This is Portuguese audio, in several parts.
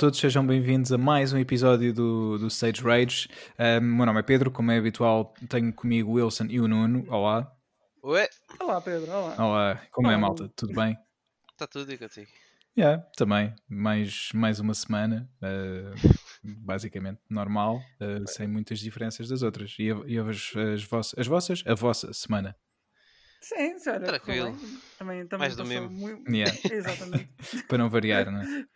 Olá a todos, sejam bem-vindos a mais um episódio do, do Stage Rage. Uh, meu nome é Pedro, como é habitual, tenho comigo o Wilson e o Nuno. Olá. Ué? Olá, Pedro. Olá. Olá, como Olá. é, malta? Tudo bem? Está tudo e contigo? Yeah, também. Mais, mais uma semana, uh, basicamente normal, uh, sem muitas diferenças das outras. E, e as, as, vossas, as vossas? A vossa semana? Sim, sério. Tranquilo. Também, também Mais do mesmo. Muito... Yeah. Exatamente. Para não variar, não é?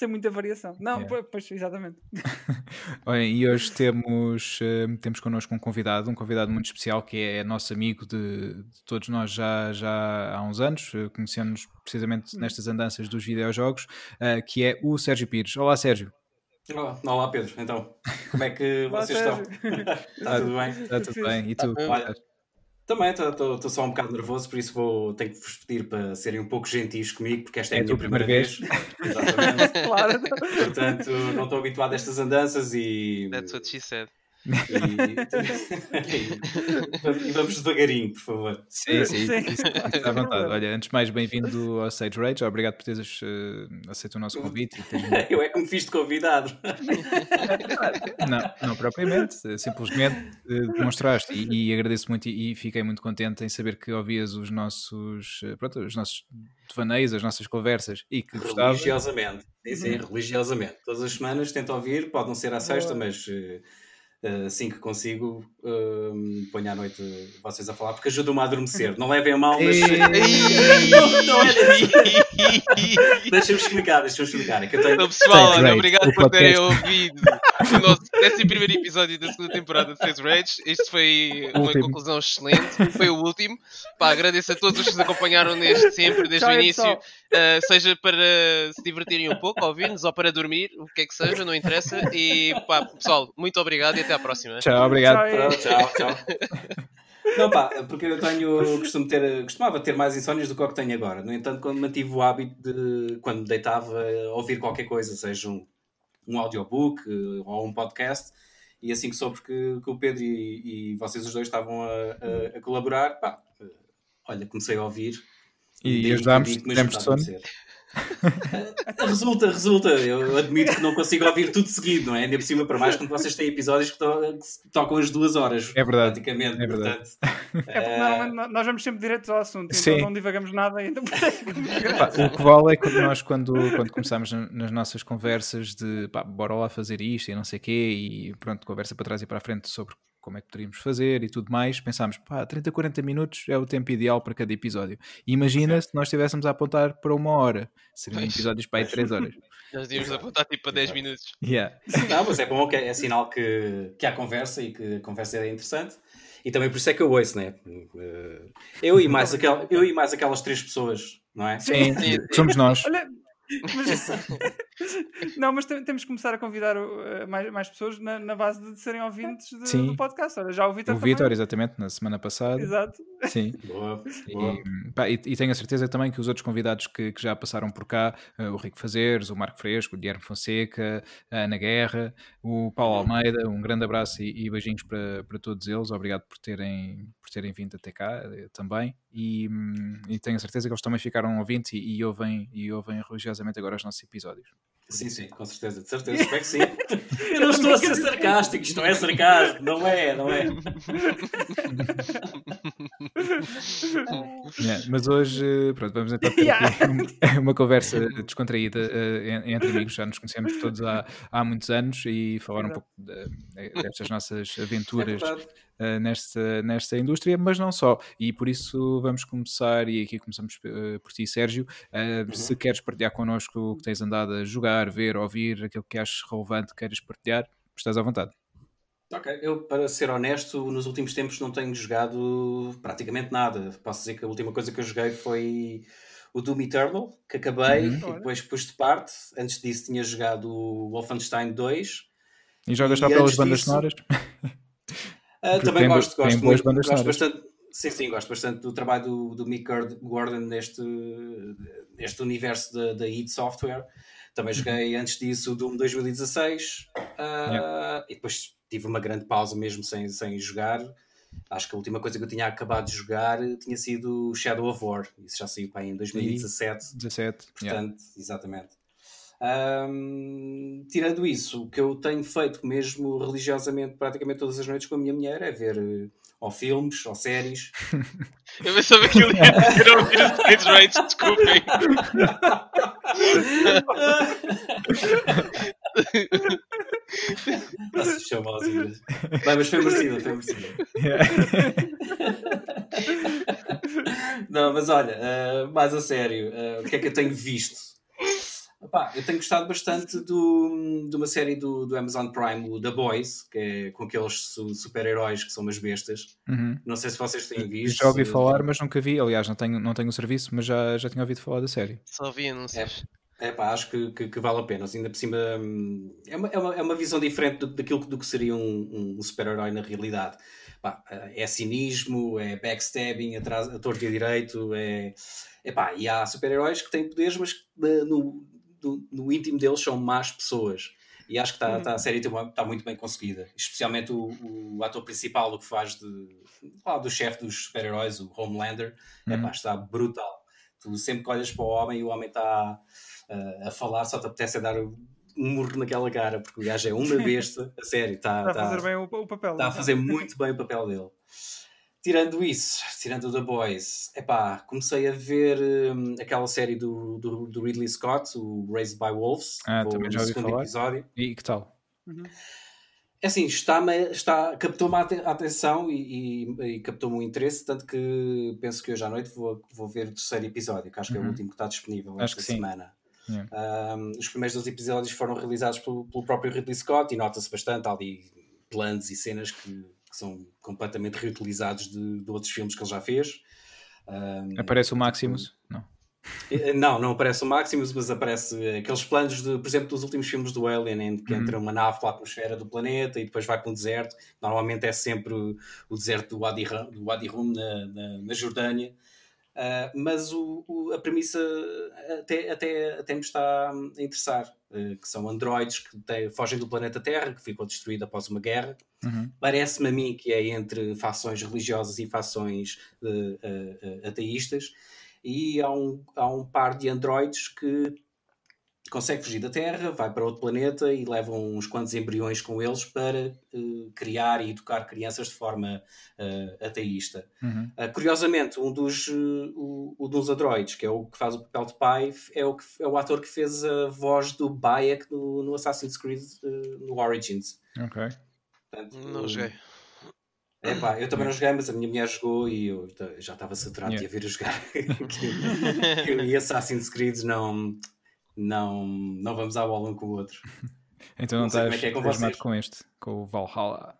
Sem muita variação. Não, yeah. pois, exatamente. Olha, e hoje temos, uh, temos connosco um convidado, um convidado muito especial que é nosso amigo de, de todos nós já, já há uns anos, uh, conhecemos precisamente hum. nestas andanças dos videojogos, uh, que é o Sérgio Pires. Olá, Sérgio. Olá, olá Pedro. Então, como é que vocês estão? Está tudo bem? Está tudo bem. E tu? Olha, também estou só um bocado nervoso, por isso vou tenho que vos pedir para serem um pouco gentis comigo, porque esta é, é a minha primeira vez. vez. Exatamente. claro. Portanto, não estou habituado a estas andanças e. That's what she said. E, e, vamos devagarinho, por favor. Sim, sim, sim. Está à vontade. Olha, antes de mais, bem-vindo ao Sage Rage. Obrigado por teres uh, aceito o nosso convite. Eu é que me fiz de convidado. não, não propriamente. Simplesmente uh, demonstraste e, e, agradeço muito e, e, fiquei muito contente em saber que ouvias os nossos, uh, pronto, os nossos devaneios, as nossas conversas e que gostavas. Religiosamente. Sim, sim, uhum. religiosamente. Todas as semanas tento ouvir, pode não ser à sexta, mas eh, assim que consigo, uh, ponho à noite vocês a falar, porque ajuda-me a adormecer. Não levem a mal, mas. não, não é assim. Deixa-me explicar, deixa-me explicar. É que eu tenho... Então, pessoal, olha, obrigado por terem ouvido o nosso 11 primeiro episódio da segunda temporada de Face Rage. Este foi uma último. conclusão excelente. Foi o último. Pá, agradeço a todos os que nos acompanharam desde sempre, desde Tchau, o início. Uh, seja para se divertirem um pouco, ouvir-nos, ou para dormir, o que é que seja, não interessa. E pá, pessoal, muito obrigado e até à próxima. Tchau, obrigado. Tchau, tchau. Não, pá, porque eu tenho, costumo ter, costumava ter mais insónias do que o que tenho agora. No entanto, quando mantive o hábito de, quando me deitava, ouvir qualquer coisa, seja um, um audiobook eh, ou um podcast, e assim que soube que, que o Pedro e, e, vocês os dois estavam a, a, a colaborar, pá, eh, olha, comecei a ouvir. E, e ajudámos, tivemos sono. resulta, resulta. Eu admito que não consigo ouvir tudo seguido, não é? Ainda por cima, para mais, quando vocês têm episódios que, to que tocam as duas horas. É verdade. Praticamente. É verdade. Portanto, é porque normalmente nós vamos sempre direto ao assunto, então não divagamos nada ainda. o que vale é que nós, quando, quando começamos nas nossas conversas de pá, bora lá fazer isto e não sei o quê, e pronto, conversa para trás e para a frente sobre como é que poderíamos fazer e tudo mais, pensámos, pá, 30, 40 minutos é o tempo ideal para cada episódio. E imagina se nós estivéssemos a apontar para uma hora, seriam pois. episódios para aí 3 horas. Nós devíamos apontar tipo para 10 minutos. Yeah. Não, mas é bom que é, é sinal que, que há conversa e que a conversa é interessante. E também por isso é que eu ouço, né? Eh, eu e mais, aquel, eu e mais aquelas três pessoas, não é? Sim, somos nós. Olha, mas, não, mas temos que começar a convidar uh, mais, mais pessoas na, na base de serem ouvintes de, Sim. do podcast. Olha, já o Vitor. O Vitor, exatamente, na semana passada. Exato. Sim. Boa, e, pá, e, e, tenho a certeza também que os outros convidados que, que já passaram por cá, uh, o Rico Fazeres, o Marco Fresco, o Guilherme Fonseca, a Ana Guerra, o Paulo Almeida, um grande abraço e, e beijinhos para, para todos eles. Obrigado por terem, por terem vindo até cá eh, também. E, hum, e tenho a certeza que eles também ficaram ouvintes e, e, ouvem, e ouvem religiosamente agora os nossos episódios. Sim, sim, com certeza, de certeza, espero que sim. Eu não estou a ser sarcástico, isto não é sarcasmo, não é, não é. yeah, mas hoje, pronto, vamos então ter yeah. uma conversa descontraída uh, entre amigos, já nos conhecemos todos há, há muitos anos e falar um pouco de, destas nossas aventuras. É uh, nesta, nesta indústria, mas não só. E por isso vamos começar, e aqui começamos uh, por ti, Sérgio. Uh, uhum. Se queres partilhar connosco o que tens andado a jogar, ver, ouvir, aquilo que achas relevante, queres partilhar, estás à vontade. Ok, eu para ser honesto, nos últimos tempos não tenho jogado praticamente nada. Posso dizer que a última coisa que eu joguei foi o Doom Eternal, que acabei uhum. e depois pus de parte. Antes disso tinha jogado o Wolfenstein 2. E jogas só pelas bandas disso... sonoras? Uh, também gosto, gosto, muito, gosto bastante. Sim, sim, gosto bastante do trabalho do, do Mick Gordon neste, neste universo da, da id Software. Também joguei uhum. antes disso o Doom 2016 uh, yeah. e depois tive uma grande pausa mesmo sem, sem jogar. Acho que a última coisa que eu tinha acabado de jogar tinha sido Shadow of War. Isso já saiu para em 2017. 17, Portanto, yeah. exatamente. Um, tirando isso, o que eu tenho feito mesmo religiosamente praticamente todas as noites com a minha mulher é ver uh, ou filmes ou séries. eu pensava que ele ia dizer ouvir os Kids Rates, desculpem. Nossa, chamazinho. Vai, mas foi merecido, foi merecido. Não, mas olha, uh, mais a sério, uh, o que é que eu tenho visto? Epá, eu tenho gostado bastante do, de uma série do, do Amazon Prime, o The Boys, que é com aqueles super-heróis que são umas bestas. Uhum. Não sei se vocês têm visto. Já ouvi falar, mas nunca vi. Aliás, não tenho, não tenho o serviço, mas já, já tinha ouvido falar da série. Só vi anúncios. É, é pá, acho que, que, que, vale a pena. Assim, ainda por cima, hum, é uma, é uma, é uma visão diferente do, daquilo do que seria um, um super-herói na realidade. Pá, é cinismo, é backstabbing, atrás, a torto e direito, é, epá, e há super-heróis que têm poderes, mas uh, no, do, no íntimo deles são más pessoas. E acho que tá, tá, a série está muito bem conseguida. Especialmente o, o ator principal, o que faz de, ah, do chefe dos super-heróis, o Homelander, uhum. epá, está brutal. Tu sempre que olhas para o homem e o homem está uh, a falar, só te apetece dar um murro naquela cara, porque o gajo é uma besta, a sério. Está, está a fazer bem o, o papel. Está a fazer muito bem o papel dele. Tirando isso, tirando The Boys, epá, comecei a ver hum, aquela série do, do, do, Ridley Scott, o Raised by Wolves, ah, também já ouvi segundo falar. episódio. E que tal? Uhum. É assim, está, está, captou-me a atenção e, e, e captou-me o interesse, tanto que penso que hoje à noite vou, vou ver o terceiro episódio, que acho que é o uhum. último que está disponível acho esta semana. Um, os primeiros dois episódios foram realizados pelo, pelo próprio Ridley Scott e nota-se bastante ali planos e cenas que são completamente reutilizados de, de outros filmes que ele já fez. Um, aparece o Maximus? Não. Eh, não, não aparece o Maximus, mas aparece aqueles planos, de, por exemplo, dos últimos filmes do Alien, em que uhum. entra uma nave pela atmosfera do planeta e depois vai para um deserto. Normalmente é sempre o, deserto do Wadi, do Wadi Rum na, na, na Jordânia. Uh, mas o, o, a premissa até, até, até me está a interessar, que são androides que te, fogem do planeta Terra, que ficou destruído após uma guerra. Uhum. Parece-me a mim que é entre fações religiosas e fações uh, ateístas, e há um, há um par de androides que consegue fugir da Terra, vai para outro planeta e levam uns quantos embriões com eles para uh, criar e educar crianças de forma uh, ateísta. Uhum. Uh, curiosamente, um dos, o, o dos androides, que é o que faz o papel de pai, é o, que, é o ator que fez a voz do Bayek no, no Assassin's Creed no Origins. Ok. Portanto, não joguei. É pá, eu também não joguei, mas a minha mulher jogou e eu já estava saturado yeah. de a ver a jogar. e Assassin's Creed não não, não vamos à bola um com o outro. então não, não estás é, é com, com este, com o Valhalla?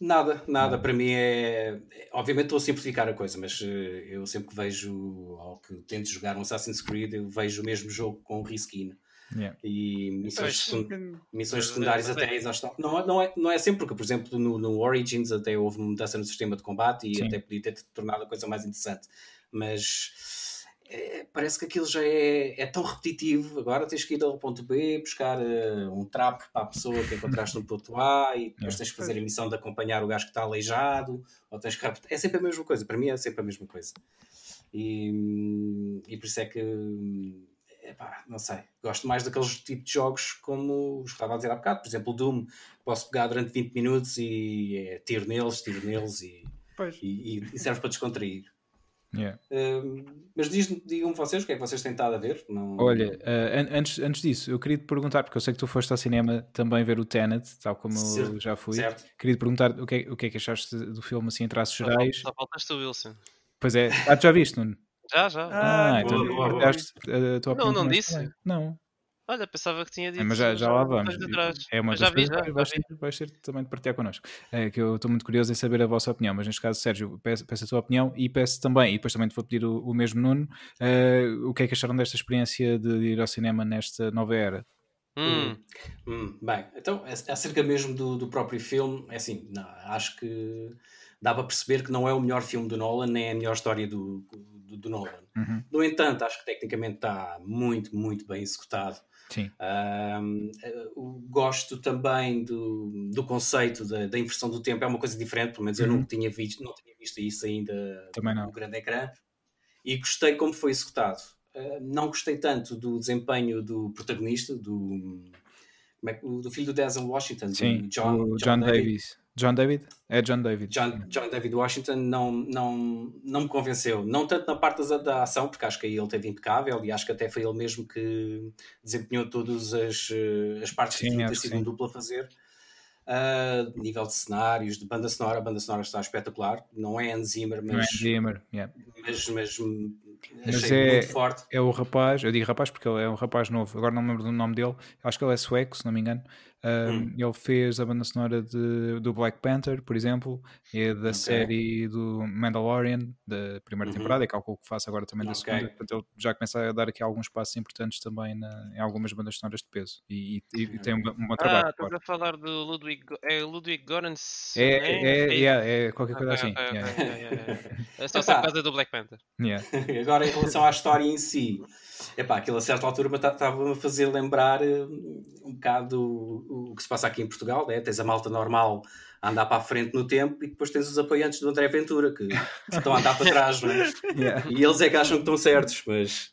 Nada, nada. Para mim é. Obviamente estou a simplificar a coisa, mas eh, eu sempre que vejo ou que tento jogar um Assassin's Creed, eu vejo o mesmo jogo com o reskin. Yeah. E missões, missões secundárias até a exaustão. Não, não, é, não é sempre, porque, por exemplo, no, no Origins até houve mudança no sistema de combate e Sim. até podia ter tornado a coisa mais interessante. Mas é, parece que aquilo já é, é, tão repetitivo. Agora tens que ir ao ponto B, buscar uh, um trapo para a pessoa que encontraste no ponto A e depois tens que fazer a missão de acompanhar o gajo que está aleijado. Ou tens que... É sempre a mesma coisa. Para mim é sempre a mesma coisa. E, e por isso é que. Epá, não sei, gosto mais daqueles tipos de jogos como os que estava a dizer há bocado, por exemplo, o Doom, posso pegar durante 20 minutos e é, tiro neles, tiro neles e, e, e serve para descontrair. Yeah. Uh, mas digam-me vocês o que é que vocês têm estado a ver. Não... Olha, uh, antes, antes disso, eu queria te perguntar, porque eu sei que tu foste ao cinema também ver o Tenet, tal como eu já fui. Certo. Queria te perguntar o que, é, o que é que achaste do filme assim em traços gerais. Só faltaste o Wilson. Pois é, ah, já viste, Nuno? Já, já. Ah, ah então boa, boa, boa. a tua Não, não disse. Não. Olha, pensava que tinha dito. É, mas já, já lá vamos. É uma das coisas que vais, vais ter também de partilhar connosco. É, que eu estou muito curioso em saber a vossa opinião, mas neste caso, Sérgio, peço, peço a tua opinião e peço também, e depois também te vou pedir o, o mesmo Nuno, uh, o que é que acharam desta experiência de ir ao cinema nesta nova era? Hum. Hum, bem, então, acerca mesmo do, do próprio filme, é assim, não, acho que dá para perceber que não é o melhor filme do Nolan, nem é a melhor história do, do, do Nolan. Uhum. No entanto, acho que tecnicamente está muito, muito bem executado. Sim. gosto também do, do conceito da, da, inversão do tempo, é uma coisa diferente, pelo menos eu uhum. não tinha visto, não tinha visto isso ainda também não. no grande ecrã. E gostei como foi executado. Uh, não gostei tanto do desempenho do protagonista, do, é, do filho do Denzel Washington, Sim, John, John, John Davis. John David? É John David. John, John David Washington não, não, não me convenceu. Não tanto na parte da, da ação, porque acho que aí ele teve impecável e acho que até foi ele mesmo que desempenhou todas as, eh, as partes sim, que tinha sido um duplo a fazer. Uh, nível de cenários, de banda sonora, a banda sonora está espetacular. Não é Hans Zimmer, mas, não é Zimmer, yeah. mas, mas mas é, é o rapaz, eu digo rapaz porque ele é um rapaz novo, agora não me lembro do nome dele, acho que ele é sueco, se não me engano. Hum. Ele fez a banda sonora de, do Black Panther, por exemplo, e da okay. série do Mandalorian, da primeira uhum. temporada, e calculo que faço agora também da okay. segunda. Portanto, ele já começa a dar aqui alguns passos importantes também na, em algumas bandas sonoras de peso. E, e, e tem um, um, bom trabalho. Ah, estás a falar do Ludwig, é Ludwig Görens? É, é, é, yeah, é qualquer coisa okay, assim. Okay, yeah. é só por causa do Black Panther. Yeah. agora, em relação à história em si, epá, aquilo a certa altura estava a fazer lembrar eh, um bocado o, o, que se passa aqui em Portugal, né? tens a malta normal a andar para a frente no tempo e depois tens os apoiantes do André Ventura que estão a andar para trás, não é? Yeah. E eles é que acham que estão certos, mas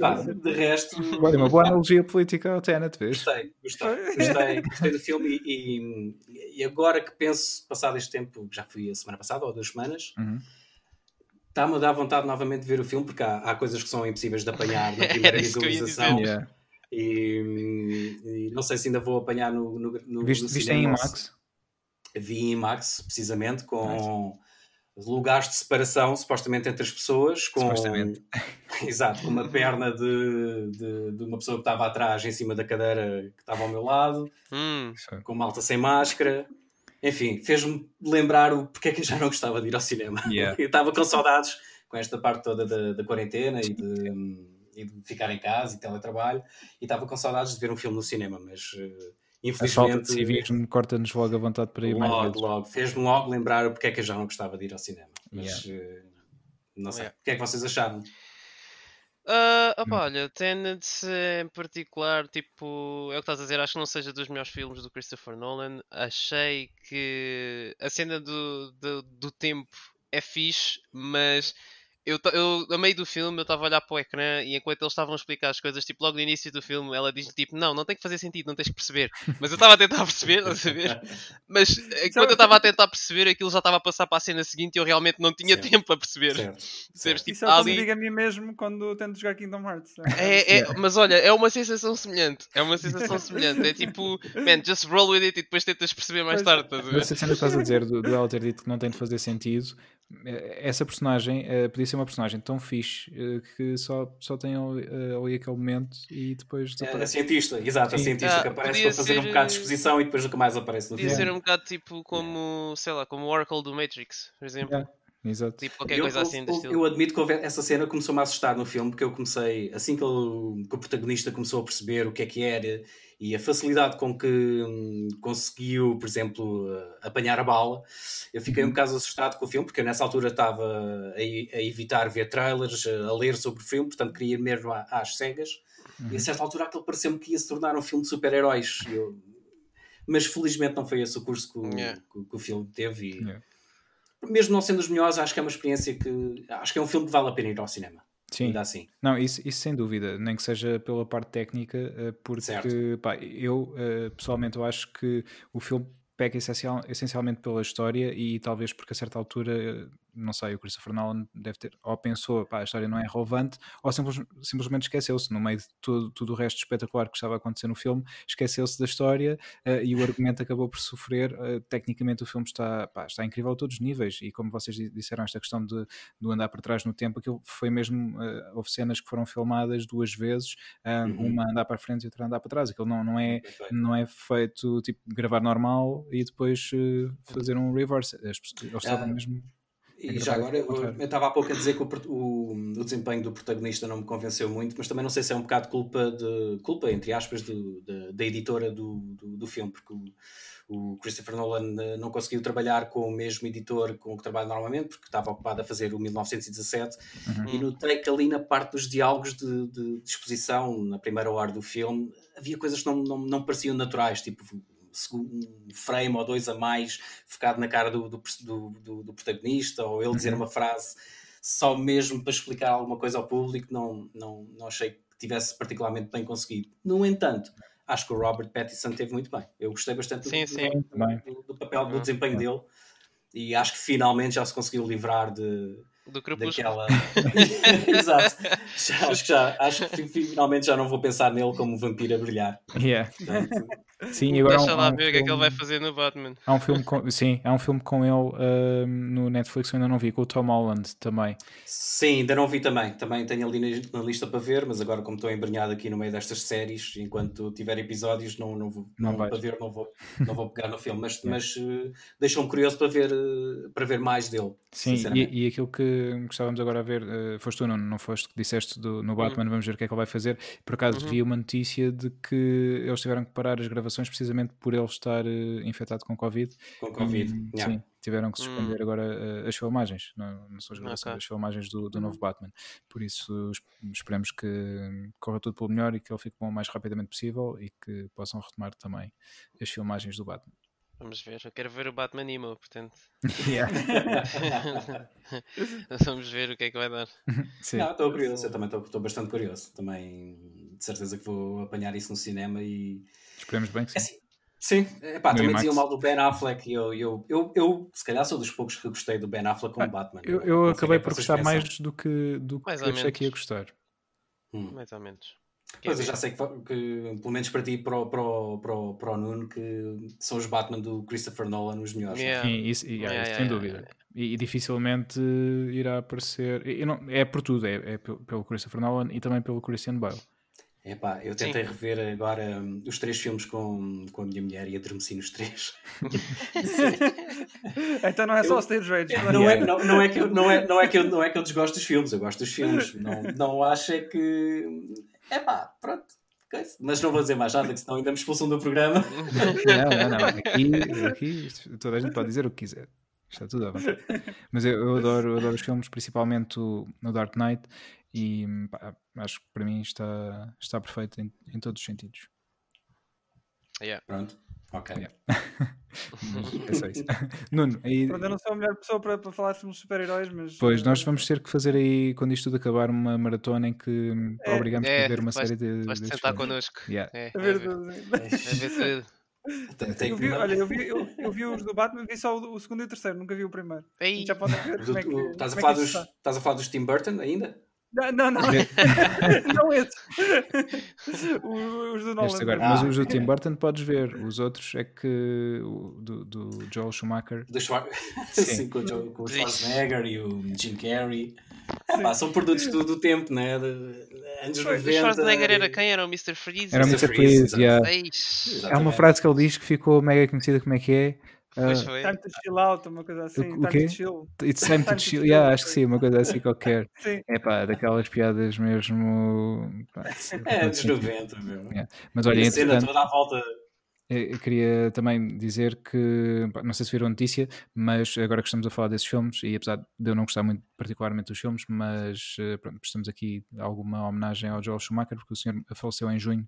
pá, de resto. Olha, uma boa analogia política até, Tenet, vez. Gostei, gostei, gostei, gostei do filme e, e, agora que penso, passado este tempo, já fui a semana passada ou duas semanas. Uhum está-me a dar vontade novamente de ver o filme, porque há, há coisas que são impossíveis de apanhar na primeira visualização. Yeah. E, e, não sei se ainda vou apanhar no, no, no Viste, no viste em IMAX? Vi em IMAX, precisamente, com nice. lugares de separação, supostamente entre as pessoas, com, supostamente. exato, com uma perna de, de, de, uma pessoa que estava atrás em cima da cadeira que estava ao meu lado, hum. com malta sem máscara. Enfim, fez-me lembrar o porque é que eu já não gostava de ir ao cinema. Yeah. eu estava com saudades com esta parte toda da, da quarentena e de, e de, ficar em casa e teletrabalho, e estava com saudades de ver um filme no cinema, mas uh, infelizmente. A de civismo corta-nos logo a vontade para ir logo, mais vezes. Logo, fez-me logo lembrar o porque é que eu já não gostava de ir ao cinema. Mas yeah. uh, não sei. Yeah. O que é que vocês acharam? Uh, opa, olha, Tenet em particular, tipo, é o que estás a dizer, acho que não seja dos melhores filmes do Christopher Nolan. Achei que a cena do, do, do tempo é fixe, mas eu, eu, a meio do filme, eu estava a olhar para o ecrã e enquanto eles estavam a explicar as coisas, tipo, logo no início do filme, ela diz tipo, não, não tem que fazer sentido, não tens que perceber. Mas eu estava a tentar perceber, não saber? Mas enquanto eu estava a tentar perceber, aquilo já estava a passar para a cena seguinte e eu realmente não tinha certo. tempo a perceber. Certo. Certo. Tipo, Isso é o que ali... digo a mim mesmo quando tento jogar Kingdom Hearts. É, é, mas olha, é uma sensação semelhante. É uma sensação semelhante. É tipo, man, just roll with it e depois tentas perceber mais pois, tarde. Estás a ver? Essa cena que estás a dizer do, do ela ter dito que não tem de fazer sentido essa personagem uh, podia ser uma personagem tão fixe uh, que só, só tem ali, uh, ali aquele momento e depois desaparece. A cientista, exato, Sim. a cientista ah, que aparece para fazer ser, um bocado de exposição e depois nunca mais aparece no filme. Podia ser um bocado tipo como, sei lá, como o Oracle do Matrix, por exemplo. Yeah. Exato. Tipo qualquer eu, coisa assim eu, eu, admito que essa cena começou-me a assustar no filme, porque eu comecei, assim que, ele, que, o protagonista começou a perceber o que é que era e a facilidade com que hum, conseguiu, por exemplo, apanhar a bala, eu fiquei um uhum. bocado assustado com o filme, porque eu nessa altura estava a, a evitar ver trailers, a ler sobre o filme, portanto queria ir mesmo às cegas. Uhum. E a uhum. certa altura aquilo pareceu-me que ia se tornar um filme de super-heróis. Mas felizmente não foi esse o curso que, yeah. que, que o filme teve. E, yeah. Mesmo não sendo os melhores, acho que é uma experiência que. Acho que é um filme que vale a pena ir ao cinema. Sim. Ainda assim. Não, isso, isso sem dúvida, nem que seja pela parte técnica, eh, porque pá, eu eh, pessoalmente eu acho que o filme peca essencial, essencialmente pela história e talvez porque a certa altura não sei, o Christopher Nolan deve ter, ou pensou, pá, a história não é relevante, ou simples, simplesmente esqueceu-se, no meio de tudo, tudo o resto espetacular que estava a acontecer no filme, esqueceu-se da história uh, e o argumento acabou por sofrer. Uh, tecnicamente o filme está, pá, está incrível a todos os níveis, e como vocês disseram, esta questão de, de andar para trás no tempo, aquilo foi mesmo, uh, houve cenas que foram filmadas duas vezes, uhum. uma andar para frente e outra andar para trás, aquilo não, não, é, não é feito tipo gravar normal e depois fazer um reverse, eles estavam mesmo e já agora, eu estava há pouco a dizer que o, o, o, desempenho do protagonista não me convenceu muito, mas também não sei se é um bocado culpa, de, culpa entre aspas, de, de, da editora do, do, do filme, porque o, o, Christopher Nolan eh, não conseguiu trabalhar com o mesmo editor com o que trabalha normalmente, porque estava ocupado a fazer o 1917, uhum. e notei que ali na parte dos diálogos de, de, de exposição, na primeira hora do filme, havia coisas que não, não, não pareciam naturais, tipo um frame ou dois a mais focado na cara do, do, do, do protagonista, ou ele dizer uhum. uma frase só mesmo para explicar alguma coisa ao público, não, não, não achei que tivesse particularmente bem conseguido. No entanto, acho que o Robert Pattinson teve muito bem. Eu gostei bastante sim, do, sim. Do, do, do, papel, do desempenho dele e acho que finalmente já se conseguiu livrar de do crepúsculo. Daquela... Exato. Já, acho, que já, acho que finalmente já não vou pensar nele como vampiro a brilhar. Yeah. Portanto, Sim, agora Deixa há um, lá há um ver o que é que ele filme- vai fazer no Batman. Há um filme com, sim, há um filme com ele ah, no Netflix que eu ainda não vi, com o Tom Holland também. Sim, ainda não vi também. Também tenho ali na, lista para ver, mas agora, como estou embrenhado aqui no meio destas séries, enquanto tiver episódios, não, não vou Não não para ver, não vou, não vou pegar no filme. Mas, mas eh, deixou-me curioso para ver, eh, para ver mais dele. Sim, e, e aquilo que gostávamos agora a ver, eh, foste tu, não, não foste que disseste do, no Batman, vamos ver o que é que ele vai fazer. Por acaso Uhum. vi uma notícia de que eles tiveram que parar as gravações precisamente por ele estar eh, infectado com Covid. Com Covid. E, Yeah. Sim, tiveram que suspender Hum. agora eh, as filmagens, não, não são as gravações, Ok. as filmagens do, do Uhum. novo Batman. Por isso es- esperemos que corra tudo pelo melhor e que ele fique bom o mais rapidamente possível e que possam retomar também as filmagens do Batman. Vamos ver. Eu quero ver o Batman Emo, portanto. Yeah. Vamos ver o que é que vai dar. Sim. Não, estou curioso, eu também estou- bastante curioso. Também de certeza que vou apanhar isso no cinema e Esperemos bem que É sim. assim, Sim, epá, também diziam mal do Ben Affleck e eu, eu, eu, eu, se calhar, sou dos poucos que gostei do Ben Affleck como Ah, Batman. Eu, eu o acabei que é por que gostar pensam. mais do que, do que Mais ou achei que ia gostar. Hum. Mais ou menos. Pois eu já sei que, que, pelo menos para ti e para o, para, o, para, o, para o Nuno, que são os Batman do Christopher Nolan os melhores. Yeah. Sim, isso, yeah, Yeah, isso yeah, sem yeah, dúvida. yeah. E, e dificilmente irá aparecer. não- é por tudo, é, é pe- pelo Christopher Nolan e também pelo Christian Bale. Epá, eu tentei rever agora hum, os três filmes com, com a minha mulher e adormeci nos três. então não é só Eu- o Stage Rage. Não é, não, não, é que eu, não, é, não, é que eu, não é que eu desgosto dos filmes, eu gosto dos filmes. Não, não acho é que. Epá, pronto. coisa. Mas não vou dizer mais nada, que senão ainda me expulsam do programa. Não, não, não. Aqui, aqui isto- toda a gente pode dizer o que quiser. Está tudo vontade. Mas eu, eu adoro, eu adoro os filmes, principalmente o, o Dark Knight, e pá, acho que para mim está, está perfeito em, em todos os sentidos. Yeah. Pronto, ok. Yeah. É só isso. Nuno, aí, Pronto, eu não sou a melhor pessoa para, para falar de filmes de super-heróis, mas. Pois, nós eh, vamos ter que fazer aí, quando isto tudo acabar, uma maratona em que É. obrigamos É, a ver uma vais- série de. Vais-te destes sentar filmes. connosco. Yeah. É, A é ver, tudo. é ver tudo. Tem- tem eu que- vi, olha, eu vi, eu, eu vi os do Batman, vi só o, o segundo e o terceiro, nunca vi o primeiro. Ei, Já podem ver é é estás a falar dos Tim Burton ainda? Não, não, não, não esse. O- os do Nolan. Agora. Ah. Mas os do Tim Burton podes ver, os outros é que o do, do Joel Schumacher. Do Schwar... Sim. Sim, com, o com o. Schwarzenegger e o Jim Carrey. Epá, são produtos do, do tempo, né? De, anos o 90. Schwarzenegger era e- quem? Era o Mr. Freeze? Era o Mr. Freeze, yeah. Há uma frase que ele diz que ficou mega conhecida, como é que é? Pois Ah, foi. Time to chill out, uma coisa assim. O- o time quê? to chill. It's time to Time to chill. chill, Yeah, acho que sim, uma coisa assim qualquer. Sim. É pá, daquelas piadas mesmo. pá, É, anos sim. 90, meu. Yeah. Mas olha, E a cena entretanto, toda à volta. eu queria também dizer que, não sei se viram a notícia, mas agora que estamos a falar desses filmes, e apesar de eu não gostar muito particularmente dos filmes, mas eh, pronto, prestamos aqui alguma homenagem ao Joel Schumacher, porque o senhor faleceu em junho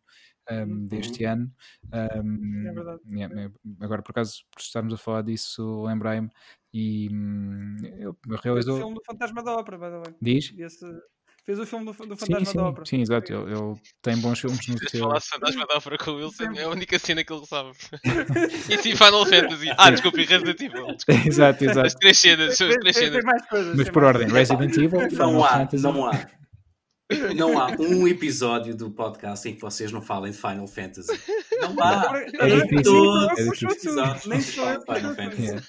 um, deste ano. Um, É verdade. yeah, agora, por acaso, por estarmos a falar disso, lembrei-me e hum, ele Fez o realizou. filme do Fantasma da Ópera, by the way. Diz? Esse- fez o filme do, do Sim, Fantasma sim, da Ópera. sim, exato. Ele, ele tem bons filmes no Se seu. falasse Fantasma da Ópera com o Wilson, é a única cena que ele sabe. e sim, Final Fantasy. Ah, desculpa, e Resident Evil. Desculpa. exato, As exato. três cenas, são as três cenas. fez mais coisas. Mas por ordem. Resident Evil, Não Final há, Fantasy. não há. Não há um episódio do podcast em que vocês não falem de Final Fantasy. Não há. É É Em difícil, todos é os episódios Nem falam de Final Fantasy.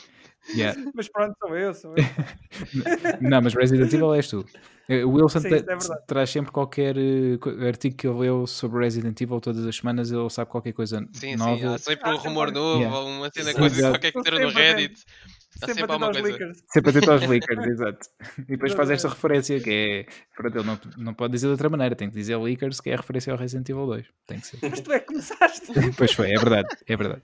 Yeah. Mas pronto, sou eu, sou eu. Não, mas Resident Evil és tu. Eh, O Wilson Sim, é traz sempre qualquer eh, artigo que ele leu sobre Resident Evil todas as semanas, ele sabe qualquer coisa Sim, nova. sim, há sempre um Ah, rumor novo, Yeah. ou uma cena, coisa qualquer que ter no. Reddit. Há Sempre sempre aos leakers. Sempre atento aos leakers, exato. E depois faz esta Exatamente. referência que é. Pronto, ele não, não pode dizer de outra maneira, tem que dizer leakers, que é a referência ao Resident Evil 2. Tem que ser. Mas tu é que começaste. pois foi, é verdade, é verdade.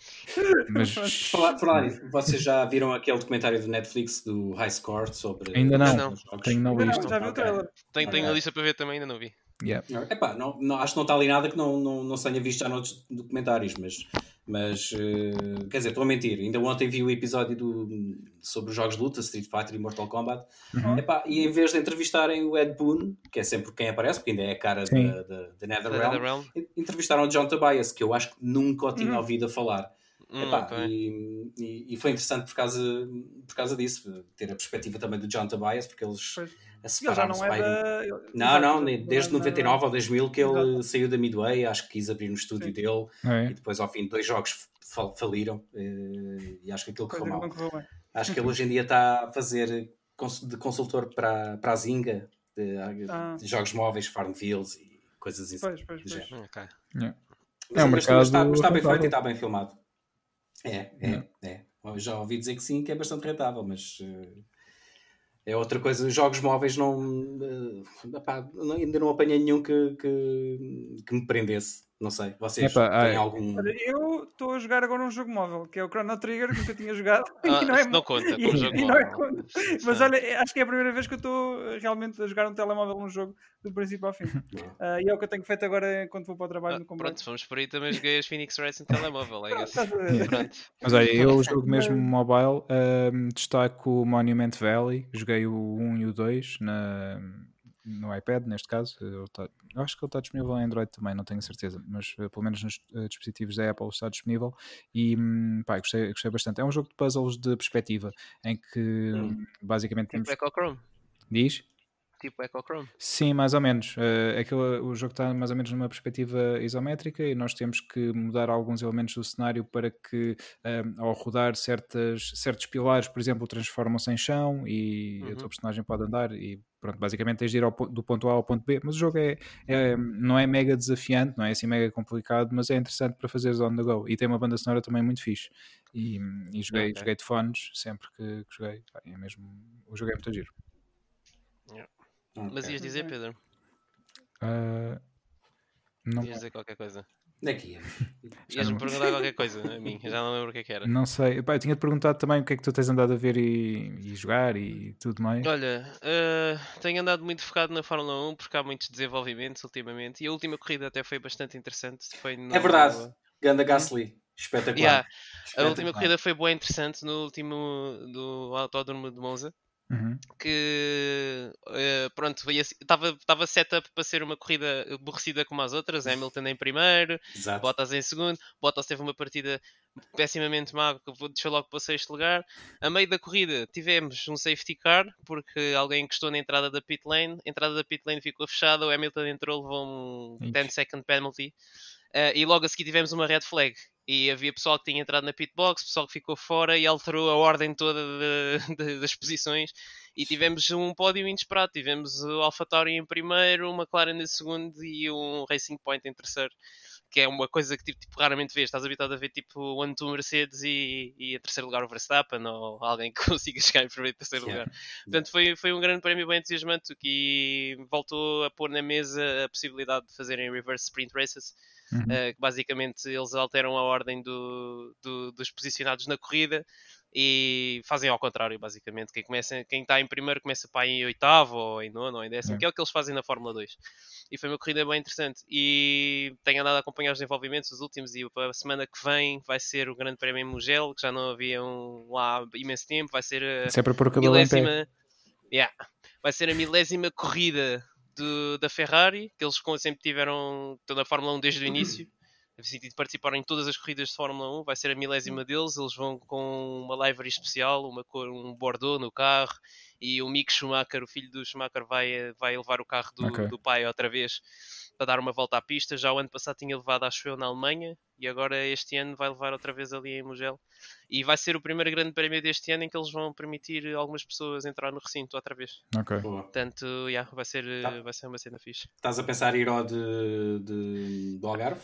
Mas Falar, falar vocês já viram aquele documentário do Netflix do High Score sobre. ainda não, não. tenho não Não, visto. já vi o trailer. Tenho, tenho a lista para ver também, ainda não vi. Yeah. Epá, não, não, acho que não está ali nada que não, não, não se tenha visto já noutros documentários, mas, mas uh, quer dizer, estou a mentir. Ainda ontem vi o episódio do, sobre os jogos de luta, Street Fighter e Mortal Kombat, uhum. Epá, e em vez de entrevistarem o Ed Boon, que é sempre quem aparece, porque ainda é a cara da, da, da NetherRealm, Netherrealm. entrevistaram o John Tobias, que eu acho que nunca o tinha uhum. ouvido a falar. Hum, Epá, okay. e, e, e, foi interessante por causa, por causa disso, ter a perspectiva também do John Tobias, porque eles separaram-se. Não, é da... não, não, desde 99 ou 2000 que ele Exato. saiu da Midway, acho que quis abrir no estúdio Sim. dele é. e depois ao fim de dois jogos faliram eh, e acho que aquilo correu mal. Acho que ele hoje em dia está a fazer de consultor para, para a Zinga de, ah. de jogos móveis, Farmvilles e coisas assim. Pois, pois, pois. Okay. Yeah. É um mercado está, está bem feito e está bem filmado. É, é, é. Já ouvi dizer que sim, que é bastante rentável, mas uh, é outra coisa. Os jogos móveis não. Uh, ainda não apanhei nenhum que, que, que me prendesse. Não sei, vocês Epa, têm ai. algum. Eu estou a jogar agora um jogo móvel, que é o Chrono Trigger, que nunca tinha jogado. Ah, não, é... não conta, e, um jogo móvel. É Mas olha, acho que é a primeira vez que eu estou realmente a jogar um telemóvel um jogo do princípio ao fim. Uh, e é o que eu tenho feito agora quando vou para o trabalho ah, no combate. Pronto, vamos por aí também joguei as Phoenix no telemóvel. É Mas olha, eu jogo mesmo mobile, um, destaco o Monument Valley, joguei o 1 e o 2 na no iPad, neste caso. Eu, tá, acho que ele está disponível em Android também, não tenho certeza, mas uh, pelo menos nos uh, dispositivos da Apple está disponível e um, pá, gostei, gostei bastante. É um jogo de puzzles de perspectiva em que hum. basicamente tipo temos. Chrome. Diz? Tipo Chrome. Sim, mais ou menos. Uh, aquele, o jogo está mais ou menos numa perspectiva isométrica e nós temos que mudar alguns elementos do cenário para que, um, ao rodar certas, certos pilares, por exemplo, transformam-se em chão e uhum. a tua personagem pode andar e pronto, basicamente tens de ir ao, do ponto A ao ponto B, mas o jogo é, é, não é mega desafiante, não é assim mega complicado, mas é interessante para fazeres on the go e tem uma banda sonora também muito fixe e, e joguei, okay. joguei de fones sempre que, que joguei, é mesmo, o jogo é muito giro. Yeah. Okay. Mas ias dizer, Pedro? Uh, não... Ias dizer qualquer coisa? Daqui. Ias-me perguntar qualquer coisa a mim, já não lembro o que, é que era. Não sei, Epá, eu tinha-te perguntado também o que é que tu tens andado a ver e, e jogar e tudo mais. Olha, uh, tenho andado muito focado na Fórmula 1 porque há muitos desenvolvimentos ultimamente e a última corrida até foi bastante interessante. Foi no... É verdade, Ganda Gasly, espetacular. Yeah. espetacular. A última corrida foi boa interessante no último do Autódromo de Monza. Uhum. que uh, pronto estava setup para ser uma corrida aborrecida como as outras Hamilton em primeiro, Exato. Bottas em segundo Bottas teve uma partida pessimamente má deixou logo para o sexto lugar a meio da corrida tivemos um safety car porque alguém encostou na entrada da pit lane a entrada da pit lane ficou fechada o Hamilton entrou, levou um 10 second penalty uh, e logo a seguir tivemos uma red flag. E havia pessoal que tinha entrado na pitbox, pessoal que ficou fora e alterou a ordem toda de, de, das posições. E tivemos um pódio inesperado, tivemos o AlphaTauri em primeiro, uma McLaren em segundo e um Racing Point em terceiro que é uma coisa que tipo, tipo raramente vês, estás habituado a ver tipo o ano Mercedes e, e em terceiro lugar o Verstappen ou alguém que consiga chegar em primeiro e terceiro yeah. lugar. Portanto, foi, foi um grande prémio bem entusiasmante que voltou a pôr na mesa a possibilidade de fazerem reverse sprint races Uhum. Uh, basicamente eles alteram a ordem do, do, dos posicionados na corrida e fazem ao contrário, basicamente. Quem, começa, quem está em primeiro começa para em oitavo, ou em nono, ou em décimo, é. que é o que eles fazem na Fórmula 2. E foi uma corrida bem interessante. E tenho andado a acompanhar os desenvolvimentos, os últimos, e a semana que vem vai ser o Grande Prémio em Mugello, que já não havia um, lá há imenso tempo. Vai ser a Sempre por milésima... Yeah. Vai ser a milésima corrida do, da Ferrari, que eles sempre tiveram, estão na Fórmula 1 desde o início, de participaram em todas as corridas de Fórmula 1, vai ser a milésima deles, eles vão com uma livery especial, uma cor, um Bordeaux no carro, e o Mick Schumacher, o filho do Schumacher, vai, vai levar o carro do, okay. do pai outra vez para dar uma volta à pista. Já o ano passado tinha levado, acho eu, na Alemanha e agora este ano vai levar outra vez ali em Mugello. E vai ser o primeiro grande prémio deste ano em que eles vão permitir algumas pessoas entrar no recinto outra vez. Ok. Portanto, yeah, vai, ser, tá. vai ser uma cena fixe. Estás a pensar em ir ao de, de, do Algarve?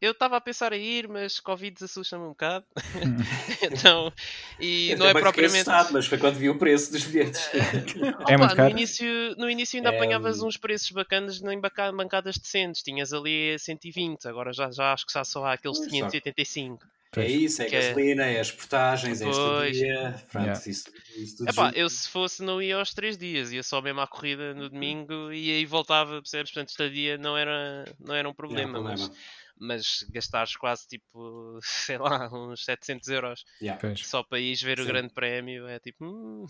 Eu estava a pensar em ir, mas Covid assusta-me um bocado. então, e eu não é propriamente. Assustado, mas foi quando vi o preço dos bilhetes. é muito caro. No início, no início ainda é... apanhavas uns preços bacanas em bancadas decentes. Tinhas ali 120, agora já, já acho que já só há aqueles 585. É isso, é a gasolina, é... é as portagens, é a estadia. Pronto, yeah. isso, isso tudo Epá, eu se fosse não ia aos três dias, ia só mesmo à corrida no domingo e aí voltava, percebes? Portanto, estadia não era, não era um problema, não, problema. mas mas gastares quase tipo, sei lá, uns 700 euros yeah. só para ir ver Sim. o grande prémio é tipo, hum,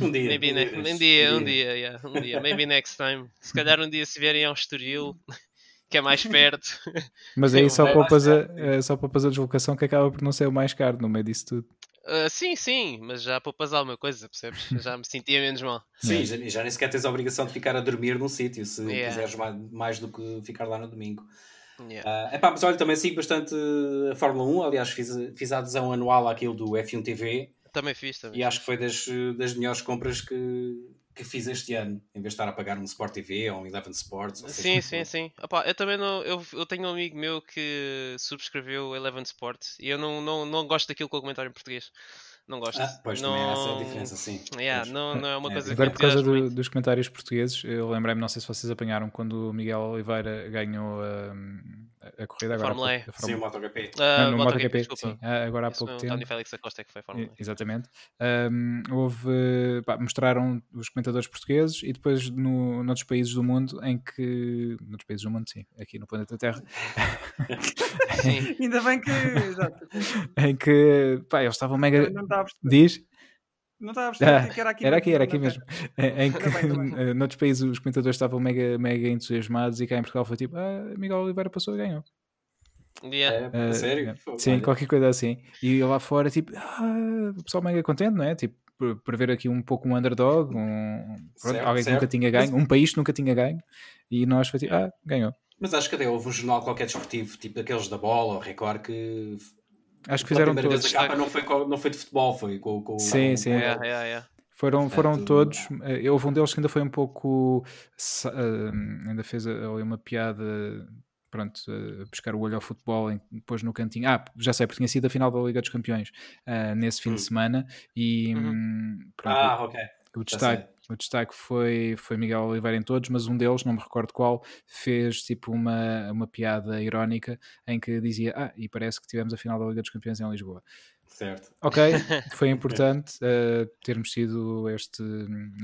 um dia, maybe um, ne dia, um dia, um dia, yeah, um dia, maybe next time. Se calhar um dia se vierem ao Estoril, que é mais perto. Mas aí só poupas, a, é só poupas a deslocação que acaba por não ser o mais caro no meio disso tudo. Uh, sim, sim, mas já poupas alguma coisa, percebes? Já me sentia menos mal. Sim, já, já nem sequer tens a obrigação de ficar a dormir num sítio se yeah. quiseres mais, mais do que ficar lá no domingo. Yeah. Uh, epá, mas olha, também sigo bastante a Fórmula 1. Aliás, fiz, fiz a adesão anual àquilo do F1 TV. Também fiz, também. E acho que foi das, das melhores compras que, que fiz este ano, em vez de estar a pagar um Sport TV ou um Eleven Sports. Sim, sim, sim. Opa, eu também não. Eu, eu tenho um amigo meu que subscreveu o Eleven Sports e eu não, não, não gosto daquilo com o comentário em português não gosto. Ah, pois não... também é essa a diferença, sim. Yeah, não, não é uma é. coisa Agora, por causa do, dos comentários portugueses, eu lembrei-me, não sei se vocês apanharam, quando o Miguel Oliveira ganhou a, a corrida agora. Fórmula E. Sim, o MotoGP. Uh, não, no MotoGP, MotoGP sim, agora há Isso pouco tempo. Tony Félix Acosta que foi Fórmula E. Exatamente. Um, houve, pá, mostraram os comentadores portugueses e depois no, noutros países do mundo em que. Noutros países do mundo, sim, aqui no planeta Terra. sim. Ainda bem que. Exato. em que, pá, eles estavam mega. Diz? Não estava a perceber que era aqui. Era aqui, era aqui mesmo. Em que eh, noutros países os comentadores estavam mega, mega entusiasmados e cá em Portugal foi tipo, ah, Miguel Oliveira passou e ganhou. Yeah. É, uh, sério? Sim, qualquer coisa assim. E lá fora, tipo, ah, o pessoal mega contente, não é? Tipo, por, por ver aqui um pouco um underdog, um, pronto, certo, alguém certo. que nunca tinha ganho, um país que nunca tinha ganho, e nós foi tipo, ah, ganhou. Mas acho que até houve um jornal qualquer desportivo, tipo daqueles da bola ou Record, que Acho que fizeram todos. Vez a capa não foi, não foi de futebol, foi com, com Sim, sim. Yeah, yeah, yeah. Foram, foram todos. Uh, houve um deles que ainda foi um pouco. Uh, ainda fez ali uma piada. Pronto, uh, pescar o olho ao futebol, em, depois no cantinho. Ah, já sei, porque tinha sido a final da Liga dos Campeões uh, nesse fim hum. de semana. E. Uhum. Hum, pronto, ah, ok. O destaque, o destaque foi, foi Miguel Oliveira em todos, mas um deles, não me recordo qual, fez tipo uma, uma piada irónica em que dizia: Ah, e parece que tivemos a final da Liga dos Campeões em Lisboa. Certo. Ok, foi importante uh, termos tido este,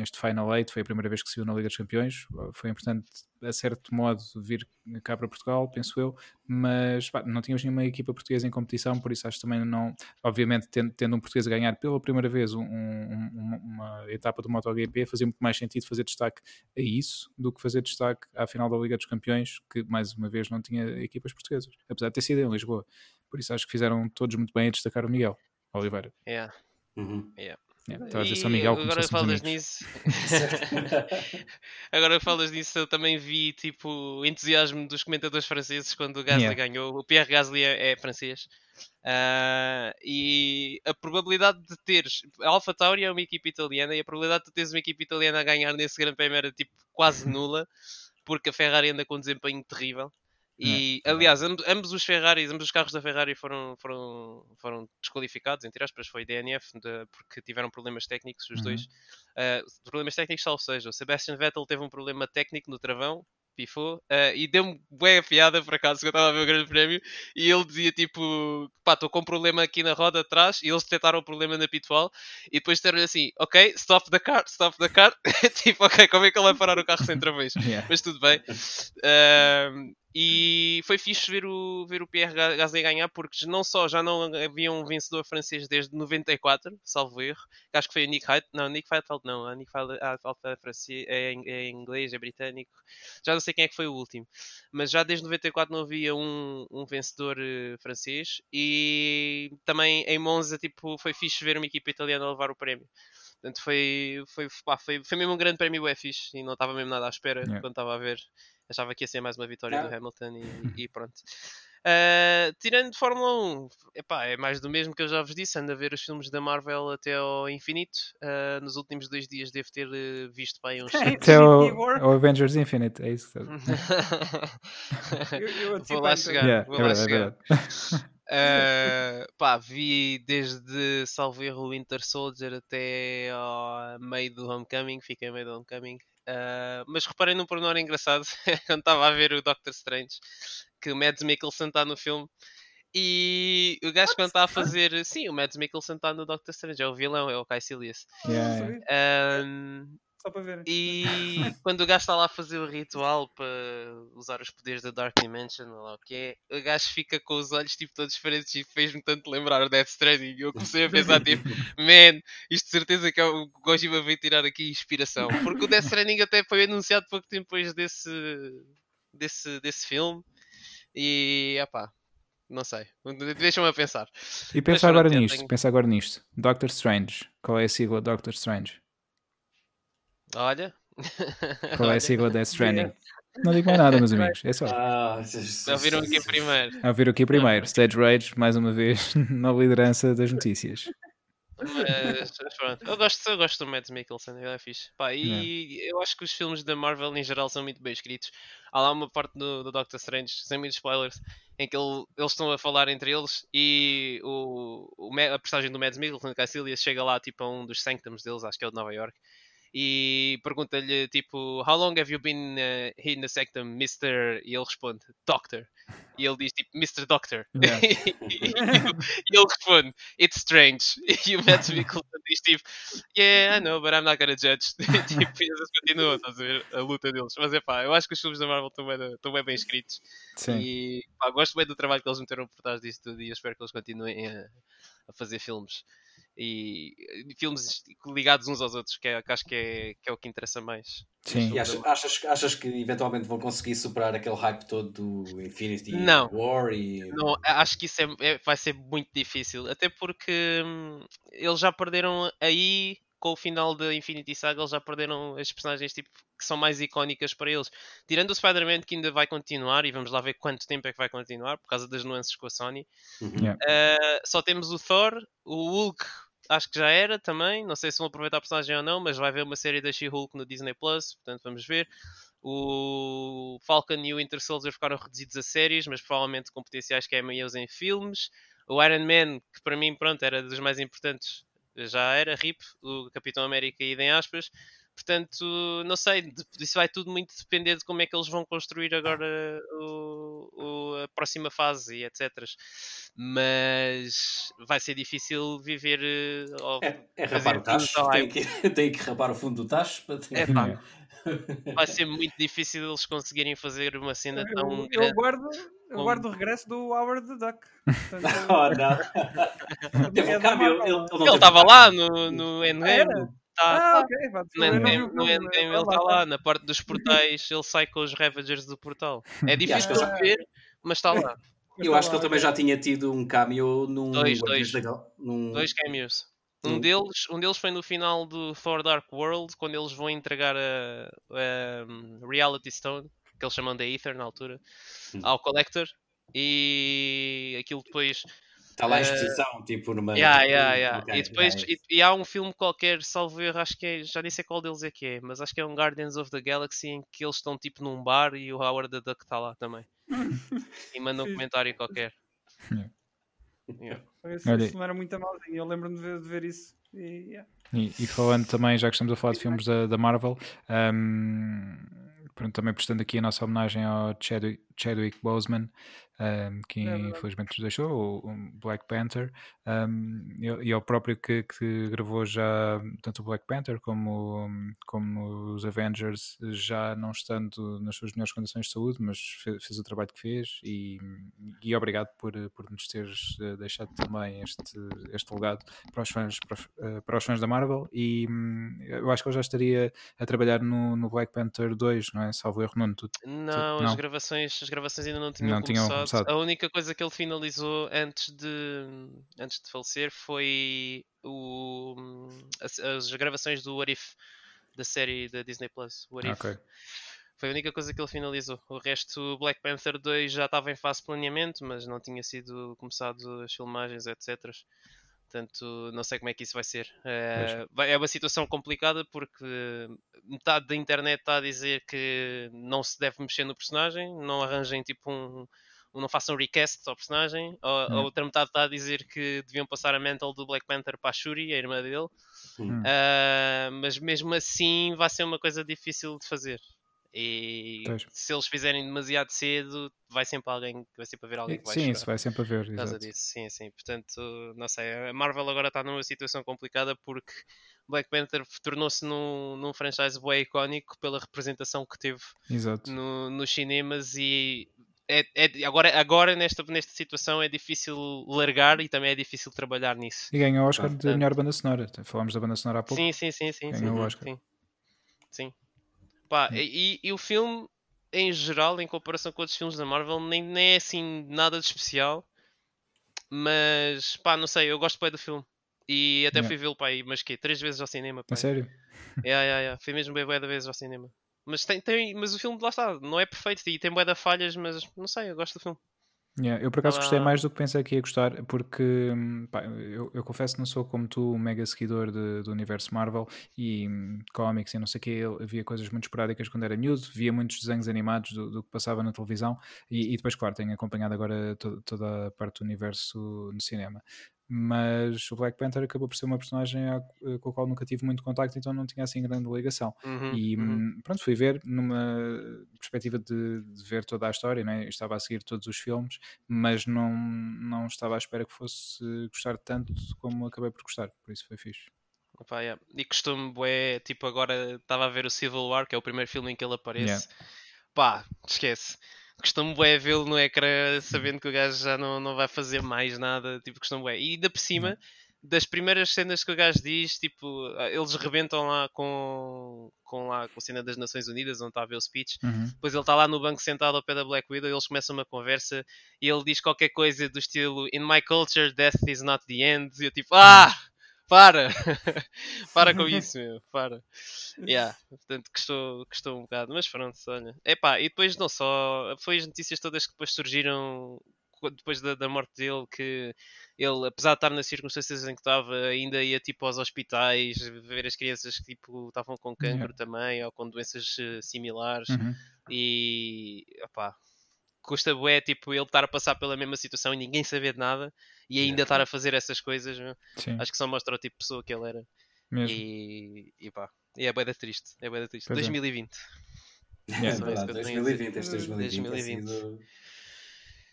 este Final Eight, foi a primeira vez que se viu na Liga dos Campeões, foi importante a certo modo vir cá para Portugal, penso eu, mas pá, não tínhamos nenhuma equipa portuguesa em competição, por isso acho também não, obviamente tendo, tendo um português a ganhar pela primeira vez um, um, uma, uma, etapa do MotoGP, fazia muito mais sentido fazer destaque a isso do que fazer destaque à final da Liga dos Campeões, que mais uma vez não tinha equipas portuguesas, apesar de ter sido em Lisboa. Por isso acho que fizeram todos muito bem a destacar o Miguel Oliveira. Yeah. Uhum. Yeah. Yeah, a dizer São Miguel agora falas nisso agora falas nisso eu também vi tipo o entusiasmo dos comentadores franceses quando o Gasly yeah. ganhou. O Pierre Gasly é, é francês. Uh, e a probabilidade de teres a Alpha Tauri é uma equipa italiana e a probabilidade de teres uma equipa italiana a ganhar nesse grande prémio era tipo quase nula porque a Ferrari anda com um desempenho terrível e, é, aliás, ambos, ambos, os Ferraris, ambos os carros da Ferrari foram, foram, foram desqualificados, entre aspas, foi DNF, de, porque tiveram problemas técnicos, os uhum. dois. Uh, problemas técnicos, salvo seja, o Sebastian Vettel teve um problema técnico no travão, pifou, uh, e deu-me bem a piada, por acaso, que eu estava a ver o grande prémio, e ele dizia, tipo, pá, estou com um problema aqui na roda atrás, e eles detectaram o problema na pitwall, e depois disseram assim, ok, stop the car, stop the car, tipo, ok, como é que ele vai parar o carro sem travões? yeah. Mas tudo bem. Uh, e foi fixe ver o, ver o Pierre Gasly ganhar, porque não só já não havia um vencedor francês desde 94, salvo erro, acho que foi o Nick Heidfeld, não, Nick Heidfeld não, a Nick Heidfeld é, é, é inglês, é britânico, já não sei quem é que foi o último, mas já desde 94 não havia um, um vencedor uh, francês e também em Monza tipo, foi fixe ver uma equipa italiana levar o prémio. Portanto, foi, foi, pá, foi, foi mesmo um grande prémio é fixe e não estava mesmo nada à espera yeah. quando estava a ver achava que ia ser mais uma vitória do Hamilton e, e pronto. Uh, tirando de Fórmula 1, epá, é mais do mesmo que eu já vos disse. Ando a ver os filmes da Marvel até ao infinito. Uh, nos últimos dois dias devo ter uh, visto bem uns. Até o, Avengers Infinite, é isso. eu, eu vou lá chegar. Yeah, vou é lá verdade, chegar. É pá, vi desde salvo erro o Winter Soldier até ao meio do Homecoming, fiquei meio do Homecoming. Uh, mas reparei num pormenor engraçado quando estava a ver o Doctor Strange que o Mads Mikkelsen está no filme E o gajo quando está a fazer. Sim, o Mads Mikkelsen está no Doctor Strange, é o vilão, é o Caecilius. Yeah. Um, Só para ver. E quando o gajo está lá a fazer o ritual para usar os poderes da Dark Dimension, lá o que é, o gajo fica com os olhos tipo todos diferentes e fez-me tanto lembrar o Death Stranding. E eu comecei a pensar tipo, man, isto de certeza que é o Gojima veio tirar aqui inspiração. Porque o Death Stranding até foi anunciado pouco tempo depois desse, desse, desse filme. E, pá, não sei. Deixa-me a pensar. E pensa agora nisto. Tenho... Pensa agora nisto. Doctor Strange. Qual é a sigla Doctor Strange? Olha. Qual é a sigla Death Stranding? Não digo mais nada, meus amigos. É só. Ah, ouviram aqui primeiro. Ouviram aqui primeiro. Stage Rage, mais uma vez, na liderança das notícias. Mas, pronto, eu gosto, eu gosto do Mads Mikkelsen, ele é fixe. Pá, e é. eu acho que os filmes da Marvel em geral são muito bem escritos. Há lá uma parte do, do Doctor Strange, sem muitos spoilers, em que ele, eles estão a falar entre eles e o, o a personagem do Mads Mikkelsen, Caecilius, chega lá tipo a um dos sanctums deles, acho que é o de Nova York, e pergunta-lhe tipo How long have you been uh, in the sectum, Mr. E ele responde Doctor. E ele diz tipo Mr. Doctor. Yeah. e, ele responde It's strange. E o Matt Mikkelsen diz tipo Yeah, I know, but I'm not gonna judge. tipo, e eles continuam a ver a luta deles. Mas é pá, eu acho que os filmes da Marvel estão bem, estão bem, bem escritos. Sim. E pá, gosto bem do trabalho que eles meteram por trás disso tudo e eu espero que eles continuem a, a fazer filmes e, e filmes ligados uns aos outros, que, é, que acho que é, que é o que interessa mais. Sim. E achas, achas, achas que eventualmente vão conseguir superar aquele hype todo do Infinity não, War? E... Não, acho que isso é, é, vai ser muito difícil, até porque hum, eles já perderam aí com o final da Infinity Saga, eles já perderam as personagens tipo, que são mais icónicas para eles. Tirando o Spider-Man, que ainda vai continuar, e vamos lá ver quanto tempo é que vai continuar, por causa das nuances com a Sony. Uhum. Uh, só temos o Thor, o Hulk, acho que já era também. Não sei se vão aproveitar a personagem ou não, mas vai haver uma série da She-Hulk no Disney Plus, portanto vamos ver. O Falcon e o Winter Soldier ficaram reduzidos a séries, mas provavelmente com potenciais cameos em filmes. O Iron Man, que para mim, pronto, era dos mais importantes, já era RIP, o Capitão América idem aspas. Portanto, não sei, isso vai tudo muito depender de como é que eles vão construir agora o, o, a próxima fase e etc. Mas vai ser difícil viver. é, é rapar o tacho, tem que, tem que rapar o fundo do tacho para ter... é, pá, vai ser muito difícil eles conseguirem fazer uma cena tão eu, grande. Eu guardo, eu como... guardo o regresso do Howard the Duck. Portanto, oh, não. Teve um câmbio. Ele estava lá no, no Endgame. Ah, ah, ok. No Endgame, no Endgame ele está lá, na parte dos portais, ele sai com os Ravagers do portal. É difícil de ver, mas está lá. Eu acho que ele também já tinha tido um cameo num. Dois, dois. Num... Dois cameos. Um deles, um deles foi no final do Thor Dark World, quando eles vão entregar a, a Reality Stone, que eles chamam de Ether na altura, hum. ao Collector. E aquilo depois. Está lá em eh, exposição, uh, tipo meio. Yeah, yeah, yeah. Okay, e depois yeah, e, e, há um filme qualquer, salvo erro, acho que é, já nem sei qual deles é que é, mas acho que é um Guardians of the Galaxy em que eles estão tipo num bar e o Howard the Duck está lá também. e manda um comentário qualquer. Yeah. Yeah. Esse, não era muito malzinho, eu lembro-me de ver, de ver isso. E, yeah. e, e, falando também, já que estamos a falar de filmes da, da Marvel, um, pronto, também prestando aqui a nossa homenagem ao Chadwick, Chadwick Boseman, um, que é infelizmente nos deixou, o, Black Panther, um, e, é o próprio que, que, gravou já tanto o Black Panther como, como os Avengers, já não estando nas suas melhores condições de saúde, mas fez, fez o trabalho que fez e, e obrigado por, por nos teres eh, deixado também este, este legado para os fãs, para, eh, para os fãs da Marvel e eu acho que ele já estaria a trabalhar no, no Black Panther 2, não é? Salvo erro, não, tu, não, tu, não. As, gravações, as gravações ainda não tinham não começado. A única coisa que ele finalizou antes de, antes de falecer foi o, as, as gravações do What If, da série da Disney Plus. What If. Okay. Foi a única coisa que ele finalizou. O resto, Black Panther 2 já estava em fase de planeamento, mas não tinha sido começado as filmagens, etc. Portanto, não sei como é que isso vai ser. É, é uma situação complicada porque metade da internet está a dizer que não se deve mexer no personagem, não arranjem tipo um, não façam recast ao personagem, ou, hum. a outra metade está a dizer que deviam passar a mental do Black Panther para a Shuri, a irmã dele, hum. uh, mas mesmo assim vai ser uma coisa difícil de fazer. E pois. se eles fizerem demasiado cedo, vai sempre alguém, vai sempre haver alguém que vai Sim, chorar. isso vai sempre haver. Por causa disso, sim, sim. Portanto, não sei, a Marvel agora está numa situação complicada porque Black Panther tornou-se num, num franchise bem icónico pela representação que teve no, nos cinemas e é, é, agora, agora nesta, nesta situação é difícil largar e também é difícil trabalhar nisso. E ganhou o Oscar ah, de melhor banda sonora. Falámos da banda sonora há pouco. Sim, sim, sim. sim ganhou sim, o Oscar. Sim. sim. Pá, e, e, o filme, em geral, em comparação com outros filmes da Marvel, nem, nem é assim nada de especial. Mas, pá, não sei, eu gosto bem do filme. E até yeah. fui vê-lo, pá, aí, mas que Três vezes ao cinema, pá. É sério? É, é, é. Fui mesmo bem bué vezes ao cinema. Mas, tem, tem, mas o filme, lá está, não é perfeito e tem bué de falhas, mas não sei, eu gosto do filme. Yeah, eu por acaso gostei mais do que pensei que ia gostar, porque hum, pá, eu, eu, confesso que não sou como tu um mega seguidor de, do universo Marvel e um, cómics e não sei o que, havia coisas muito esporádicas quando era miúdo, via muitos desenhos animados do, do que passava na televisão e, e, depois, claro, tenho acompanhado agora to, toda a parte do universo no cinema mas o Black Panther acabou por ser uma personagem eh, com a qual nunca tive muito contacto, então não tinha assim grande ligação. Uhum, e uhum. Hum, pronto, fui ver numa perspectiva de, de, ver toda a história, né? estava a seguir todos os filmes, mas não, não estava à espera que fosse gostar tanto como acabei por gostar, por isso foi fixe. Opa, yeah. E costumo, é tipo, agora estava a ver o Civil War, que é o primeiro filme em que ele aparece. Yeah. Pá, esquece costumo bué vê-lo no ecrã sabendo que o gajo já não, não vai fazer mais nada, tipo, costumo bué. E ainda por cima, das primeiras cenas que o gajo diz, tipo, eles rebentam lá com, com, lá, com a cena das Nações Unidas, onde está a ver o speech, uhum. depois ele está lá no banco sentado ao pé da Black Widow, eles começam uma conversa, e ele diz qualquer coisa do estilo, in my culture, death is not the end, e eu tipo, ah! Para! para com isso, meu, para. Yeah, portanto, custou, custou um bocado, mas pronto, olha. Epá, e depois não só, foi as notícias todas que depois surgiram depois da, da, morte dele, que ele, apesar de estar nas circunstâncias em que estava, ainda ia tipo aos hospitais ver as crianças que tipo, estavam com cancro yeah. também ou com doenças uh, similares uhum. e opá, custa bué tipo ele estar a passar pela mesma situação e ninguém saber de nada e ainda yeah. estar a fazer essas coisas acho que só mostra o tipo de pessoa que ele era Mesmo. e, e pá, e é bué da triste é bué da triste, pois 2020 é. Yeah, é verdade, 2020, este 2020, 2020. Sido...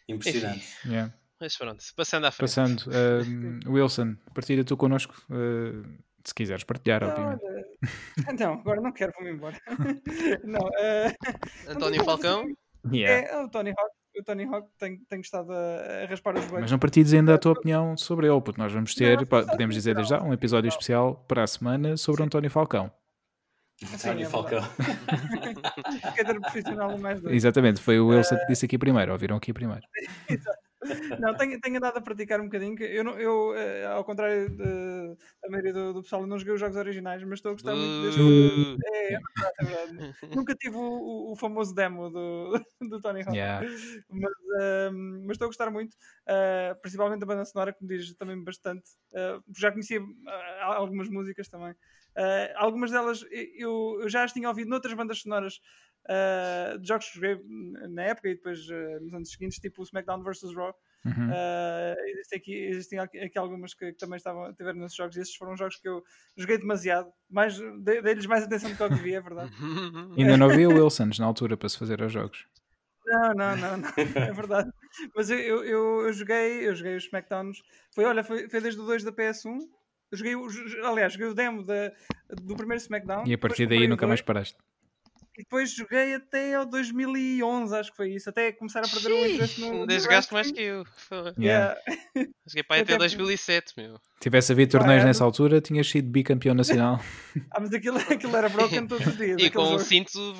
impressionante yeah. mas pronto, passando à frente passando, uh, Wilson, partilha tu connosco uh, se quiseres partilhar, não, obviamente. Não, agora não quero, vou-me embora. não, uh, António Falcão. Yeah. É, o Tony Hawk, o Tony Hawk tem, tem estado a, a raspar os joelhos. Mas não partilhes ainda a tua opinião sobre ele, porque nós vamos ter, não, podemos dizer desde já, um episódio especial para a semana sobre Sim. António Falcão. António é Falcão. Cada profissional mais dois. Exatamente, foi o Wilson que disse aqui primeiro, ouviram aqui primeiro. Exato. Não, tenho, tenho andado a praticar um bocadinho. Eu, não, eu eh, ao contrário da maioria do, do, pessoal, não joguei os jogos originais, mas estou a gostar muito deste. Uh. É, é verdade, é verdade. Nunca tive o, o, famoso demo do, do Tony Hawk. Yeah. Mas, uh, mas, estou a gostar muito, uh, principalmente da banda sonora, que me diz também bastante. Uh, já conhecia algumas músicas também. algumas delas eu, eu já as tinha ouvido noutras bandas sonoras uh, de jogos que joguei na época e depois uh, nos anos seguintes, tipo o SmackDown vs. Raw. Uhum. Uh, existem, aqui, existem aqui algumas que, que também estavam, tiveram nesses jogos e esses foram jogos que eu joguei demasiado, mais, dei-lhes mais atenção do que eu devia, é verdade. Ainda não vi o Wilsons na altura para se fazer aos jogos. Não, não, não, não, é verdade. Mas eu, eu, eu, eu, joguei, eu joguei os SmackDowns. Foi, olha, foi, foi desde o 2 da PS1. Eu joguei, aliás, joguei o demo da, do primeiro SmackDown. E a partir daí nunca mais paraste. E depois joguei até ao 2011, acho que foi isso. Até começar a perder o interesse no. Ainda jogaste mais que eu. Yeah. Joguei para até 2007, meu. Tivesse havido torneios nessa altura, tinhas sido bicampeão nacional. ah, mas aquilo, aquilo era broken todos os dias. E com um cinto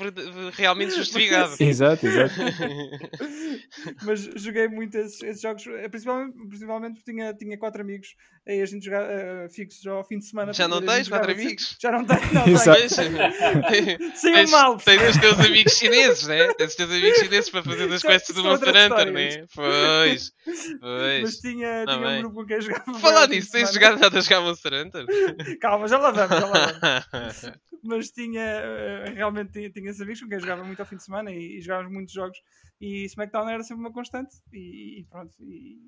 realmente justificado. exato, exato. mas joguei muito esses, esses, jogos, eh, principalmente, principalmente porque tinha, tinha quatro amigos. Aí a gente jogava uh, fixos ao fim de semana. Já não tens quatro amigos? Já não tenho, não tenho. Sim, mal. Tens os teus amigos chineses, né? Tens os teus amigos chineses para fazer as quests do Monster Hunter, né? Pois, pois. Mas tinha, tinha um grupo com quem jogava. Falar disso, tens jogado nada a jogar Monster Hunter? Calma, já lá vamos, já lá vamos. mas tinha uh, realmente tinha, tinha amigos com quem jogava muito ao fim de semana e, e jogávamos muitos jogos e SmackDown era sempre uma constante e, e pronto e,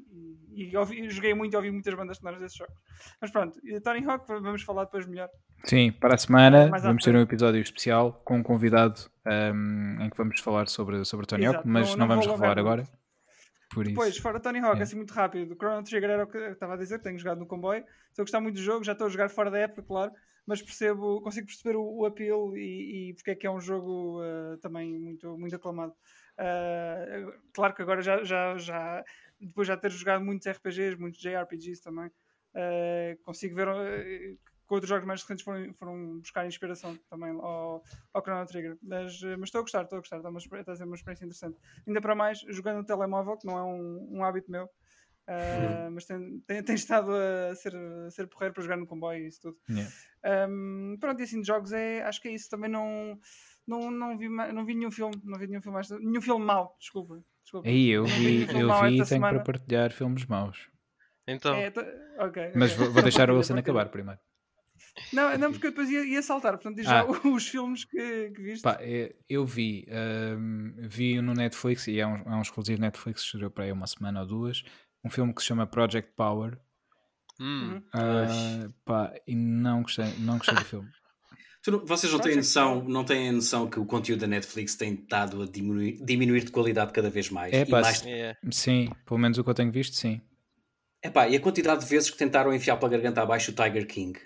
e, ouvi, joguei muito e ouvi muitas bandas sonoras desses jogos mas pronto, Tony Hawk vamos falar depois melhor Sim, para a semana vamos ter um episódio especial com um convidado um, em que vamos falar sobre, sobre Tony Exato. Hawk mas não, não, não vamos revelar agora por Depois, isso. fora Tony Hawk, é. assim muito rápido. O Chrono Trigger era o que eu estava a dizer, tenho jogado no comboio. Estou a gostar muito do jogo, já estou a jogar fora da época, claro, mas percebo, consigo perceber o, o appeal e, e porque é que é um jogo uh, também muito, muito aclamado. Uh, claro que agora já, já, já, depois já ter jogado muitos RPGs, muitos JRPGs também, uh, consigo ver que outros jogos mais recentes foram, foram buscar inspiração também ao, ao Chrono Trigger. Mas, mas estou a gostar, estou a gostar, está, uma, está a ser uma experiência interessante. Ainda para mais, jogando no telemóvel, que não é um, um hábito meu, uh, mas tem, tem, tem, estado a ser, a ser porreiro para jogar no comboio e isso tudo. Yeah. Um, pronto, e assim de jogos é, acho que é isso. Também não, não, não, vi, não vi nenhum filme, não vi nenhum filme, nenhum filme mau, desculpa. desculpa. Aí eu vi, vi eu vi e tenho semana. para partilhar filmes maus. Então. É, okay, mas vou, vou deixar o Wilson acabar primeiro. Não, não porque depois ia, ia saltar, portanto diz ah. já os filmes que, que viste. Pá, é, eu vi, um, vi no Netflix, e é um, é um exclusivo Netflix, estreou para aí uma semana ou duas, um filme que se chama Project Power. Hum. Uh, pá, e não gostei, não gostei do filme. Tu, vocês não têm, noção, não têm noção que o conteúdo da Netflix tem estado a diminuir, diminuir de qualidade cada vez mais? É, pá, mais... É. Sim, pelo menos o que eu tenho visto, sim. É pá, e a quantidade de vezes que tentaram enfiar pela garganta abaixo o Tiger King?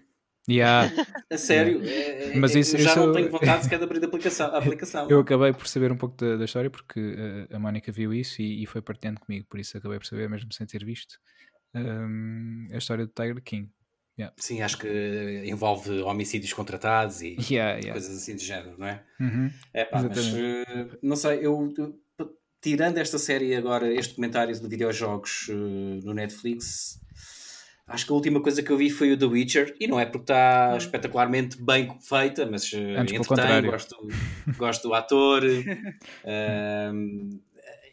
Yeah. a sério, yeah. é, mas isso, já isso... não tenho vontade sequer de abrir a aplicação. A aplicação. Eu acabei por saber um pouco da, da história porque uh, a Mónica viu isso e, e, foi partilhando comigo, por isso acabei por saber, mesmo sem ter visto, um, a história do Tiger King. Yeah. Sim, acho que envolve homicídios contratados e yeah, yeah. coisas assim de género, não é? Uhum. É pá, mas uh, não sei, eu, tirando esta série agora, este comentário de videojogos uh, no Netflix, Acho que a última coisa que eu vi foi o The Witcher, e não é porque está espetacularmente bem feita, mas uh, entretém, gosto, gosto do ator. uh,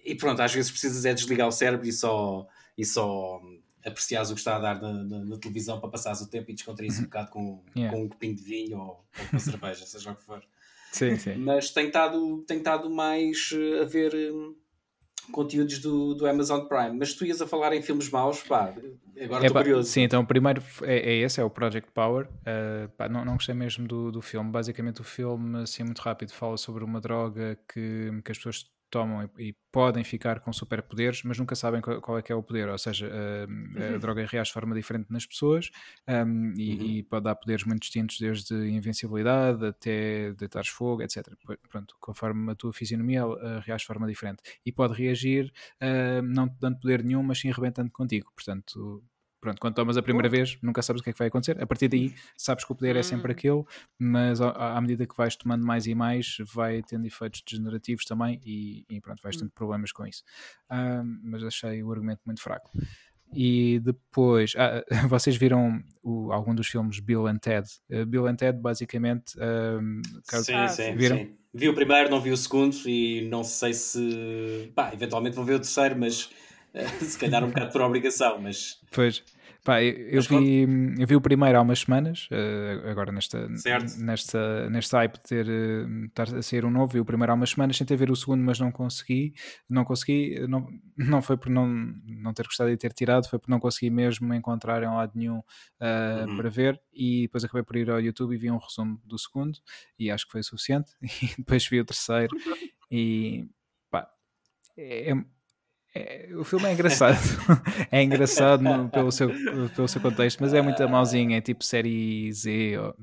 e pronto, às vezes precisas é desligar o cérebro e só, e só apreciares o que está a dar na, na, na televisão para passares o tempo e descontrair um uhum. bocado com, yeah. com um copinho de vinho ou, ou com cerveja, seja o que for. Sim, sim. Mas tenho estado, tenho estado mais eh, a ver hum, conteúdos do, do Amazon Prime. Mas tu ias a falar em filmes maus, pá, agora estou curioso. Sim, então o primeiro é, é, esse, é o Project Power. Uh, pá, não, não gostei mesmo do, do filme. Basicamente o filme, assim, muito rápido, fala sobre uma droga que, que as pessoas tomam e, e, podem ficar com superpoderes, mas nunca sabem qual, qual, é que é o poder. Ou seja, a, a uhum. droga reage de forma diferente nas pessoas um, e, uhum. e, pode dar poderes muito distintos, desde invencibilidade até deitar fogo, etc. Pronto, conforme a tua fisionomia, ela reage de forma diferente. E pode reagir uh, não te dando poder nenhum, mas sim arrebentando contigo. Portanto, pronto, quando tomas a primeira vez, nunca sabes o que é que vai acontecer. A partir daí, sabes que o poder é sempre hum. aquele, mas à, medida que vais tomando mais e mais, vai tendo efeitos degenerativos também e, e pronto, vais hum. tendo problemas com isso. mas achei o argumento muito fraco. E depois, ah, vocês viram o, algum dos filmes Bill and Ted? Uh, Bill and Ted, basicamente. Um, sim, ah, sim, viram? sim. Vi o primeiro, não vi o segundo e não sei se. Pá, eventualmente vou ver o terceiro, mas se calhar um bocado por obrigação, mas. Pois. Pá, eu, eu vi, eu vi o primeiro há umas semanas, uh, agora nesta, nesta, neste hype de ter, uh, estar a sair um novo, vi o primeiro há umas semanas, tentei ver o segundo, mas não consegui, não consegui, não, não foi por não, não ter gostado de ter tirado, foi por não conseguir mesmo encontrar em lado nenhum uh, uhum. para ver, e depois acabei por ir ao YouTube e vi um resumo do segundo, e acho que foi suficiente, e depois vi o terceiro, e pá, é, é é, o filme é engraçado. é engraçado no, pelo, seu, pelo seu contexto, mas é muito mauzinho. É tipo série Z. Ou,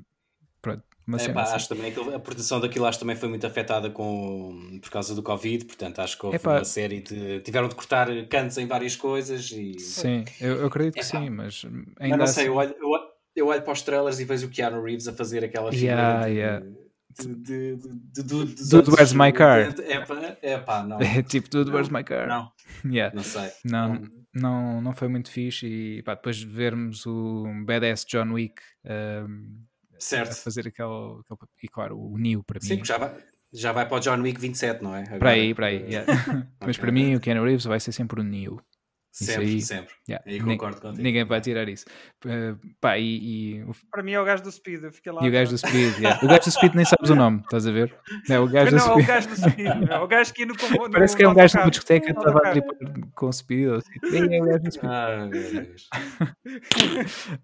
pronto, é, pá, assim. acho também que a produção daquilo acho também foi muito afetada com, por causa do Covid, portanto acho que houve uma série de. tiveram de cortar cantos em várias coisas e. Sim, eu, eu acredito que sim, mas ainda mas não sei, assim... eu, olho, eu, eu olho para os trailers e vejo o Keanu Reeves a fazer aquela yeah, de, yeah de, de, de, Dude, where's my car? É pá, é não. É tipo, Dude, where's my car? Não, yeah. não sei. Não, não, não foi muito fixe e pá, depois vermos o badass John Wick um, certo. a fazer aquele, aquele, e claro, o Neo para mim. Sim, já vai, já vai para o John Wick 27, não é? Agora. Para aí, para aí, yeah. Mas okay. para mim o Keanu Reeves vai ser sempre o Neo. Sempre, aí, sempre. Yeah, aí concordo contigo. Ninguém vai tirar isso. Uh, pá, e, e... Para mim é o gajo do Speed. Eu fiquei lá e o gajo do Speed, yeah. O gajo do Speed nem sabes o nome, estás a ver? É o gajo, não, do, Speed. É o gajo do Speed. É o gajo que no, no Parece que é um gajo numa discoteca que estava a tripar com o Speed. Assim. É o gajo do Speed. Ah, meu Deus.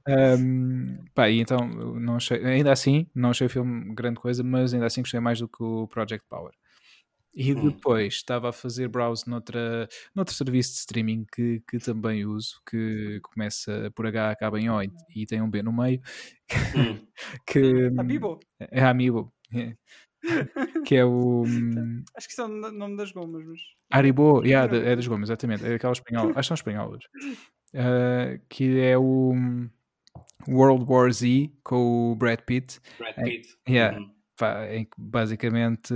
um, pá, e então, não achei, ainda assim, não achei o filme grande coisa, mas ainda assim gostei mais do que o Project Power. E hum. depois estava a fazer browse noutra, noutro serviço de streaming que, que também uso, que começa por H, acaba em O e, tem um B no meio. Hum. que, Amiibo. É Amiibo. É. que é o. Hum, acho que são o nome das gomas. Mas... Haribo, yeah, é das gomas, exatamente. É aquelas espanholas. Acho que são espanholas. Uh, que é o hum, World War Z com o Brad Pitt. Brad Pitt. É, yeah. Uhum em que basicamente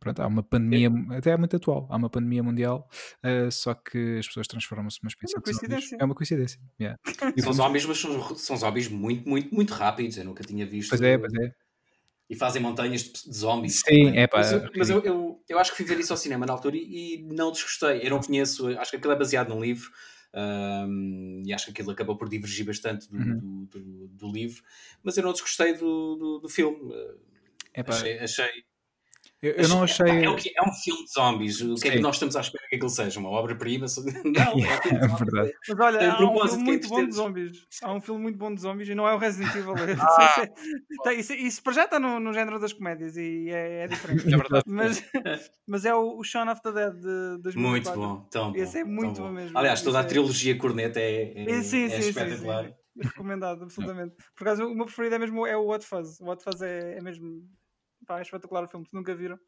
pronto, há uma pandemia, até é muito atual, há uma pandemia mundial, uh, só que as pessoas transformam-se numa espécie é uma coincidência. É uma coincidência. Yeah. E são zombies, mas são, são zombies muito, muito, muito rápidos. Eu nunca tinha visto. Pois é, pois é. E fazem montanhas de, zombies. Sim, é pá. Mas, eu, mas eu, eu, eu, acho que fui ver isso ao cinema na altura e, e não desgostei. Eu não conheço, acho que aquilo é baseado num livro. Um, e acho que aquilo acabou por divergir bastante do, uhum. do, do, do, livro, mas eu não desgostei do, do, filme. Epá, achei, achei, eu, eu não achei. É, é, é, um filme de zombies. O que é que nós estamos à espera que aquilo seja? Uma obra-prima? Não, é, é verdade. Mas olha, há um filme muito bom de zombies. Há um filme muito bom de zombies e não é o Resident Evil. ah, tá, isso, isso para já está no, no género das comédias e é, é diferente. É verdade. Mas, mas é o, o Shaun of the Dead de 2004. Muito bom. Tão bom Esse é muito bom. bom mesmo. Aliás, toda a trilogia Corneta é, é, sim, é sim, espetacular. Sim, sim. Recomendado, absolutamente. Por acaso, o meu preferido é mesmo é o What Fuzz. O What Fuzz é, é mesmo Pá, é espetacular o filme, se nunca viram.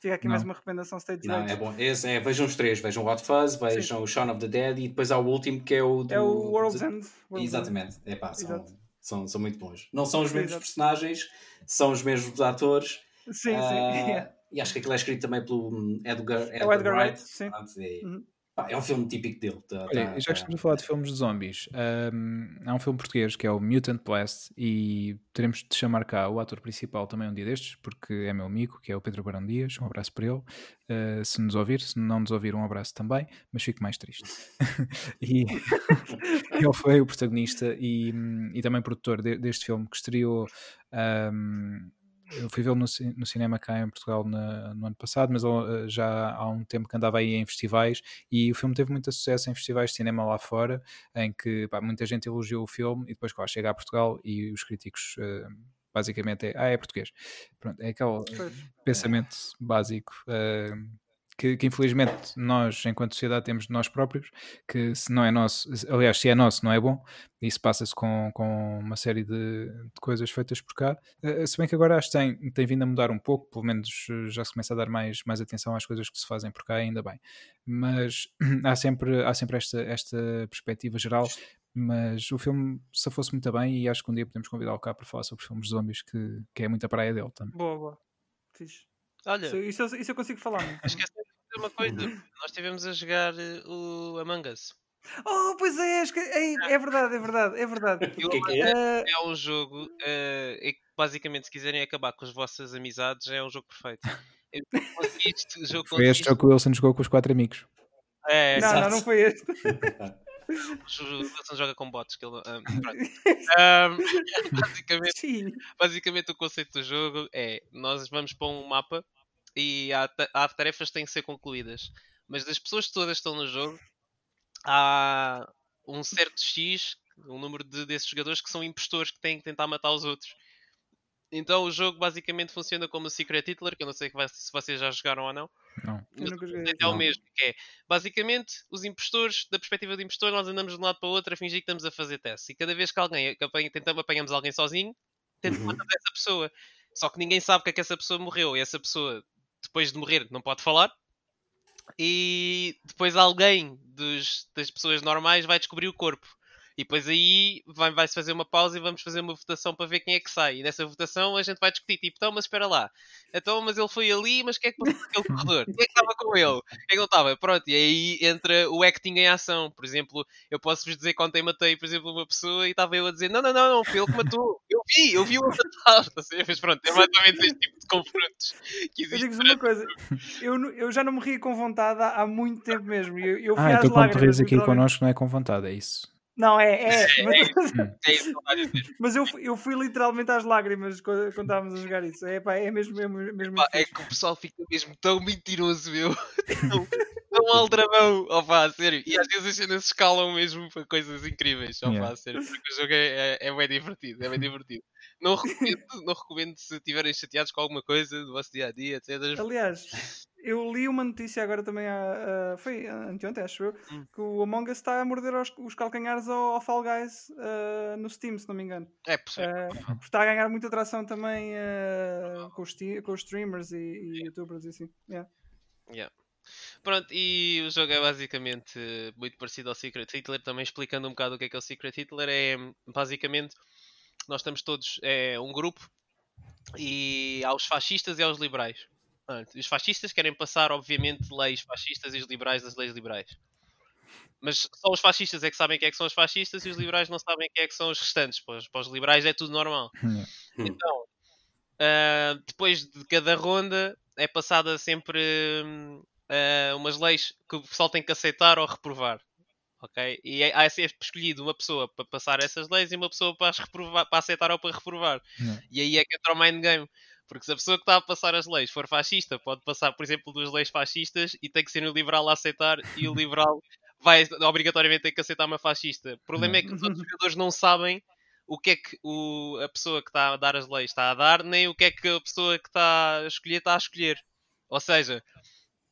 Fica aqui não. mais uma recomendação State Não, é bom. Esse, é, vejam os três, vejam Hot Fuzz, vejam Sim. o Shaun of the Dead e depois há o último que é o do, É o World's End. World's Exatamente, é pá, são, são, são, muito bons. Não são os mesmos Exato. personagens, são os mesmos atores. Sim, uh, sim. E acho que aquilo é escrito também pelo hum, Edgar, Edgar, é o Edgar Wright. Wright sim. É, uhum. É um filme típico dele. Tá, Olha, tá, já que estamos a falar de filmes de zombies, um, há um filme português que é o Mutant Blast e teremos de chamar cá o ator principal também um dia destes, porque é meu amigo, que é o Pedro Barão Dias. Um abraço para ele. Uh, se nos ouvir, se não nos ouvir, um abraço também, mas fico mais triste. e ele foi o protagonista e, e também produtor de, deste filme que estreou. Um, eu fui vê-lo no, no, cinema cá em Portugal na, no ano passado, mas uh, já há um tempo que andava aí em festivais e o filme teve muito sucesso em festivais de cinema lá fora, em que pá, muita gente elogiou o filme e depois claro, chega a Portugal e os críticos uh, basicamente é, ah, é português. Pronto, é aquele pensamento básico. Uh, que, que, infelizmente nós, enquanto sociedade, temos de nós próprios, que se não é nosso, aliás, se é nosso, não é bom, isso passa-se com, com uma série de, de, coisas feitas por cá. Uh, se bem que agora acho que tem, tem vindo a mudar um pouco, pelo menos eh, já se começa a dar mais, mais atenção às coisas que se fazem por cá, ainda bem. Mas há sempre, há sempre esta, esta perspectiva geral. Mas o filme se fosse muito bem e acho que um dia podemos convidá-lo cá para falar sobre filmes de zombies, que, que é muita praia dele também. Boa, boa. Fiz. Olha, isso, isso, isso, eu consigo falar. Esqueci de dizer uma coisa. Nós estivemos a jogar eh, o Among Us. Oh, pois é, é, é verdade, é verdade, é verdade. O que é, que é? é um jogo uh, é que basicamente se quiserem acabar com as vossas amizades é um jogo perfeito. Jogo foi este jogo que o Wilson jogou com os quatro amigos. É, não, não, não foi este. O Wilson joga com bots. Que ele, um, um, basicamente, basicamente, o conceito do jogo é: nós vamos para um mapa e há, há tarefas que têm que ser concluídas. Mas das pessoas todas que estão no jogo, há um certo X, um número de, desses jogadores que são impostores que têm que tentar matar os outros. Então o jogo basicamente funciona como o Secret Hitler, que eu não sei se vocês já jogaram ou não. Não. é o mesmo, que é basicamente os impostores, da perspectiva do impostor, nós andamos de um lado para o outro a fingir que estamos a fazer teste. E cada vez que alguém que apanha, tentamos, apanhamos alguém sozinho, tentamos uhum. matar essa pessoa. Só que ninguém sabe que é que essa pessoa morreu. E essa pessoa, depois de morrer, não pode falar. E depois alguém dos, das pessoas normais vai descobrir o corpo. E depois aí vai-se vai fazer uma pausa e vamos fazer uma votação para ver quem é que sai. E nessa votação a gente vai discutir, tipo, então, mas espera lá. Então, mas ele foi ali, mas quem é que passou naquele corredor? Quem é que estava com ele? Quem é que não estava? Pronto, e aí entra o acting em ação. Por exemplo, eu posso-vos dizer que ontem matei, por exemplo, uma pessoa e estava eu a dizer, não, não, não, não, foi ele que matou. Eu vi, eu vi o matar. Mas pronto, é mais ou menos este tipo de confrontos que Eu digo-vos uma coisa, eu, eu já não me ri com vontade há, há muito tempo mesmo. Eu, eu fui ah, então quando tu rires aqui connosco não é com vontade, é isso? Não, é, é. é mas, é isso, mas eu, eu fui literalmente às lágrimas quando, quando estávamos a jogar isso. É, pá, é mesmo, é mesmo Epá, É que o pessoal fica mesmo tão mentiroso, meu. tão, tão aldrabão, oh, pá, sério. E às vezes as cenas escalam mesmo para coisas incríveis, oh, yeah. pá, sério. Porque o jogo é, é, é bem divertido, é bem divertido. Não recomendo, não recomendo se estiverem chateados com alguma coisa do vosso dia a dia, etc. Aliás, eu li uma notícia agora também, uh, foi anteontem, acho eu, hum. que o Among Us está a morder os, os calcanhares ao, ao Fall Guys uh, no Steam, se não me engano. É possível. Uh, está a ganhar muita atração também com, os com os streamers e, e youtubers e assim. Yeah. Yeah. Pronto, e o jogo é basicamente muito parecido ao Secret Hitler, também explicando um bocado o que é que é o Secret Hitler, é basicamente nós estamos todos, é um grupo, e há os fascistas e há os liberais. Os fascistas querem passar, obviamente, leis fascistas e os liberais das leis liberais. Mas só os fascistas é que sabem quem é que são os fascistas e os liberais não sabem quem é que são os restantes. Para os, para os liberais é tudo normal. Hum. Então, uh, depois de cada ronda é passada sempre uh, umas leis que o pessoal tem que aceitar ou reprovar. Ok? E é, há sempre escolhido uma pessoa para passar essas leis e uma pessoa para, reprovar, para aceitar ou para reprovar. E aí é que entra o mind game. Porque se a pessoa que está a passar as leis for fascista, pode passar, por exemplo, duas leis fascistas e tem que ser o liberal a aceitar e o liberal vai obrigatoriamente ter que aceitar uma fascista. O problema é que os outros jogadores não sabem o que é que o, a pessoa que está a dar as leis está a dar, nem o que é que a pessoa que está a escolher está a escolher. Ou seja,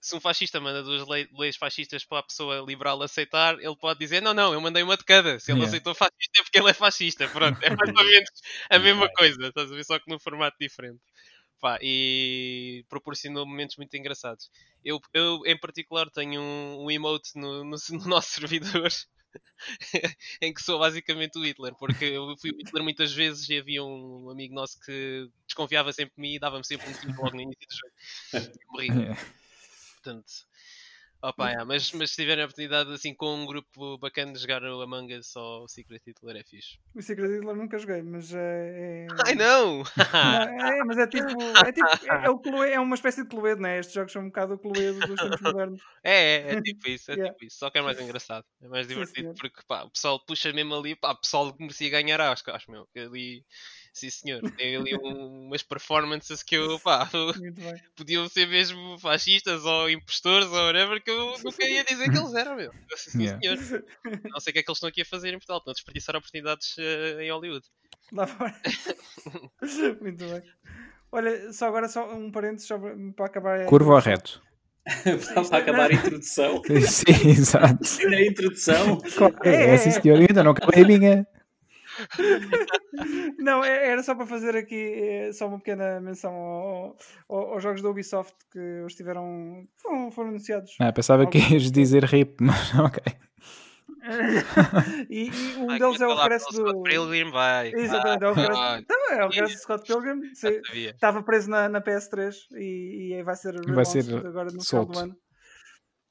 se um fascista manda duas leis fascistas para a pessoa liberal aceitar, ele pode dizer: Não, não, eu mandei uma de cada. Se ele yeah. aceitou fascista é porque ele é fascista. Pronto, é mais ou menos a mesma coisa, estás a ver? Só que num formato diferente. Pá, e proporcionou momentos muito engraçados. Eu, eu em particular, tenho um, um emote no, no, no nosso servidor. em que sou basicamente o Hitler, porque eu fui o Hitler muitas vezes e havia um amigo nosso que desconfiava sempre de mim e dava-me sempre um tiro logo no início do jogo. Morri. Portanto, opa, yeah, mas, mas se tiverem a oportunidade assim com um grupo bacana de jogar o Among Us ou o Secret Hitler é fixe. O Secret Hitler nunca joguei, mas é. é... Ai não! não! É, mas é tipo. É, tipo é, é, o Cluedo, é uma espécie de Cluedo, não é? Estes jogos são um bocado o Cluedo dos tempos modernos. É, é, é tipo isso, é yeah. tipo isso. Só que é mais engraçado, é mais divertido, Sim, porque pá, o pessoal puxa mesmo ali, pá, o pessoal merecia ganhar, acho, acho meu. Ali Sim, senhor. Tem ali um, umas performances que eu, pá, podiam ser mesmo fascistas ou impostores ou whatever, que eu nunca ia dizer que eles eram, meu. Sim, yeah. senhor. Não sei o que é que eles estão aqui a fazer em Portugal, estão a desperdiçar oportunidades uh, em Hollywood. Lá fora. Muito bem. Olha, só agora só um parênteses só para acabar. Curva ou reto? para acabar a introdução. Sim, exato. A introdução. É, é, é, sim, senhor. Ainda não acabei a minha. Não, é, era só para fazer aqui eh, só uma pequena menção ao, ao, aos jogos da Ubisoft que estiveram foram, foram anunciados. Ah, pensava que ias dizer RIP, mas ok. e, e, um deles é o regresso do. Scott Pilgrim vai. Exatamente, é o regresso, ah, então, é o regresso do Scott Pilgrim. Estava preso na, na PS3 e, e vai ser, vai ser agora no solto. final do ano.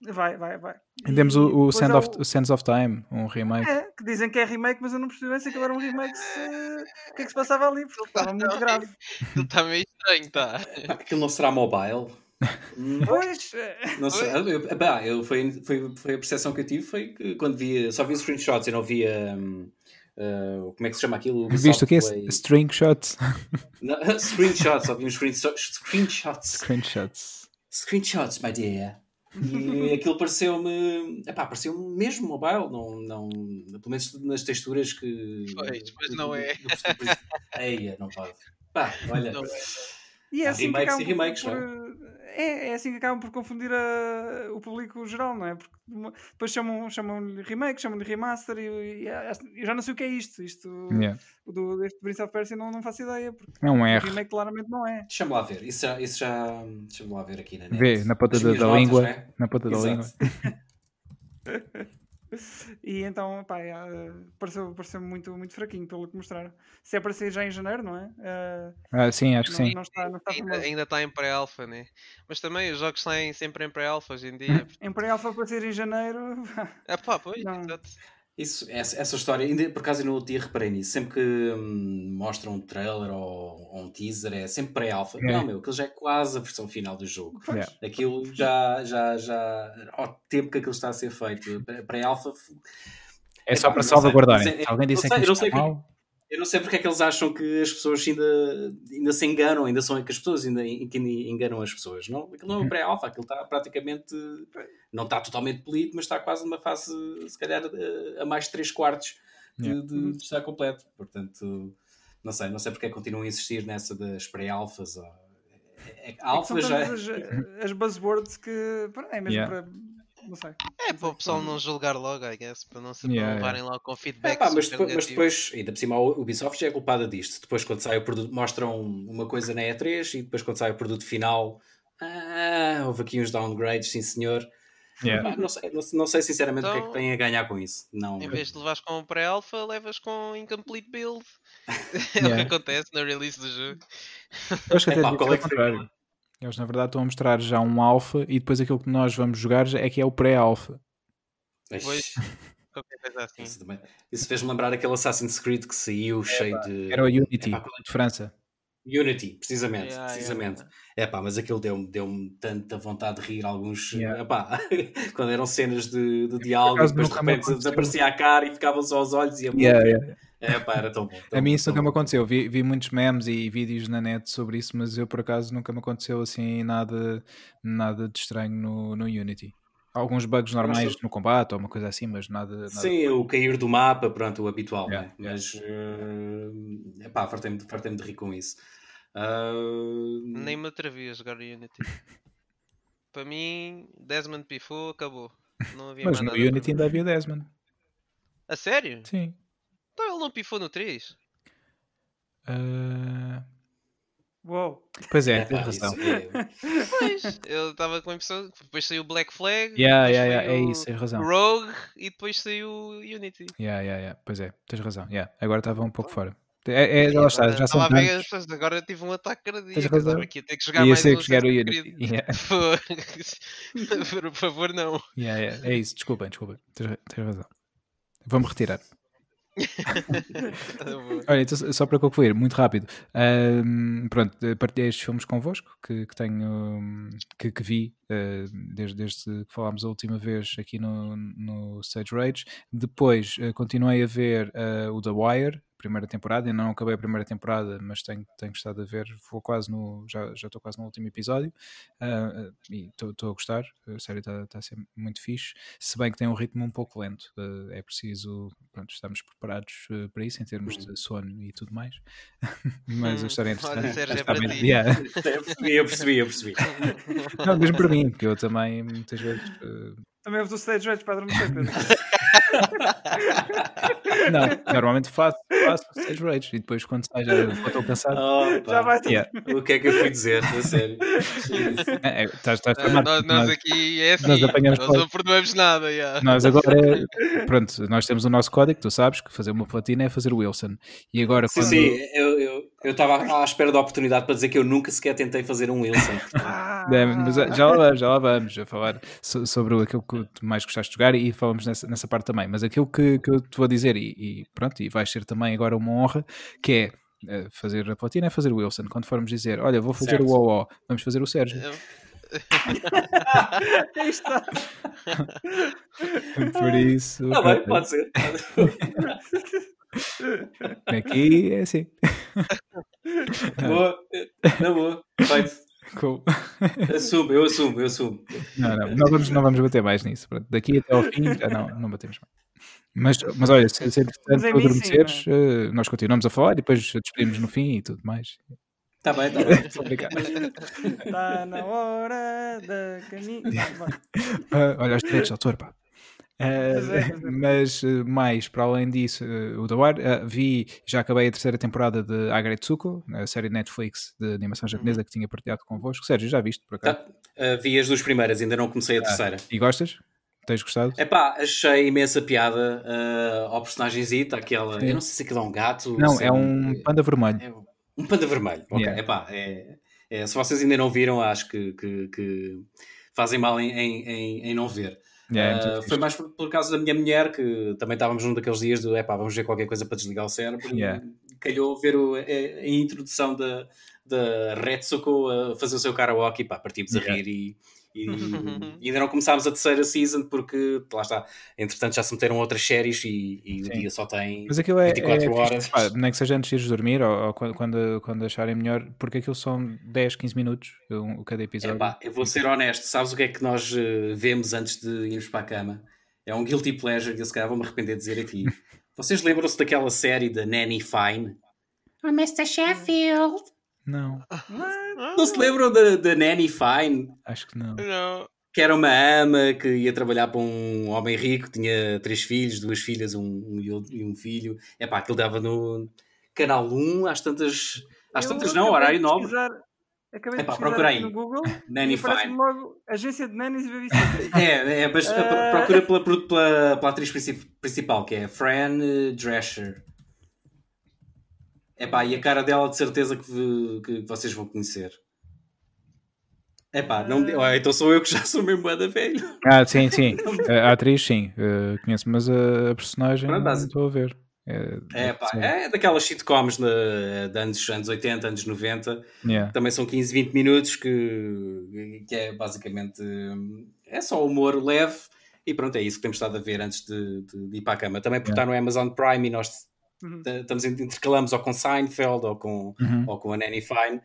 Vai, vai, vai. E temos o, o, Sand of, o Sands of Time, um remake. É, que dizem que é remake, mas eu não percebi bem se aquilo era um remake. Se... O que é que se passava ali? Porque estava muito grave. Aquilo está meio estranho, tá? Aquilo não será mobile? Pois. Não sei. Eu, bah, eu, foi, foi, foi a percepção que eu tive. Foi que quando via, só via screenshots e não via. Uh, como é que se chama aquilo? Visto o que é? String shots? screenshots, só vi uns screenshots. Screenshots. Screenshots, my dear. E aquilo pareceu-me. Pareceu-me mesmo mobile, não, não, pelo menos nas texturas que. Pois, mas não é. Eia, não pode. Pá, olha. Não é. E é assim remakes e remakes, por, é, é assim que acabam por confundir a, o público geral, não é? Porque depois chamam-lhe chamam remake, chamam-lhe remaster e, e, eu já não sei o que é isto. Isto yeah. do, deste Prince of Persia não, não faço ideia. Porque é um erro. remake claramente não é. Deixa-me lá ver. Isso já, isso já deixa-me lá ver aqui na net. Vê, na ponta da, da notas, língua. Né? Na ponta da língua. E então, pá, é, pareceu, pareceu muito, muito fraquinho pelo que mostraram. Se é para sair já em janeiro, não é? Uh, ah, sim, acho que não, sim. Não está, não está ainda, ainda está em pré-alpha, né? Mas também os jogos saem sempre em pré-alpha hoje em dia. em pré-alpha para sair em janeiro. É pá, pois, não. exato. Isso, essa, essa história, ainda, por acaso eu no outro dia reparei nisso, sempre que hum, mostram um trailer ou, ou, um teaser, é sempre pré-alpha. É. Não, meu, aquilo já é quase a versão final do jogo. Yeah. Aquilo já, já, já, ao tempo que aquilo está a ser feito, pré-alpha. É, só para salvaguardarem. É, Alguém disse que não sei, mal. Eu não sei porque é que eles acham que as pessoas ainda, ainda se enganam, ainda são que as pessoas ainda, ainda enganam as pessoas. Não, aquilo não é um uhum. pré-alfa, aquilo está praticamente. Não está totalmente polido, mas está quase numa fase, se calhar, a mais de 3 quartos de, yeah. de, de, estar completo. Portanto, não sei, não sei porque é que continuam a insistir nessa das pré-alfas. É, é, alfa é já. As, as buzzwords que. É mesmo yeah. para não sei. É para o pessoal não julgar logo, I guess, para não se yeah, levarem yeah. logo com feedback. É, pá, mas, depois, mas, depois, ainda por cima, a Ubisoft já é culpada disto. Depois, quando sai o produto, mostram uma coisa na E3 e depois, quando sai o produto final, ah, houve aqui uns downgrades, sim senhor. Yeah. Não, sei, não, não, sei sinceramente então, o que é que então, tem a ganhar com isso. Não... Em vez de levares com pré-alpha, levas com incomplete build. é o que acontece na release do jogo. Eu acho que até é, pá, qual é que foi? Eles, na verdade, estão a mostrar já um alfa e depois aquilo que nós vamos jogar é que é o pré-alfa. Pois, assim. Isso, isso fez-me lembrar aquele Assassin's Creed que saiu é, cheio pá. de. Era o Unity, é, pá, de França. Unity, precisamente, yeah, precisamente. É yeah. pá, mas aquilo deu-me deu tanta vontade de rir alguns. Yeah. Epá, quando eram cenas de, de diálogo, depois de repente desaparecia a cara e ficavam só os olhos e a yeah, yeah. É pá, era tão bom. Tão a mim isso nunca me aconteceu. Vi, vi muitos memes e vídeos na net sobre isso, mas eu por acaso nunca me aconteceu assim nada, nada de estranho no, no Unity. Alguns bugs normais no combate ou uma coisa assim, mas nada. nada Sim, o cair do mapa, pronto, o habitual, yeah, né? mas uh, epá, fartei-me fartei de rir com isso. Uh... Nem me atrevi a jogar Unity. Para mim, Desmond pifou, acabou. Não havia mas no Unity ainda havia Desmond. A sério? Sim. Ele não pifou no 3? Uh... Ah, Uou. Pois é, é tens razão. É... Pois, eu estava com a impressão. Depois saiu o Black Flag. Yeah, yeah, yeah, é isso, tens razão. Rogue e depois saiu o Unity. Yeah, yeah, yeah. Pois é, tens razão. Yeah. Agora estava um pouco fora. É, é, lá está, já são tantos. agora tive um ataque cardíaco. Estava aqui a ter que jogar Ia mais um. que jogar o Unity. Yeah. Por favor, não. Yeah, yeah. É isso, desculpem, desculpem. Tens, tens razão. Vou-me retirar. Olha, então, só para concluir, muito rápido. Um, pronto, partilhei estes filmes convosco que, que tenho que, que vi uh, desde, desde que falámos a última vez aqui no, no Stage Rage. Depois uh, continuei a ver uh, o The Wire, primeira temporada, ainda não acabei a primeira temporada, mas tenho, tenho estado a ver, vou quase no, já, já estou quase no último episódio uh, e estou a gostar, a série está tá a ser muito fixe, se bem que tem um ritmo um pouco lento, uh, é preciso, pronto, estamos preparados uh, para isso em termos de sono e tudo mais, mas a história é interessante. Olha, é para ti. Yeah. eu percebi, eu percebi. Não, mesmo para mim, porque eu também muitas vezes... Também ouves o stage rage para adormecer, Pedro. Não, normalmente faço, faço stage rage e depois quando sai já estou cansado. Oh, já vai yeah. O que é que eu fui dizer? A sério. É, é, estás, estás ah, nós, nós, aqui é assim, nós, nós não perdoamos nada. Yeah. Nós agora, pronto, nós temos o nosso código, tu sabes que fazer uma platina é fazer o Wilson. E agora sim, quando... Sim, eu, eu, eu estava à espera da oportunidade para dizer que eu nunca sequer tentei fazer um Wilson. é, mas já lá vamos, já lá vamos a falar sobre aquilo que tu mais gostaste de jogar e falamos nessa, nessa parte também. Mas aquilo que, que eu te vou dizer, e, e pronto, e vai ser também agora uma honra, que é eh, fazer a platina é fazer o Wilson. Quando formos dizer, olha, vou fazer certo. o OO, vamos fazer o Sérgio. está. Por isso. Ah, bem, pode ser. Aqui é assim. Boa, na boa, feito. Cool. Assumo, eu assumo, eu assumo. Não, não, não vamos, não vamos bater mais nisso. Daqui até ao fim, já não, não batemos mais. Mas, mas olha, se, se é interessante tu adormeceres, sim, uh, nós continuamos a falar e depois despedimos no fim e tudo mais. Está bem, está bem. Está na hora da caminho. Uh, olha, os direitos de autor, pá. Uh, mas uh, mais para além disso, uh, o The Wire, vi, já acabei a terceira temporada de Agretsuko, a série Netflix de animação japonesa uhum. que tinha partilhado convosco. Sérgio, já viste por acaso? Tá. vi as duas primeiras, ainda não comecei a ah, terceira. E gostas? Tens gostado? É pá, achei imensa piada ao personagemzito, aquela. Sim. Eu não sei se aquilo é um gato. Não, é, é um panda vermelho. É um panda vermelho, ok. Yeah. Epá, é, é, se vocês ainda não viram, acho que, que, que fazem mal em, em, em, não ver. Yeah, uh, foi mais por, por, causa da minha mulher, que também estávamos num daqueles dias do epá, vamos ver qualquer coisa para desligar o cérebro. Yeah. calhou ver o, a, a, introdução da, da Retsuko a fazer o seu karaoke e pá, partimos yeah. a rir e e, e, ainda não começámos a terceira season porque lá está, entretanto já se meteram outras séries e, e o dia só tem Mas aquilo é, 24 é, horas. Pá, nem que seja antes de ir dormir ou, ou, quando, quando acharem melhor, porque aquilo são 10, 15 minutos um, cada episódio. É, pá, eu vou ser honesto, sabes o que é que nós uh, vemos antes de irmos para a cama? É um guilty pleasure que eu se calhar vou-me arrepender de dizer aqui. Vocês lembram-se daquela série da Nanny Fine? Oh, Mr. Sheffield. Não. Não se lembram da, da Nanny Fine? Acho que não. Não. Que era uma ama que ia trabalhar para um homem rico, tinha três filhos, duas filhas um, um e um filho. É pá, aquilo dava no Canal 1, às tantas. Às tantas não, horário 9. Acabei de procura aí. no Google Nanny Fine. logo agência de nannies e babysitters. é, é, mas uh... procura pela, pela, pela atriz principal, que é Fran Drescher. Epá, e a cara dela de certeza que, que vocês vão conhecer. Epá, não, uh... então sou eu que já sou mesmo da velho. Ah, sim, sim. a atriz, sim, uh, conheço, mas a, a personagem Pronto, não estou a ver. É, é, pá, é daquelas sitcoms de, de anos, anos 80, anos 90. Yeah. Também são 15, 20 minutos que, que é basicamente é só humor leve e pronto, é isso que temos estado a ver antes de, de, de ir para a cama. Também por yeah. estar no Amazon Prime e nós Uhum. Estamos, intercalamos ou com Seinfeld ou com, uhum. ou com a Nanny Fine.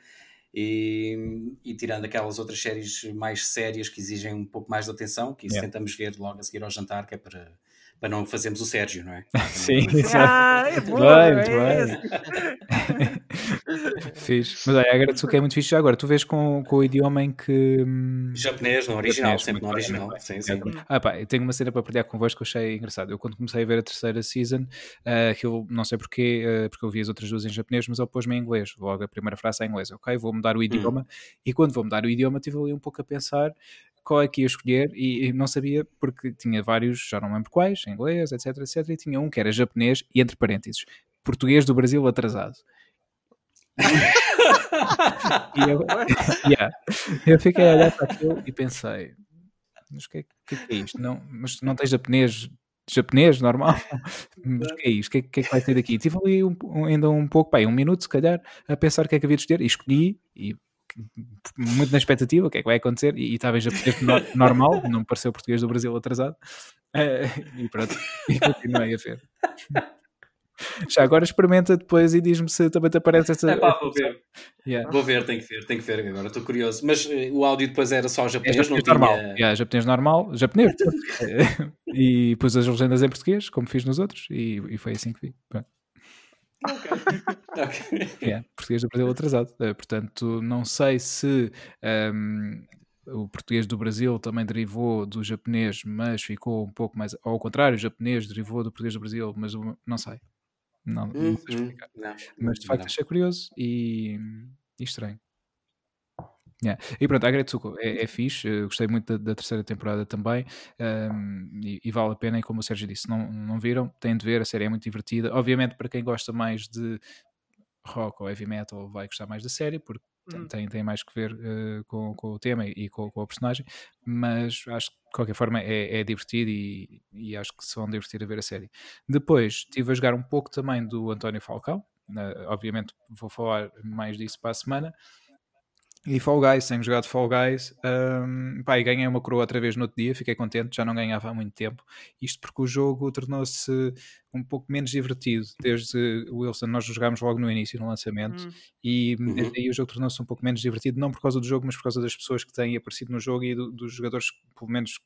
E, e, tirando aquelas outras séries mais sérias que exigem um pouco mais de atenção, que isso yeah. tentamos ver logo a seguir ao jantar, que é para para não fazermos o Sérgio, não é? Sim, ah, é bom, bem, muito é bem. fiz. Mas olha, agradeço que é muito fixe já agora. Tu vês com, com o idioma em que. Hum, Japonês, no original, Japonês, sempre no original. Bem, sim, sim. Ah, pá, eu tenho uma cena para partilhar convosco que eu achei engraçado. Eu, quando comecei a ver a terceira season, uh, que eu não sei porquê, uh, porque eu vi as outras duas em japonês, mas ele pôs-me em inglês. Logo a primeira frase é em inglês. Ok, vou mudar o hum. idioma. Hum. E quando vou mudar o idioma, estive ali um pouco a pensar qual é que ia escolher e, e, não sabia porque tinha vários, já não lembro quais, inglês, etc, etc, e tinha um que era japonês e entre parênteses, português do Brasil atrasado. e eu, yeah, eu fiquei a olhar para aquilo e pensei, mas o que, é, que, é isto? Não, mas não tens japonês japonês normal, mas o que é isto? O que, é, que, é que vai ter daqui? Tive ali um, um, ainda um pouco, pá, um minuto se calhar, a pensar o que é que havia de escolher e escolhi e muito na expectativa, o que é que vai acontecer, e, estava em japonês normal, não me pareceu português do Brasil atrasado, uh, e pronto, e continuei a ver. Já agora experimenta depois e diz-me se também te aparece essa. É pá, vou ver. Yeah. Vou ver, tenho que ver, tenho que ver agora, estou curioso. Mas uh, o áudio depois era só japonês, é japonês não normal. tinha. Yeah, japonês normal, japonês. e pus as legendas em português, como fiz nos outros, e, e foi assim que vi. Pronto. Ok. okay. É, português do Brasil atrasado. Uh, portanto, não sei se um, o português do Brasil também derivou do japonês, mas ficou um pouco mais. Ou ao contrário, o japonês derivou do português do Brasil, mas não sei. Não, não sei uhum. explicar. Não, mas de facto não. achei curioso e, e estranho. Yeah. E pronto, a Agretsuko é, é fixe, eu gostei muito da, da terceira temporada também um, e, e, vale a pena. E como o Sérgio disse, não, não viram, têm de ver, a série é muito divertida. Obviamente, para quem gosta mais de rock ou heavy metal, vai gostar mais da série, porque uhum. tem, tem mais que ver uh, com, com o tema e com, com o personagem. Mas acho que de qualquer forma é, é divertido e, e, acho que se vão divertir a ver a série. Depois estive a jogar um pouco também do António Falcão. Uh, obviamente vou falar mais disso para a semana. E Fall Guys, tenho jogado Fall Guys, um, pá, e ganhei uma coroa outra vez no outro dia, fiquei contente, já não ganhava há muito tempo. Isto porque o jogo tornou-se um pouco menos divertido. Desde o Wilson, nós jogámos logo no início, no lançamento, hum. e uhum. desde aí o jogo tornou-se um pouco menos divertido, não por causa do jogo, mas por causa das pessoas que têm aparecido no jogo e do, dos jogadores, pelo menos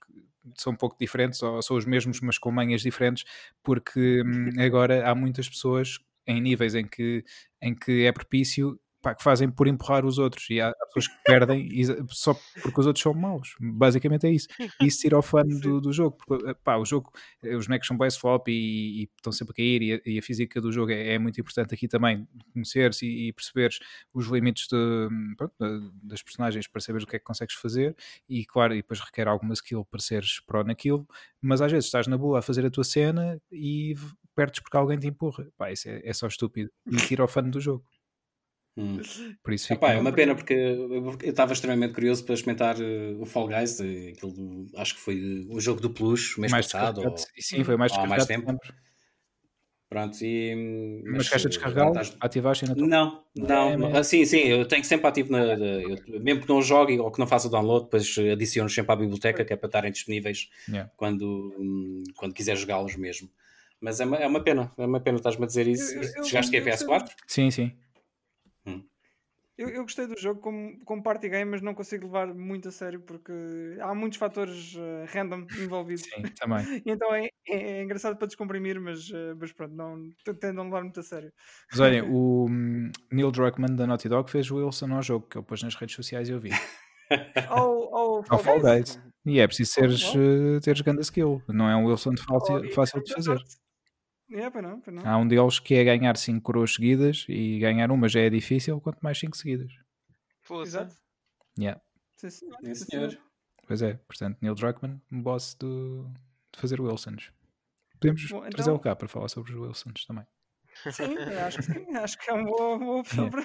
são um pouco diferentes, ou são os mesmos, mas com manhas diferentes, porque hum, agora há muitas pessoas em níveis em que, em que é propício pá, que fazem por empurrar os outros e há, pessoas que perdem só porque os outros são maus. Basicamente é isso. E isso tira o fã do, do jogo. Porque, eh, pá, o jogo, eh, os bonecos são base flop e, e, estão sempre a cair e a, e a física do jogo é, é, muito importante aqui também. Conheceres e, e perceberes os limites de, pronto, das personagens para saberes o que é que consegues fazer e claro, e depois requer alguma skill para seres pró naquilo, mas às vezes estás na boa a fazer a tua cena e perdes porque alguém te empurra. Pá, isso é, é só estúpido. E tira o fã do jogo. Hum. Por isso Epá, é uma pena porque eu estava extremamente curioso para experimentar uh, o Fall Guys, aquilo, acho que foi o jogo do Plus, mês mais passado. Ou, sim, foi mais, há mais tempo. Pronto, e. Mas, mas queres descarregá-lo? Estás... Ativaste ainda? Não, não. É, sim, sim, eu tenho sempre ativo na. Eu, mesmo que não jogue ou que não faça o download, depois adiciono sempre à biblioteca, que é para estarem disponíveis yeah. quando, quando quiser jogá-los mesmo. Mas é uma, é uma pena, é uma pena estás-me a dizer isso. Eu, eu, Chegaste aqui a PS4? Sim, sim. Hum. Eu, eu, gostei do jogo como, como party game, mas não consigo levar muito a sério porque há muitos fatores uh, random envolvidos. Sim, também. então é, é, é, engraçado para descomprimir, mas, uh, mas pronto, não tendo a levar muito a sério. Mas olhem, o um, Neil Druckmann da Naughty Dog fez o Wilson ao jogo, que eu pus nas redes sociais e eu vi. Ao, ao, Fall Guys. E é preciso seres, uh, teres grande skill, não é um Wilson fácil, oh, fácil de fazer. É, para não, para não. Há um deles que é ganhar 5 coroas seguidas e ganhar uma já é difícil, quanto mais 5 seguidas. Exato. Yeah. Sim, senhor. Sim, senhor. Pois é, portanto, Neil Druckmann, um boss do, de fazer Wilsons. Podemos Bom, então... trazê-lo cá para falar sobre os Wilsons também. Sim, acho que sim. Acho que é uma boa, boa opção para.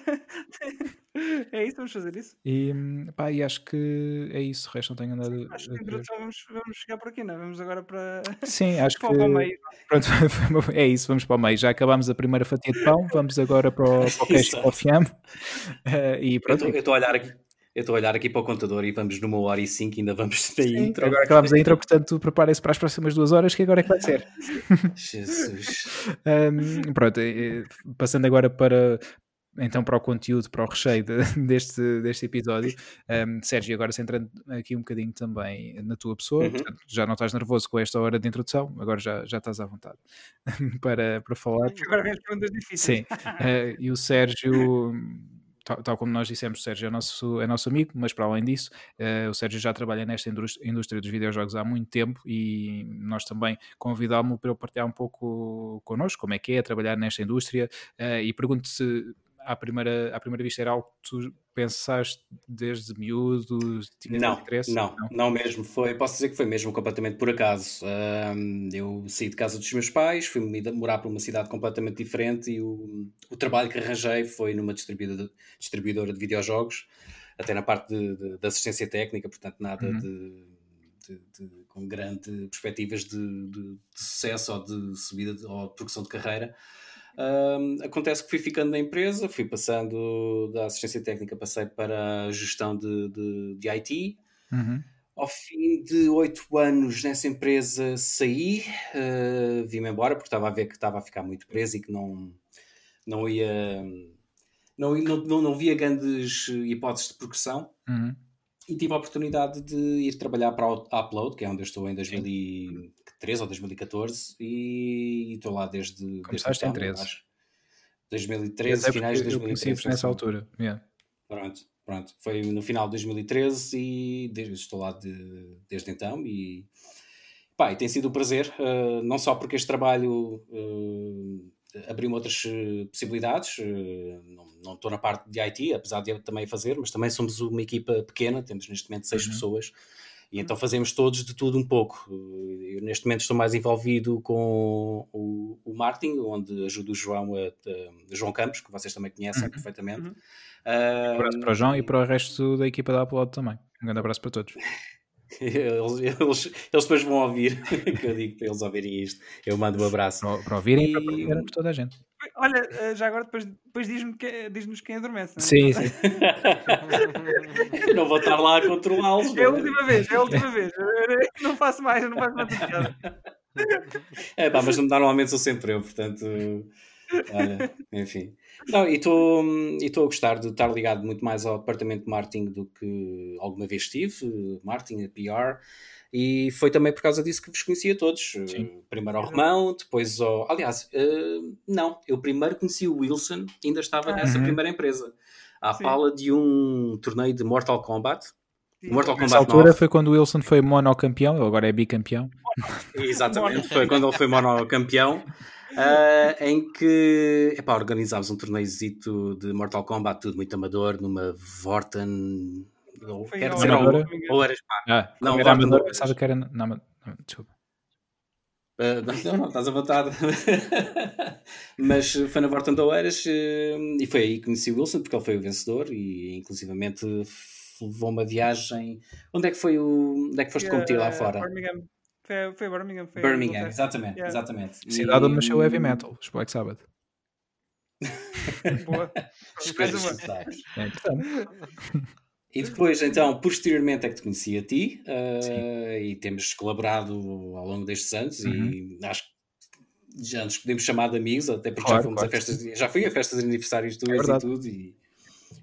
é isso, vamos fazer isso. E, pá, e acho que é isso. O resto não tenho nada. Sim, acho que introdução vamos, vamos chegar por aqui, não é? Vamos agora para. Sim, acho para que. O meio. Pronto, é isso, vamos para o meio. Já acabámos a primeira fatia de pão, vamos agora para o, para o queijo Uh, e pronto. Eu estou a olhar aqui. Eu estou a olhar aqui para o contador e vamos numa hora e cinco, ainda vamos ter intro. Agora acabamos a intro, portanto, preparem-se para as próximas duas horas, que agora é que vai ser. Jesus. um, pronto, passando agora para, então para o conteúdo, para o recheio de, deste, deste episódio. Um, Sérgio, agora centrando aqui um bocadinho também na tua pessoa, uhum. portanto, já não estás nervoso com esta hora de introdução, agora já, já estás à vontade para, para falar. Agora vem as perguntas difíceis. Sim, uh, e o Sérgio tal, tal, como nós dissemos, o Sérgio é nosso, é nosso amigo, mas para além disso, uh, o Sérgio já trabalha nesta indústria dos videojogos há muito tempo e nós também convidámos-lo para ele partilhar um pouco connosco como é que é trabalhar nesta indústria uh, e pergunto se à primeira, à primeira vista era algo que tu pensaste desde miúdo? Não, não, não, não, mesmo. Foi, posso dizer que foi mesmo completamente por acaso. Um, eu saí de casa dos meus pais, fui morar para uma cidade completamente diferente e o, o trabalho que arranjei foi numa distribuidora, distribuidora de videojogos, até na parte de, de, de assistência técnica, portanto nada uhum. de de, de, com grandes perspectivas de, de, sucesso ou de subida ou de progressão de carreira. Acontece que fui ficando na empresa, fui passando da assistência técnica, passei para a gestão de, de, de IT. Uhum. Ao fim de oito anos nessa empresa saí, uh, vim-me embora porque estava a ver que estava a ficar muito preso e que não, não ia. Não, não, não, não via grandes hipóteses de progressão. Uhum. E tive a oportunidade de ir trabalhar para a Upload, que é onde eu estou em 2013 ou 2014, e estou lá desde. Começaste desde em 13. Acho. 2013, finais de 2013. Eu nessa altura. Yeah. Pronto, pronto. Foi no final de 2013 e desde, estou lá de, desde então. E, pá, e tem sido um prazer, uh, não só porque este trabalho. Uh, abriu-me outras eh, possibilidades. Não, não estou na parte de IT, apesar de eu também fazer, mas também somos uma equipa pequena, temos neste momento seis uhum. pessoas. E então fazemos todos de tudo um pouco. Eu neste momento estou mais envolvido com o, o marketing, onde ajudo o João, a, a, João Campos, que vocês também conhecem uhum. perfeitamente. Uhum. Um abraço para o João e para o resto da equipa da Upload também. Um grande abraço para todos. Eles, eles, eles, depois vão ouvir, que eu digo para eles ouvirem isto. Eu mando um abraço. Para, para ouvirem e para para toda a gente. Olha, eh, já agora depois, depois diz-nos que, diz quem adormece. Não é? Sim, sim. não vou estar lá a controlá-los. É a última vez, é a última vez. Eu não faço mais, eu não faço mais piada. É pá, mas normalmente sou sempre eu, portanto. Olha, enfim. Não, e estou a gostar de estar ligado muito mais ao departamento de marketing do que alguma vez estive, marketing, PR, e foi também por causa disso que vos conhecia todos. Sim. Primeiro ao Romão, depois ao. Aliás, uh, não, eu primeiro conheci o Wilson, ainda estava nessa uhum. primeira empresa, à Sim. pala de um torneio de Mortal Kombat. Mortal Kombat Nessa altura 9. foi quando o Wilson foi monocampeão, agora é bicampeão. Exatamente, foi quando ele foi monocampeão. Uh, em que epá, organizámos um torneizito de Mortal Kombat, tudo muito amador, numa Vorten. Ou, quer dizer, ou, ou era Ah, não, era amador, pensava que era. Não, não, desculpa. Uh, não, não, estás à vontade. Mas foi na Vorton de Oeiras uh, e foi aí que conheci o Wilson, porque ele foi o vencedor e inclusivamente levou uma viagem. Onde é que foi o. Onde é que foste competir lá fora? Birmingham. Foi, foi Birmingham. Foi Birmingham, exatamente, yeah. exatamente. Cidade onde nasceu o heavy metal, os Black Sabbath. Boa. É. E depois, então, posteriormente é que te conheci a ti uh, e temos colaborado ao longo destes anos uhum. e acho que já nos podemos chamar de amigos, até porque claro, já fomos claro. a festas, já fui a festas de aniversários tuas é e tudo e,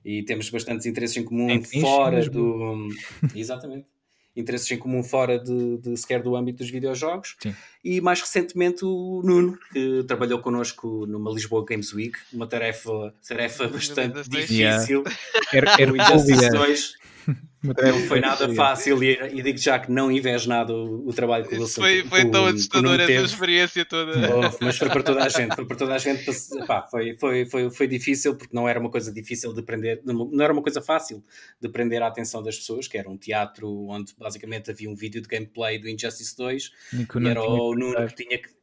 e, temos bastantes interesses em comum é fora do. Exatamente interesses em comum fora de, de, sequer do âmbito dos videojogos. Sim. E mais recentemente o Nuno, que trabalhou connosco numa Lisboa Games Week, uma tarefa, tarefa bastante difícil. Yeah. Era, era o Injustice 2 não foi nada fácil e, e digo já que não invejo nada o, o trabalho que o Wilson Foi, foi tão assustador essa experiência toda. Oh, mas foi para toda a gente, foi para toda a gente. Pá, foi, foi, foi, foi difícil porque não era uma coisa difícil de aprender, não era uma coisa fácil de prender a atenção das pessoas, que era um teatro onde basicamente havia um vídeo de gameplay do Injustice 2 e, e era o Nuno que tinha que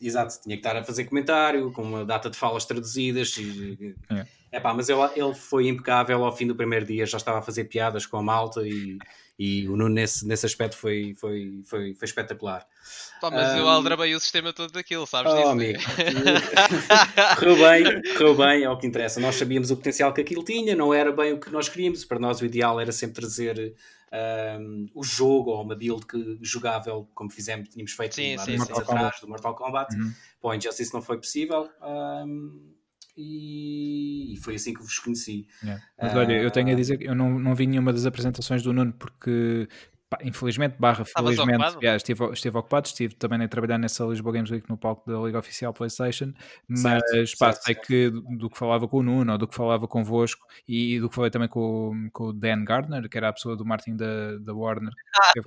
Exato, tinha que estar a fazer comentário, com uma data de falas traduzidas. E, é. Epá, mas ele, ele foi impecável ao fim do primeiro dia, já estava a fazer piadas com a malta e, e o Nuno nesse, nesse aspecto foi, foi, foi, foi espetacular. Pá, mas um, eu aldrabei o sistema todo daquilo, sabes oh, disso? Amigo. correu bem, correu bem, é o que interessa. Nós sabíamos o potencial que aquilo tinha, não era bem o que nós queríamos. Para nós o ideal era sempre trazer um, o jogo ou uma build que, jogável, como fizemos, tínhamos feito sim, há sim, sim. atrás do Mortal Kombat. Uhum. Para o Injustice não foi possível. Um, e, foi assim que vos conheci. Yeah. Mas olha, eu tenho a dizer que eu não, não vi nenhuma das apresentações do Nuno porque pá, infelizmente, barra felizmente, yeah, estive, estive ocupado, estive também a trabalhar nessa Lisboa Games Week no palco da Liga Oficial PlayStation, mas certo, pá, certo, sei certo. que do, do, que falava com o Nuno, ou do que falava convosco, e do que falei também com, com o Dan Gardner, que era a pessoa do marketing da, da Warner, ah, que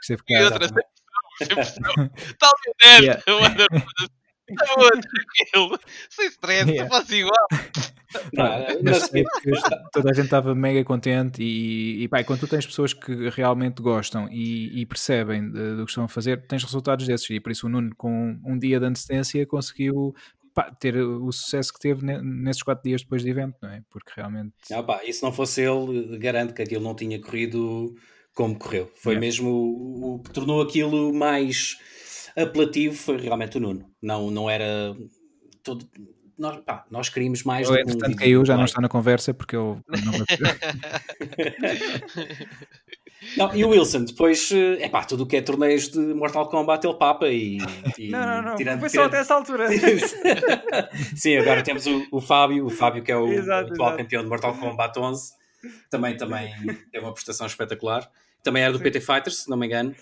esteve cá. Esteve cá. E o Dan, tranquilo, sem stress, yeah. faço igual. Não, mas toda a gente estava mega contente e, e pá, quando tu tens pessoas que realmente gostam e, e percebem do que estão a fazer, tens resultados desses e por isso o Nuno com um dia de antecedência conseguiu pá, ter o sucesso que teve nesses quatro dias depois do evento, não é? Porque realmente... Não, pá, e se não fosse ele, garanto que aquilo não tinha corrido como correu. Foi yeah. mesmo o, o que tornou aquilo mais apelativo foi realmente o Nuno. Não, não era todo. Nós, pá, nós queríamos mais. Eu, entretanto, um caiu, já não está na conversa porque eu. Não, e o Wilson, depois, é pá, tudo o que é torneios de Mortal Kombat ele papa e. e não, não, não, tirando, foi só tirando... até essa altura. Sim, agora temos o, o Fábio, o Fábio que é o exato, atual exato. campeão de Mortal Kombat 11, também, também é uma prestação espetacular. Também era do Sim. PT Fighters, se não me engano.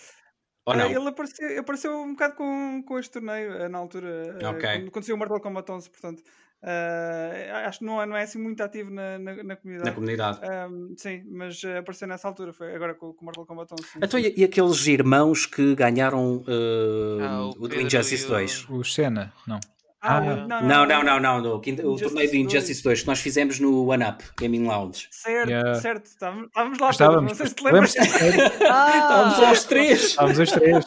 Ou não? Ele apareceu, apareceu um bocado com, com este torneio eh, na altura, eh, okay. quando aconteceu o Mortal Kombat 11, portanto. Uh, acho que não, é, não é assim muito ativo na, na, na comunidade. Na comunidade. Um, sim, mas apareceu nessa altura, foi agora com, com o Mortal Kombat 11. Sim, então, e, e, aqueles irmãos que ganharam uh, ah, o, o Injustice 2? O Senna, não. Ah, ah, não, não, não, não, não, no, o torneio do Injustice 2 que nós fizemos no One Up Gaming Lounge. Certo, yeah. certo, estávamos lá, estávamos, não sei se te lembras. ah, estávamos lá os três. Estávamos os três.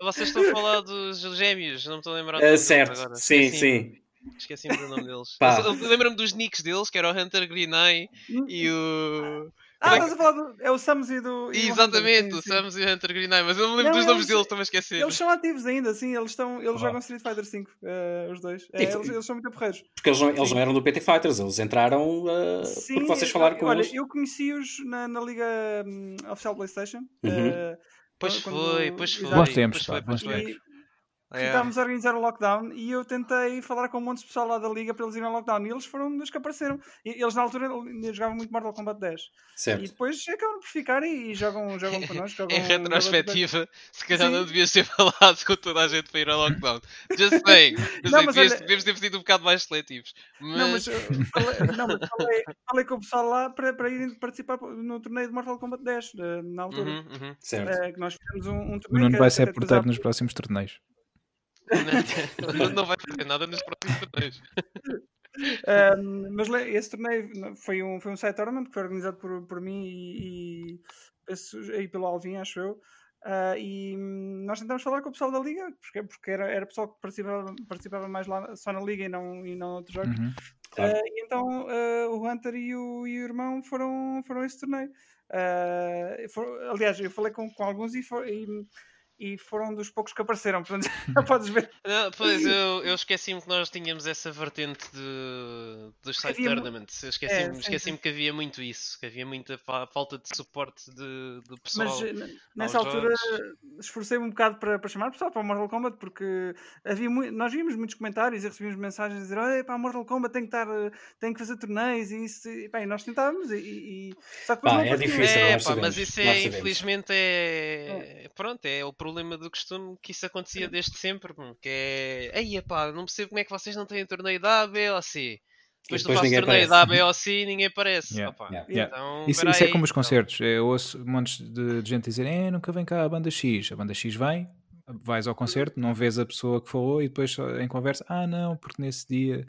Vocês estão a falar dos gêmeos, não me estou a lembrar. Uh, certo, agora. sim, Esqueci sim. Esqueci-me do nome deles. Lembro-me dos nicks deles, que era o Hunter Green Eye e o. Ah, estás a falar do. É o Samus e do. E Exatamente, o, Samus e o Hunter Green Eye, mas eu não me lembro não, dos nomes deles, estou a esquecer. Eles são ativos ainda, sim, eles, estão, eles jogam Street Fighter V, uh, eh, os dois. É, eles, eles, são muito porreiros. Porque eles não, eles não eram do PT Fighters, eles entraram uh, sim, porque vocês falaram com olha, eles. eu conheci-os na, na Liga um, Oficial PlayStation. Uhum. Uh, pois, quando, foi, pois foi, Bons tempos, pois foi, pois foi. É. Estávamos a organizar o lockdown e eu tentei falar com um monte de pessoal lá da liga para eles irem ao lockdown e eles foram dos que apareceram. E eles na altura jogavam muito Mortal Kombat 10. Certo. E depois acabam por ficar e, jogam, jogam connosco. Jogam, em retrospectiva, se calhar Sim. não devias ter falado com toda a gente para ir ao lockdown. Just saying. Just não, devias, olha... devias ter sido um bocado mais seletivos. Mas... Não, mas, falei, não, mas falei, falei, com o pessoal lá para, para irem participar no torneio de Mortal Kombat 10 eh, na altura. Uhum, uhum. Certo. É, que nós fizemos um, um torneio. O Nuno vai ser porteiro nos próximos torneios. Não vai fazer nada nos próximos torneios. Um, mas esse torneio foi um, foi um side tournament que foi organizado por, por mim e, e, e pelo Alvin, acho eu. Uh, e nós tentamos falar com o pessoal da liga, porque, porque era, era pessoal que participava, participava mais lá só na liga e não, e não outros jogos. Uhum, claro. uh, e então uh, o Hunter e o, e o irmão foram, foram a esse torneio. For, aliás, eu falei com, com alguns e, for, e e foram dos poucos que apareceram, portanto já podes ver. Não, pois, eu, eu esqueci-me que nós tínhamos essa vertente de, dos side havia... tournaments. Eu esqueci-me é, esqueci que havia muito isso, que havia muita fa falta de suporte de, de pessoal. Mas nessa altura esforcei-me um bocado para, para chamar o pessoal para o Mortal Kombat porque havia muito, nós víamos muitos comentários e recebíamos mensagens a dizer: Olha, para Mortal Kombat tem que, estar, tem que fazer torneios e isso. E, bem, nós tentávamos e, e... só que pá, é difícil. É, pá, mas isso é, infelizmente, é... é. Pronto, é o problema problema do costume que isso acontecia Sim. desde sempre, que é. Aí, pá, não percebo como é que vocês não têm torneio da A, B ou C. Depois, depois tu fazes torneio da A, B ou C ninguém aparece. Yeah, Opa, yeah, yeah. Então, isso, isso é como os então. concertos. Eu ouço montes de, de gente dizer: eh, nunca vem cá a banda X. A banda X vem, vais ao concerto, não vês a pessoa que falou e depois em conversa, ah, não, porque nesse dia.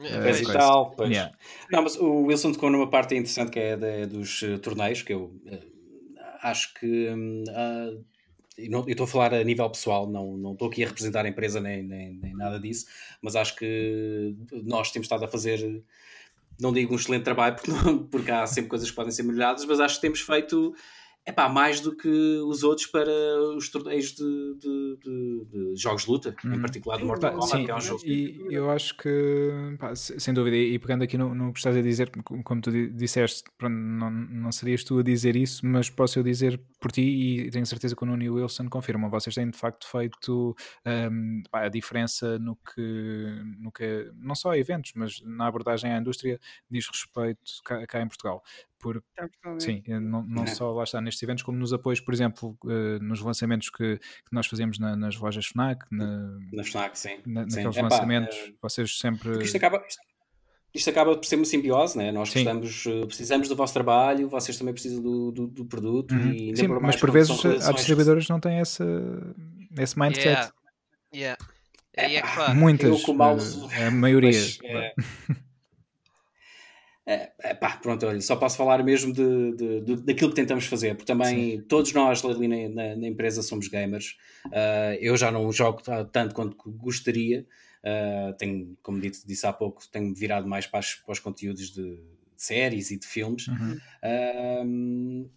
É, e tal, pois. Yeah. Não, mas o Wilson tocou numa parte interessante que é de, dos uh, torneios, que eu uh, acho que uh, eu estou a falar a nível pessoal, não, não estou aqui a representar a empresa nem, nem, nem, nada disso, mas acho que nós temos estado a fazer, não digo um excelente trabalho, porque, porque há sempre coisas que podem ser melhoradas, mas acho que temos feito é pá, mais do que os outros para os torneios de, de, de, de jogos de luta, em uhum. particular do Mortal Kombat, Sim, que é um jogo. E eu acho que, pá, sem dúvida, e pegando aqui no, no que estás a dizer, como tu disseste, não, não serias tu a dizer isso, mas posso eu dizer por ti e tenho certeza que o Nuno e o Wilson confirmam. Vocês têm de facto feito um, pá, a diferença no que, no que, não só a eventos, mas na abordagem à indústria diz respeito cá, cá em Portugal. Por, sim, não, não só lá está nestes eventos, como nos apoios, por exemplo, uh, nos lançamentos que, que nós fazemos na, nas lojas FNAC, na, na FNAC, sim. Na, naqueles sim. lançamentos, Epá, vocês sempre. Isto acaba, isto acaba por ser uma simbiose, né? nós precisamos, eh, precisamos do vosso trabalho, vocês também precisam do, do, do produto uhum. e Sim, por mas por vezes há distribuidores que não têm esse, esse mindset. Yeah. Yeah. É, é claro. Muitas, eh, a maioria. Pois, é, é, pá, pronto, olha, só posso falar mesmo de, de, de, daquilo que tentamos fazer, porque também Sim. todos nós ali na, na, na, empresa somos gamers. Uh, eu já não jogo tanto quanto gostaria. Uh, tenho, como disse, disse há pouco, tenho virado mais para, as, para os conteúdos de, séries e de filmes. Uhum. Uh,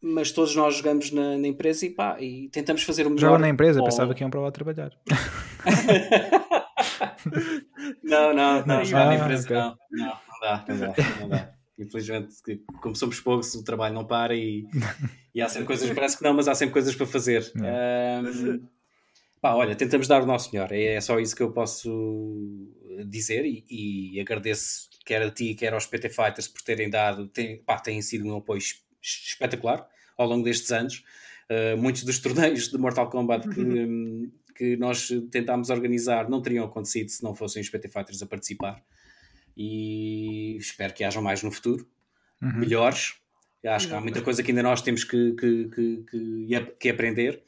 mas todos nós jogamos na, na, empresa e, pá, e tentamos fazer o melhor. Jogam na empresa, ou... pensava que iam para lá trabalhar. não, não, não, ah, na empresa okay. não. não não dá, não dá, não dá. Infelizmente, como somos poucos, o trabalho não para e, e há sempre coisas, parece que não, mas há sempre coisas para fazer. Um, pá, olha, tentamos dar o nosso melhor, é, é só isso que eu posso dizer e, e agradeço quer a ti, quer aos PT Fighters por terem dado, tem, pá, têm sido um apoio espetacular ao longo destes anos. Uh, muitos dos torneios de Mortal Kombat que, que nós tentámos organizar não teriam acontecido se não fossem os PT Fighters a participar e espero que hajam mais no futuro, uhum. melhores. Eu acho que há muita coisa que ainda nós temos que, que, que, que aprender.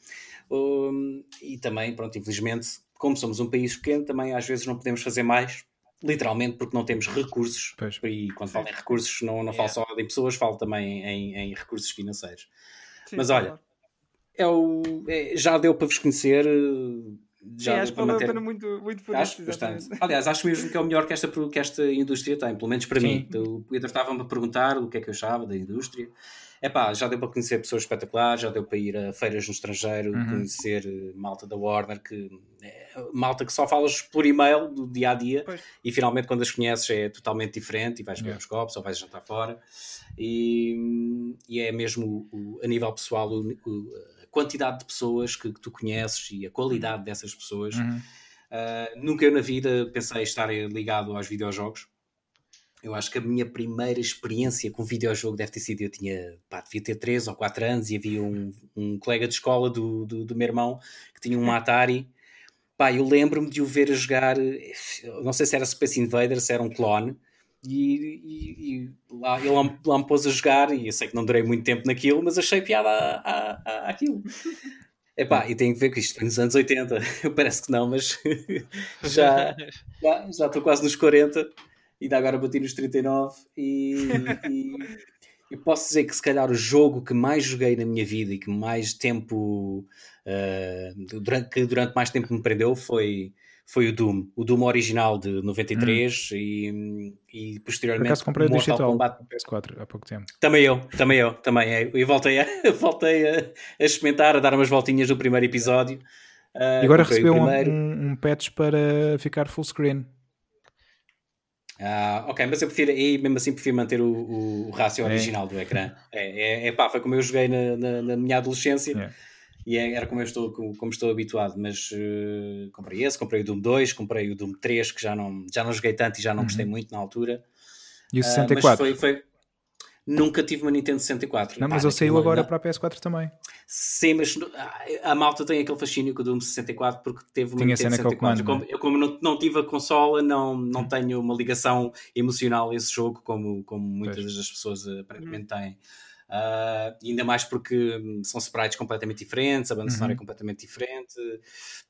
Um, e também, pronto, infelizmente, como somos um país pequeno, também às vezes não podemos fazer mais, literalmente porque não temos recursos. Pois. E quando falo em recursos, não, não falo só em pessoas, falo também em, em recursos financeiros. Sim, Mas olha, é o, é, já deu para vos conhecer já Sim, acho que manter... muito, muito por acho, isso. Bastante. Aliás, acho mesmo que é o melhor que esta, que esta indústria tem, pelo menos para Sim. mim. O Pedro estava-me a perguntar o que é que eu achava da indústria. É pá, já deu para conhecer pessoas espetaculares, já deu para ir a feiras no estrangeiro, uhum. conhecer eh, malta da Warner, que é, malta que só falas por e-mail do dia a dia pois. e finalmente quando as conheces é totalmente diferente e vais beber yeah. uns copos ou vais jantar fora. E, e é mesmo o, a nível pessoal o, o quantidade de pessoas que, que tu conheces e a qualidade dessas pessoas. Uhum. Uh, nunca eu na vida pensei estar ligado aos videojogos. Eu acho que a minha primeira experiência com videojogo deve ter sido, eu tinha, pá, devia ter 3 ou 4 anos e havia um, um colega de escola do, do, do meu irmão que tinha um Atari. Pá, eu lembro-me de o ver a jogar, não sei se era Space Invaders, se era um clone, e, e, e lá, ele lá, lá, me pôs a jogar e eu sei que não durei muito tempo naquilo, mas achei piada aquilo. Epá, e tenho que ver que isto foi nos anos 80, parece que não, mas já, já, já estou quase nos 40, ainda agora bati nos 39 e, e, eu posso dizer que se calhar o jogo que mais joguei na minha vida e que mais tempo uh, durante, que durante mais tempo me prendeu foi, foi o Doom, o Doom original de 93 hum. e, e posteriormente Por acaso comprei o digital Kombat PS4 há pouco tempo. Também eu, também eu, também eu. E voltei a, voltei a, a experimentar, a dar umas voltinhas no primeiro episódio. Uh, e agora recebeu um, um, um patch para ficar full screen. Ah, ok, mas eu prefiro, e mesmo assim prefiro manter o, o, o rácio é. original do ecrã. É, é, é, pá, foi como eu joguei na, na, na minha adolescência é. E é, era como eu estou, como, como estou habituado. Mas uh, comprei esse, comprei o Doom 2, comprei o Doom 3, que já não, já não joguei tanto e já não gostei uhum. muito na altura. E o 64? Uh, mas foi, foi, Nunca tive uma Nintendo 64. Não, mas ele saiu agora não. para a PS4 também. Sim, mas a malta tem aquele fascínio com o Doom 64 porque teve uma Tinha Nintendo 64. Comando, como, eu, como não, não tive a consola, não, não hum. tenho uma ligação emocional a esse jogo como, como muitas pois. das pessoas aparentemente hum. têm. Uh, ainda mais porque hum, são sprites completamente diferentes, a banda uhum. sonora é completamente diferente.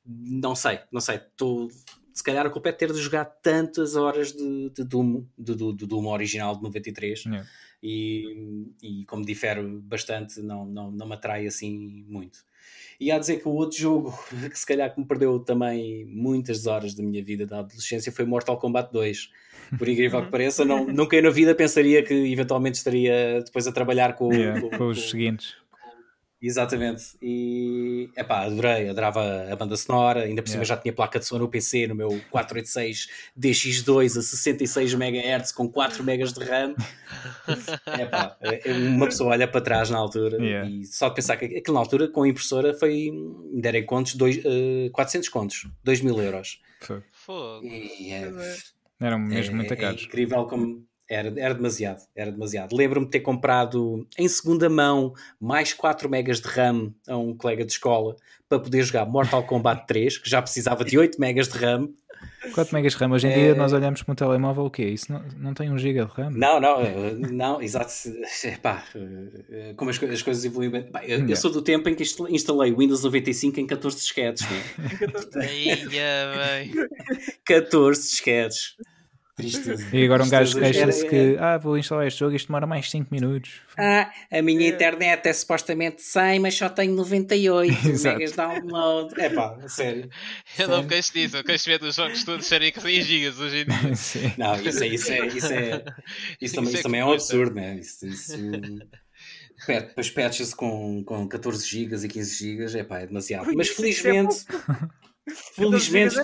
Não sei, não sei. Estou se calhar a culpa é ter de jogar tantas horas de, de Doom, do, do, do Doom original de 93 yeah. e, e como difere bastante não, não, não me atrai assim muito. E há a dizer que o outro jogo que se calhar que me perdeu também muitas horas da minha vida da adolescência foi Mortal Kombat 2. Por incrível que uhum. pareça, não, nunca na vida pensaria que eventualmente estaria depois a trabalhar com, yeah, com, com os com, seguintes. Exatamente. E epá, adorei, adorava a banda sonora, ainda por cima yeah. já tinha placa de som no PC, no meu 486 DX2 a 66 MHz com 4 MB de RAM. epá, é, uma pessoa olha para trás na altura yeah. e só de pensar que aquilo na altura com a impressora foi, derem contos, dois, uh, 400 contos, 2 mil euros. Foi. E, é, Eram mesmo é, muito caros. É incrível como era, era demasiado, era demasiado. Lembro-me de ter comprado em segunda mão mais 4 megas de RAM a um colega de escola para poder jogar Mortal Kombat 3, que já precisava de 8 megas de RAM. 4 megas de RAM. Hoje em é... dia nós olhamos para um telemóvel, o quê? Isso não, não tem 1 GB de RAM? Não, não, eh, não, exato. Epá, eh, como as, as coisas evoluem. eu, yeah. eu, sou do tempo em que instalei Windows 95 em 14 disquetes. 14 disquetes. Tristeza. E agora um gajo queixa-se que ah, vou instalar este jogo e isto demora mais 5 minutos. Ah, a minha é. internet é supostamente 100, mas só tenho 98 megas de download. É pá, sério. Eu não queixo disso, eu queixo ver dos jogos todos serem 100 gigas hoje em dia. Sim. Não, isso, é, isso, é, isso, é, isso, também, isso é também é um absurdo, né? Isso, isso, depois patches com, com 14 gigas e 15 gigas, é pá, é demasiado. Mas é felizmente. Felizmente.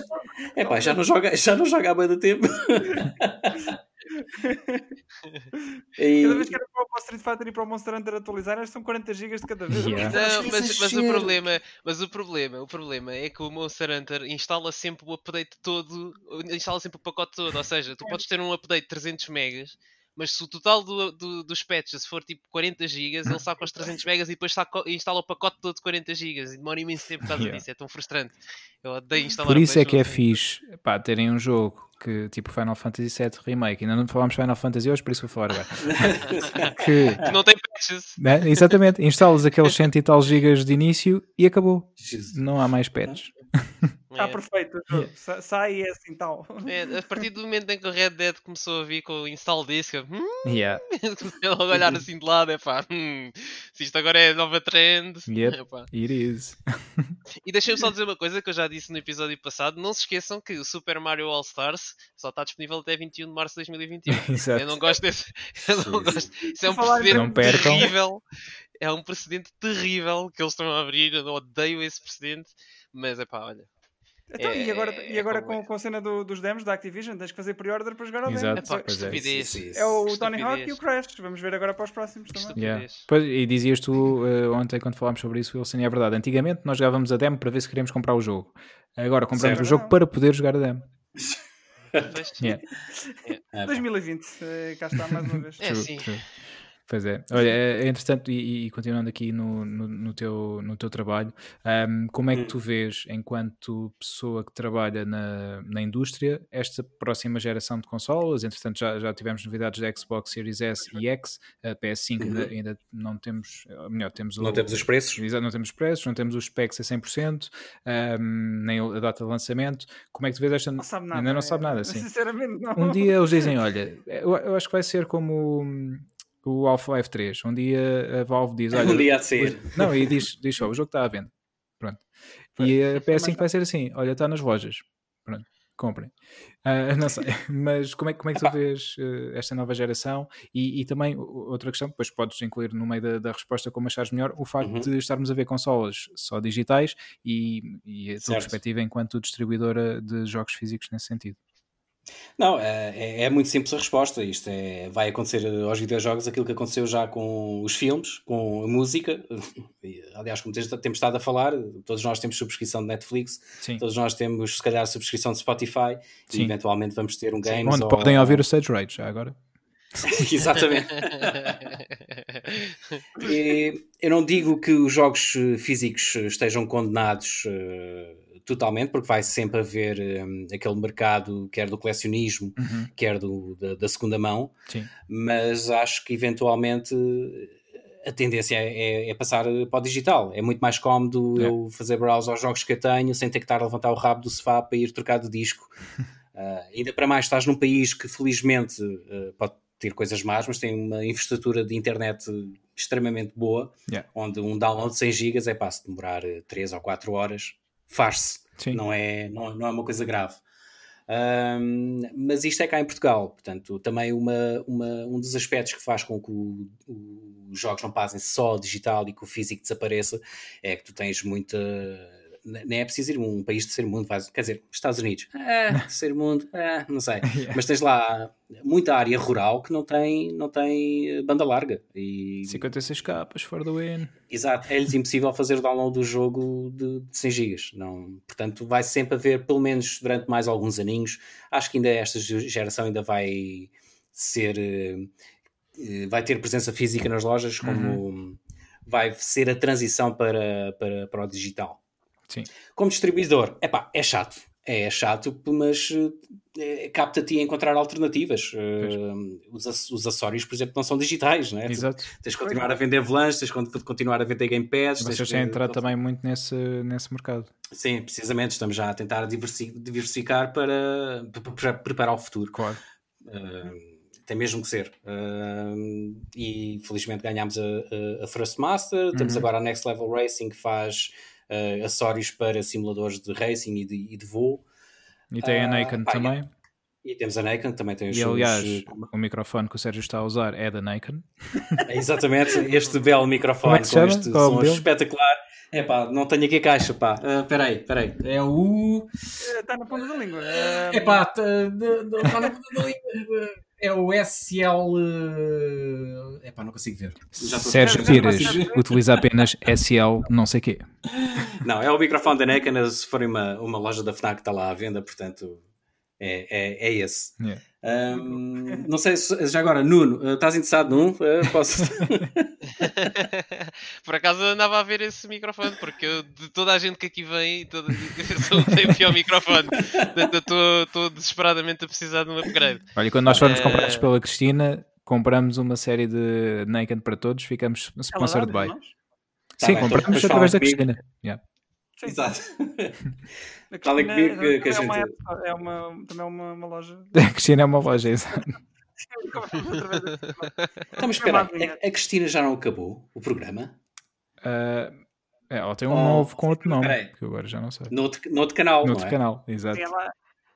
É pá, já não joga, já não joga há muito tempo. e... Cada vez que era para o Street Fighter e para o Monster Hunter atualizar, são 40 GB de cada vez. Yeah. Não, mas, mas, o problema, mas o problema, o problema é que o Monster Hunter instala sempre o update todo, instala sempre o pacote todo, ou seja, tu podes ter um update de 300 megas mas se o total do, do, dos patches for tipo 40 GB, ele saca os 300 megas e depois saca, instala o pacote todo de 40 GB e demora imenso tempo por causa yeah. disso, é tão frustrante. Eu odeio instalar Por isso é que é fixe pá, terem um jogo que tipo Final Fantasy VII Remake, ainda não falámos Final Fantasy hoje, por isso vou falar agora. que, não tem patches. Né? Exatamente, instalas aqueles 100 e tal gigas de início e acabou. Não há mais patches. Está é. perfeito o jogo. Yeah. Sai e é assim tal. É, a partir do momento em que o Red Dead começou a vir com o install disc, hum, yeah. comecei logo a olhar assim de lado, é pá, hum, se isto agora é nova trend. Yep, it is. e deixem-me só dizer uma coisa que eu já disse no episódio passado: não se esqueçam que o Super Mario All Stars só está disponível até 21 de março de 2021. eu não gosto desse. Eu não gosto. Isso é um precedente terrível. É um precedente terrível que eles estão a abrir. Eu odeio esse precedente. Mas é pá, olha, então, é, e agora, é, e agora com, com, a cena do, dos demos da Activision, tens que fazer pre-order para jogar ao demo. Exato, é, estupidez. É, o Tony Hawk e o Crash. Vamos ver agora para os próximos também. Yeah. Pois, e dizias tu uh, ontem, quando falámos sobre isso, Wilson, e é verdade. Antigamente nós jogávamos a demo para ver se queríamos comprar o jogo. Agora compramos o jogo para poder jogar a demo. yeah. yeah. 2020, eh, cá está mais uma vez. É assim. Pois é. Olha, é, é interessante, e, e continuando aqui no, no, no, teu, no teu trabalho, um, como é que hum. tu vês, enquanto pessoa que trabalha na, na indústria, esta próxima geração de consolas? Entretanto, já, já tivemos novidades da Xbox Series S e X, a PS5 uhum. ainda, ainda, não temos, melhor, temos Não o, temos os preços. Não temos os preços, não temos os specs a 100%, um, nem a data de lançamento. Como é que tu vês esta... Não sabe nada. Ainda não sabe nada, sim. Sinceramente, não. Um dia eles dizem, olha, eu, eu acho que vai ser como o Half-Life 3. Um dia a Valve diz: Olha, um dia a sair. Não, e diz, diz só: o jogo está à venda. Pronto. E a PS5 vai ser assim: Olha, está nas lojas. Pronto comprem. Uh, não sei, mas como é, como é que tu vês uh, esta nova geração? E, e, também outra questão, depois podes incluir no meio da, da resposta como achares melhor, o facto uhum. de estarmos a ver consolas só digitais e, e a tua certo. perspectiva enquanto distribuidora de jogos físicos nesse sentido. Não, é, é, é, muito simples a resposta. Isto é, vai acontecer aos videojogos aquilo que aconteceu já com os filmes, com a música. Aliás, como temos estado a falar, todos nós temos subscrição de Netflix, Sim. todos nós temos, se calhar, subscrição de Spotify Sim. e eventualmente vamos ter um game. Onde ou... podem ouvir o Stage Rage já agora. Exatamente. e, eu não digo que os jogos físicos estejam condenados. Uh, totalmente, porque vai sempre haver um, aquele mercado, quer do colecionismo, uhum. quer do, da, da, segunda mão, Sim. mas acho que eventualmente a tendência é, é, é, passar para o digital. É muito mais cómodo é. eu fazer browse aos jogos que eu tenho sem ter que estar a levantar o rabo do sofá para ir trocar de disco. uh, ainda para mais, estás num país que felizmente uh, pode ter coisas más, mas tem uma infraestrutura de internet extremamente boa, onde um download de 100 GB é para se demorar 3 ou 4 horas faz-se, não é, não, não é uma coisa grave. Um, mas isto é cá em Portugal, portanto, também uma, uma, um dos aspectos que faz com que o, o, os jogos não passem só digital e que o físico desapareça é que tu tens muita nem é preciso ir a um país de terceiro mundo, quer dizer, Estados Unidos, é, terceiro mundo, é, não sei, yeah. mas tens lá muita área rural que não tem, não tem eh, banda larga. E... 56 capas, for the win. Exato, é-lhes impossível fazer o download do jogo de, de 100 GB. Não, portanto, vai sempre haver, pelo menos durante mais alguns aninhos, acho que ainda esta geração ainda vai ser, eh, vai ter presença física nas lojas, como uhum. vai ser a transição para, para, para o digital. Sim. Como distribuidor, epá, é chato. É, é chato, mas é, capta-te a encontrar alternativas. Uh, os, os acessórios, por exemplo, não são digitais, não é? Exato. Tu, tens de continuar a vender volants, tens de continuar a vender gamepads. Vocês têm entrado também muito nesse, nesse mercado. Sim, precisamente. Estamos já a tentar diversificar para, para preparar o futuro. Claro. Uh, tem mesmo que ser. Uh, e felizmente ganhámos a, a, a First Master, uhum. temos agora a Next Level Racing que faz uh, acessórios para simuladores de racing e de, e de voo. E tem a ah, Naked também. E temos a Naked, também tem os E aliás, seus... o microfone que o Sérgio está a usar é da. É exatamente, este belo microfone é com este Qual som espetacular. É pá, não tenho aqui a caixa, pá. Uh, peraí, peraí. É o. Está na ponta da língua. É pá, está na ponta da língua é o SL. É pá, não consigo ver. Sérgio Pires utiliza apenas SL não sei quê. Não, é o microfone da Necan, se for uma, uma loja da FNAC está lá à venda, portanto é, é, é esse. Yeah. Um, não sei se já agora, Nuno, eh, estás interessado num? Uh, posso... Por acaso andava a ver esse microfone, porque eu, de toda a gente que aqui vem, toda, eu sou o pior microfone. Estou desesperadamente a precisar de um upgrade. Olha, quando nós formos uh... comprados pela Cristina, compramos uma série de Naked para todos, ficamos sponsored by. Tá Sim, bem, compramos então, através da Cristina. Yeah. Exato. Falem comigo que, que a é gente. Uma, é uma, também é uma, uma loja. A Cristina é uma loja, exato. então, mas espera, a, a, Cristina já não acabou o programa? Uh, é, ela tem um oh, novo com outro nome, que agora já não sei. No outro, no outro canal, no outro é? canal, exato. Ela,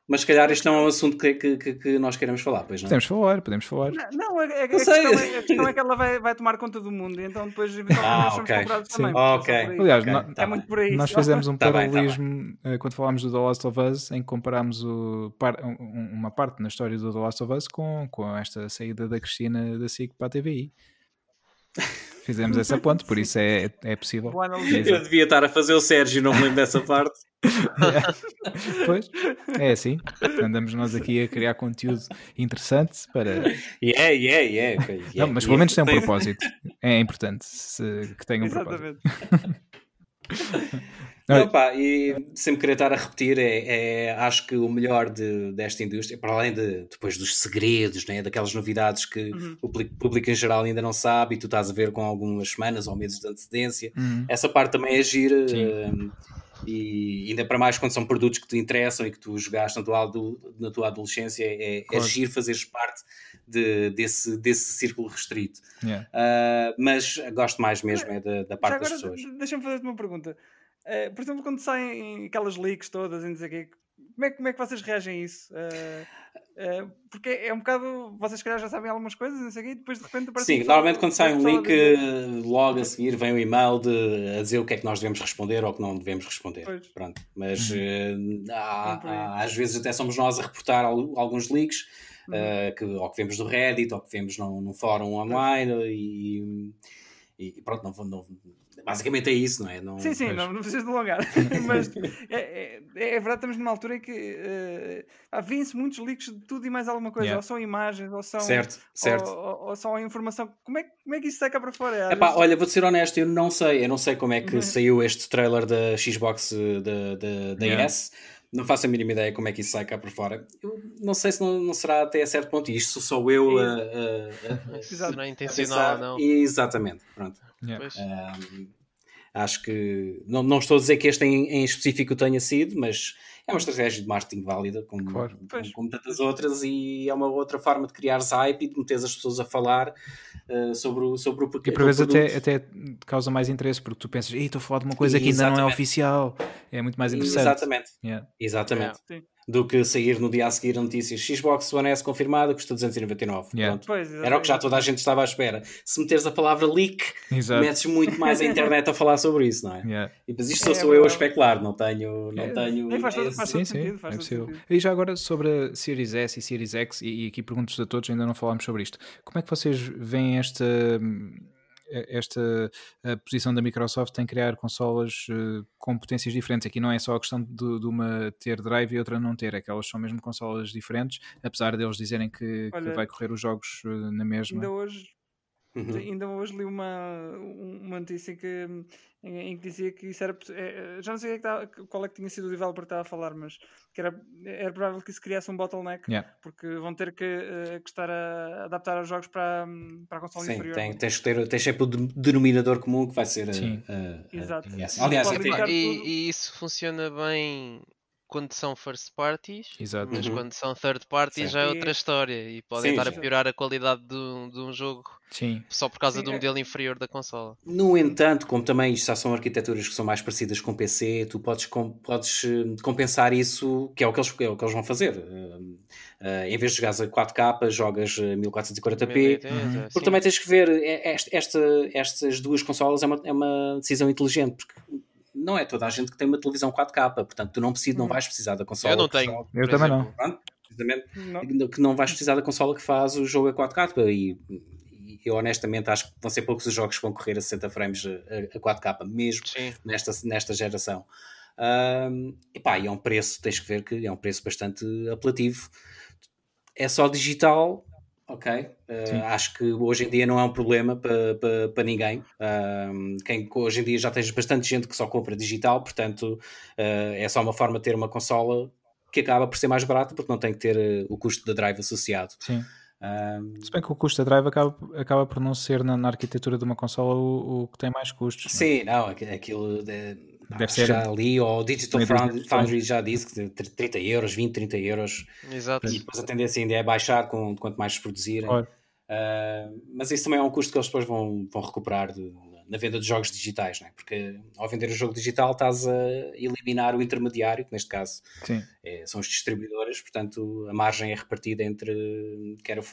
mas se calhar este não é um assunto que, que, que, nós queremos falar, pois não? Podemos falar, podemos falar. Não, não a, a, a, questão é, a, questão é, que ela vai, vai tomar conta do mundo, e então depois eventualmente ah, somos okay. comprados Sim. também. Okay. Aliás, okay. Tá é muito por aí. Nós fizemos um tá paralelismo bem, tá quando falámos do The Last of Us, em que comparámos o, par, um, uma parte na história do The Last of Us com, com esta saída da Cristina da SIC para a TVI. Fizemos essa ponte, por isso é, é possível. Eu devia estar a fazer o Sérgio, não me lembro dessa parte. É. Pois, é assim. Andamos nós aqui a criar conteúdo interessante para. Yeah, yeah, yeah. yeah não, mas pelo menos tem um propósito. É importante se, que tenha um propósito. Não, pá, e sempre querer estar a repetir, é, é, acho que o melhor de, desta indústria, para além de depois dos segredos, né, daquelas novidades que uhum. o público em geral ainda não sabe e tu estás a ver com algumas semanas ou meses de antecedência, uhum. essa parte também é gira. Uh, e ainda para mais quando são produtos que te interessam e que tu jogaste na tua, na tua adolescência, é, é claro. é giro fazeres parte de, desse, desse círculo restrito. Yeah. Uh, mas gosto mais mesmo é da, da parte agora, das pessoas. Deixa-me fazer-te uma pergunta. Uh, por exemplo, quando saem aquelas leaks todas e sei o quê, como é, como é que vocês reagem a isso? Uh, uh, porque é um bocado. Vocês, se calhar, já sabem algumas coisas, não sei o quê, e depois de repente aparece. Sim, um normalmente quando sai um link, logo a seguir vem o um e-mail de, a dizer o que é que nós devemos responder ou o que não devemos responder. Pois. Pronto. Mas uh, há, há, às vezes até somos nós a reportar alguns leaks. Uhum. que, ou que vemos do Reddit, ou que vemos num, num fórum online, e, e, pronto, não, não, Basicamente é isso, não é? Não, sim, sim, mas... não, não precisas de alongar. mas é, é, é, verdade, estamos numa altura em que uh, eh, vêm-se muitos leaks de tudo e mais alguma coisa. Yeah. Ou são imagens, ou são, certo, certo. Ou, ou, ou são informação. Como é, como é que isso sai cá para fora? Epá, vezes... Olha, vou ser honesto, eu não sei. Eu não sei como é que uhum. saiu este trailer da Xbox eh, da, da, da yeah. S. Não faço a mínima ideia como é que isso sai cá por fora. Eu não sei se não, não será até a certo ponto. Isto sou eu a, a, a, a, não é intencional, não. Exatamente. Pronto. Yeah. Um, acho que não, não estou a dizer que este em, em específico tenha sido, mas é uma estratégia de marketing válida, como, claro. como, como, tantas outras, e é uma outra forma de criar hype e de meter as pessoas a falar uh, sobre, o, sobre o porquê. E por vezes até, até causa mais interesse, porque tu pensas, estou a falar de uma coisa que ainda não é oficial, é muito mais interessante. Exatamente. Yeah. Exatamente. Yeah do que sair no dia a seguir a notícia Xbox One S confirmada custa 299. Yeah. Pois, Era o que já toda a gente estava à espera. Se meteres a palavra leak, Exato. metes muito mais a internet a falar sobre isso, não é? Yeah. E depois isto é, sou é, eu a especular, não tenho. Não é, tenho faz, todo, faz sim, sim, faz é possível. E já agora sobre a Series S e Series X, e, e aqui pergunto a todos, ainda não falámos sobre isto. Como é que vocês veem esta esta posição da Microsoft em criar consolas uh, com potências diferentes. Aqui não é só a questão de, de, uma ter drive e outra não ter, é que elas são mesmo consolas diferentes, apesar deles dizerem que, Olha, que vai correr os jogos uh, na mesma. Ainda hoje, uhum. ainda hoje li uma, uma notícia que em, que dizia que isso era. É, já não sei qual é que tinha sido o developer que estava a falar, mas que era, era provável que se criasse um bottleneck, yeah. porque vão ter que, uh, que, estar a adaptar os jogos para, para a console Sim, inferior. Tem, tens, ter, tens sempre o denominador comum que vai ser. Sim. Uh, uh, Exato. Yes. Aliás, e, e, isso funciona bem quando são first parties, Exato. mas uhum. quando são third parties Sim. já é outra história e podem Sim, estar a piorar a qualidade de um, de um jogo Sim. só por causa Sim. do é. modelo inferior da consola. No entanto, como também isto já são arquiteturas que são mais parecidas com PC, tu podes, com, podes eh, compensar isso, que é o que eles, é o que eles vão fazer. Uh, uh, em vez de jogares a 4K, jogas 1440p, uhum. porque também tens que ver, esta, esta, estas duas consolas é uma, é uma decisão inteligente, porque não é toda a gente que tem uma televisão 4K, portanto tu não, precisas, não hum. vais precisar da consola. Eu não tenho. Eu também não. Pronto, precisamente não. que não vais precisar da consola que faz o jogo a 4K e, e eu honestamente acho que vão ser poucos os jogos que vão correr a 60 frames a, a 4K mesmo nesta, nesta geração. Um, epá, e é um preço, tens que ver que é um preço bastante apelativo. É só digital, Ok, uh, acho que hoje em dia não é um problema para pa, pa ninguém. Uh, quem, hoje em dia já tens bastante gente que só compra digital, portanto uh, é só uma forma de ter uma consola que acaba por ser mais barata porque não tem que ter eh, o custo da drive associado. Sim. Se bem que o custo da drive acaba, acaba por não ser na, na arquitetura de uma consola o, o, que tem mais custos. É? Sim, não, aquilo de, Deve ser. Já ali, ou o Digital Foundry já disse que 30 euros, 20, 30 euros. Exato. E depois a tendência ainda é baixar com, quanto mais se produzirem. Claro. Uh, mas isso também é um custo que eles depois vão, vão recuperar de, na venda de jogos digitais, não é? porque ao vender o jogo digital estás a eliminar o intermediário, que neste caso é, são os distribuidores, portanto a margem é repartida entre quer o,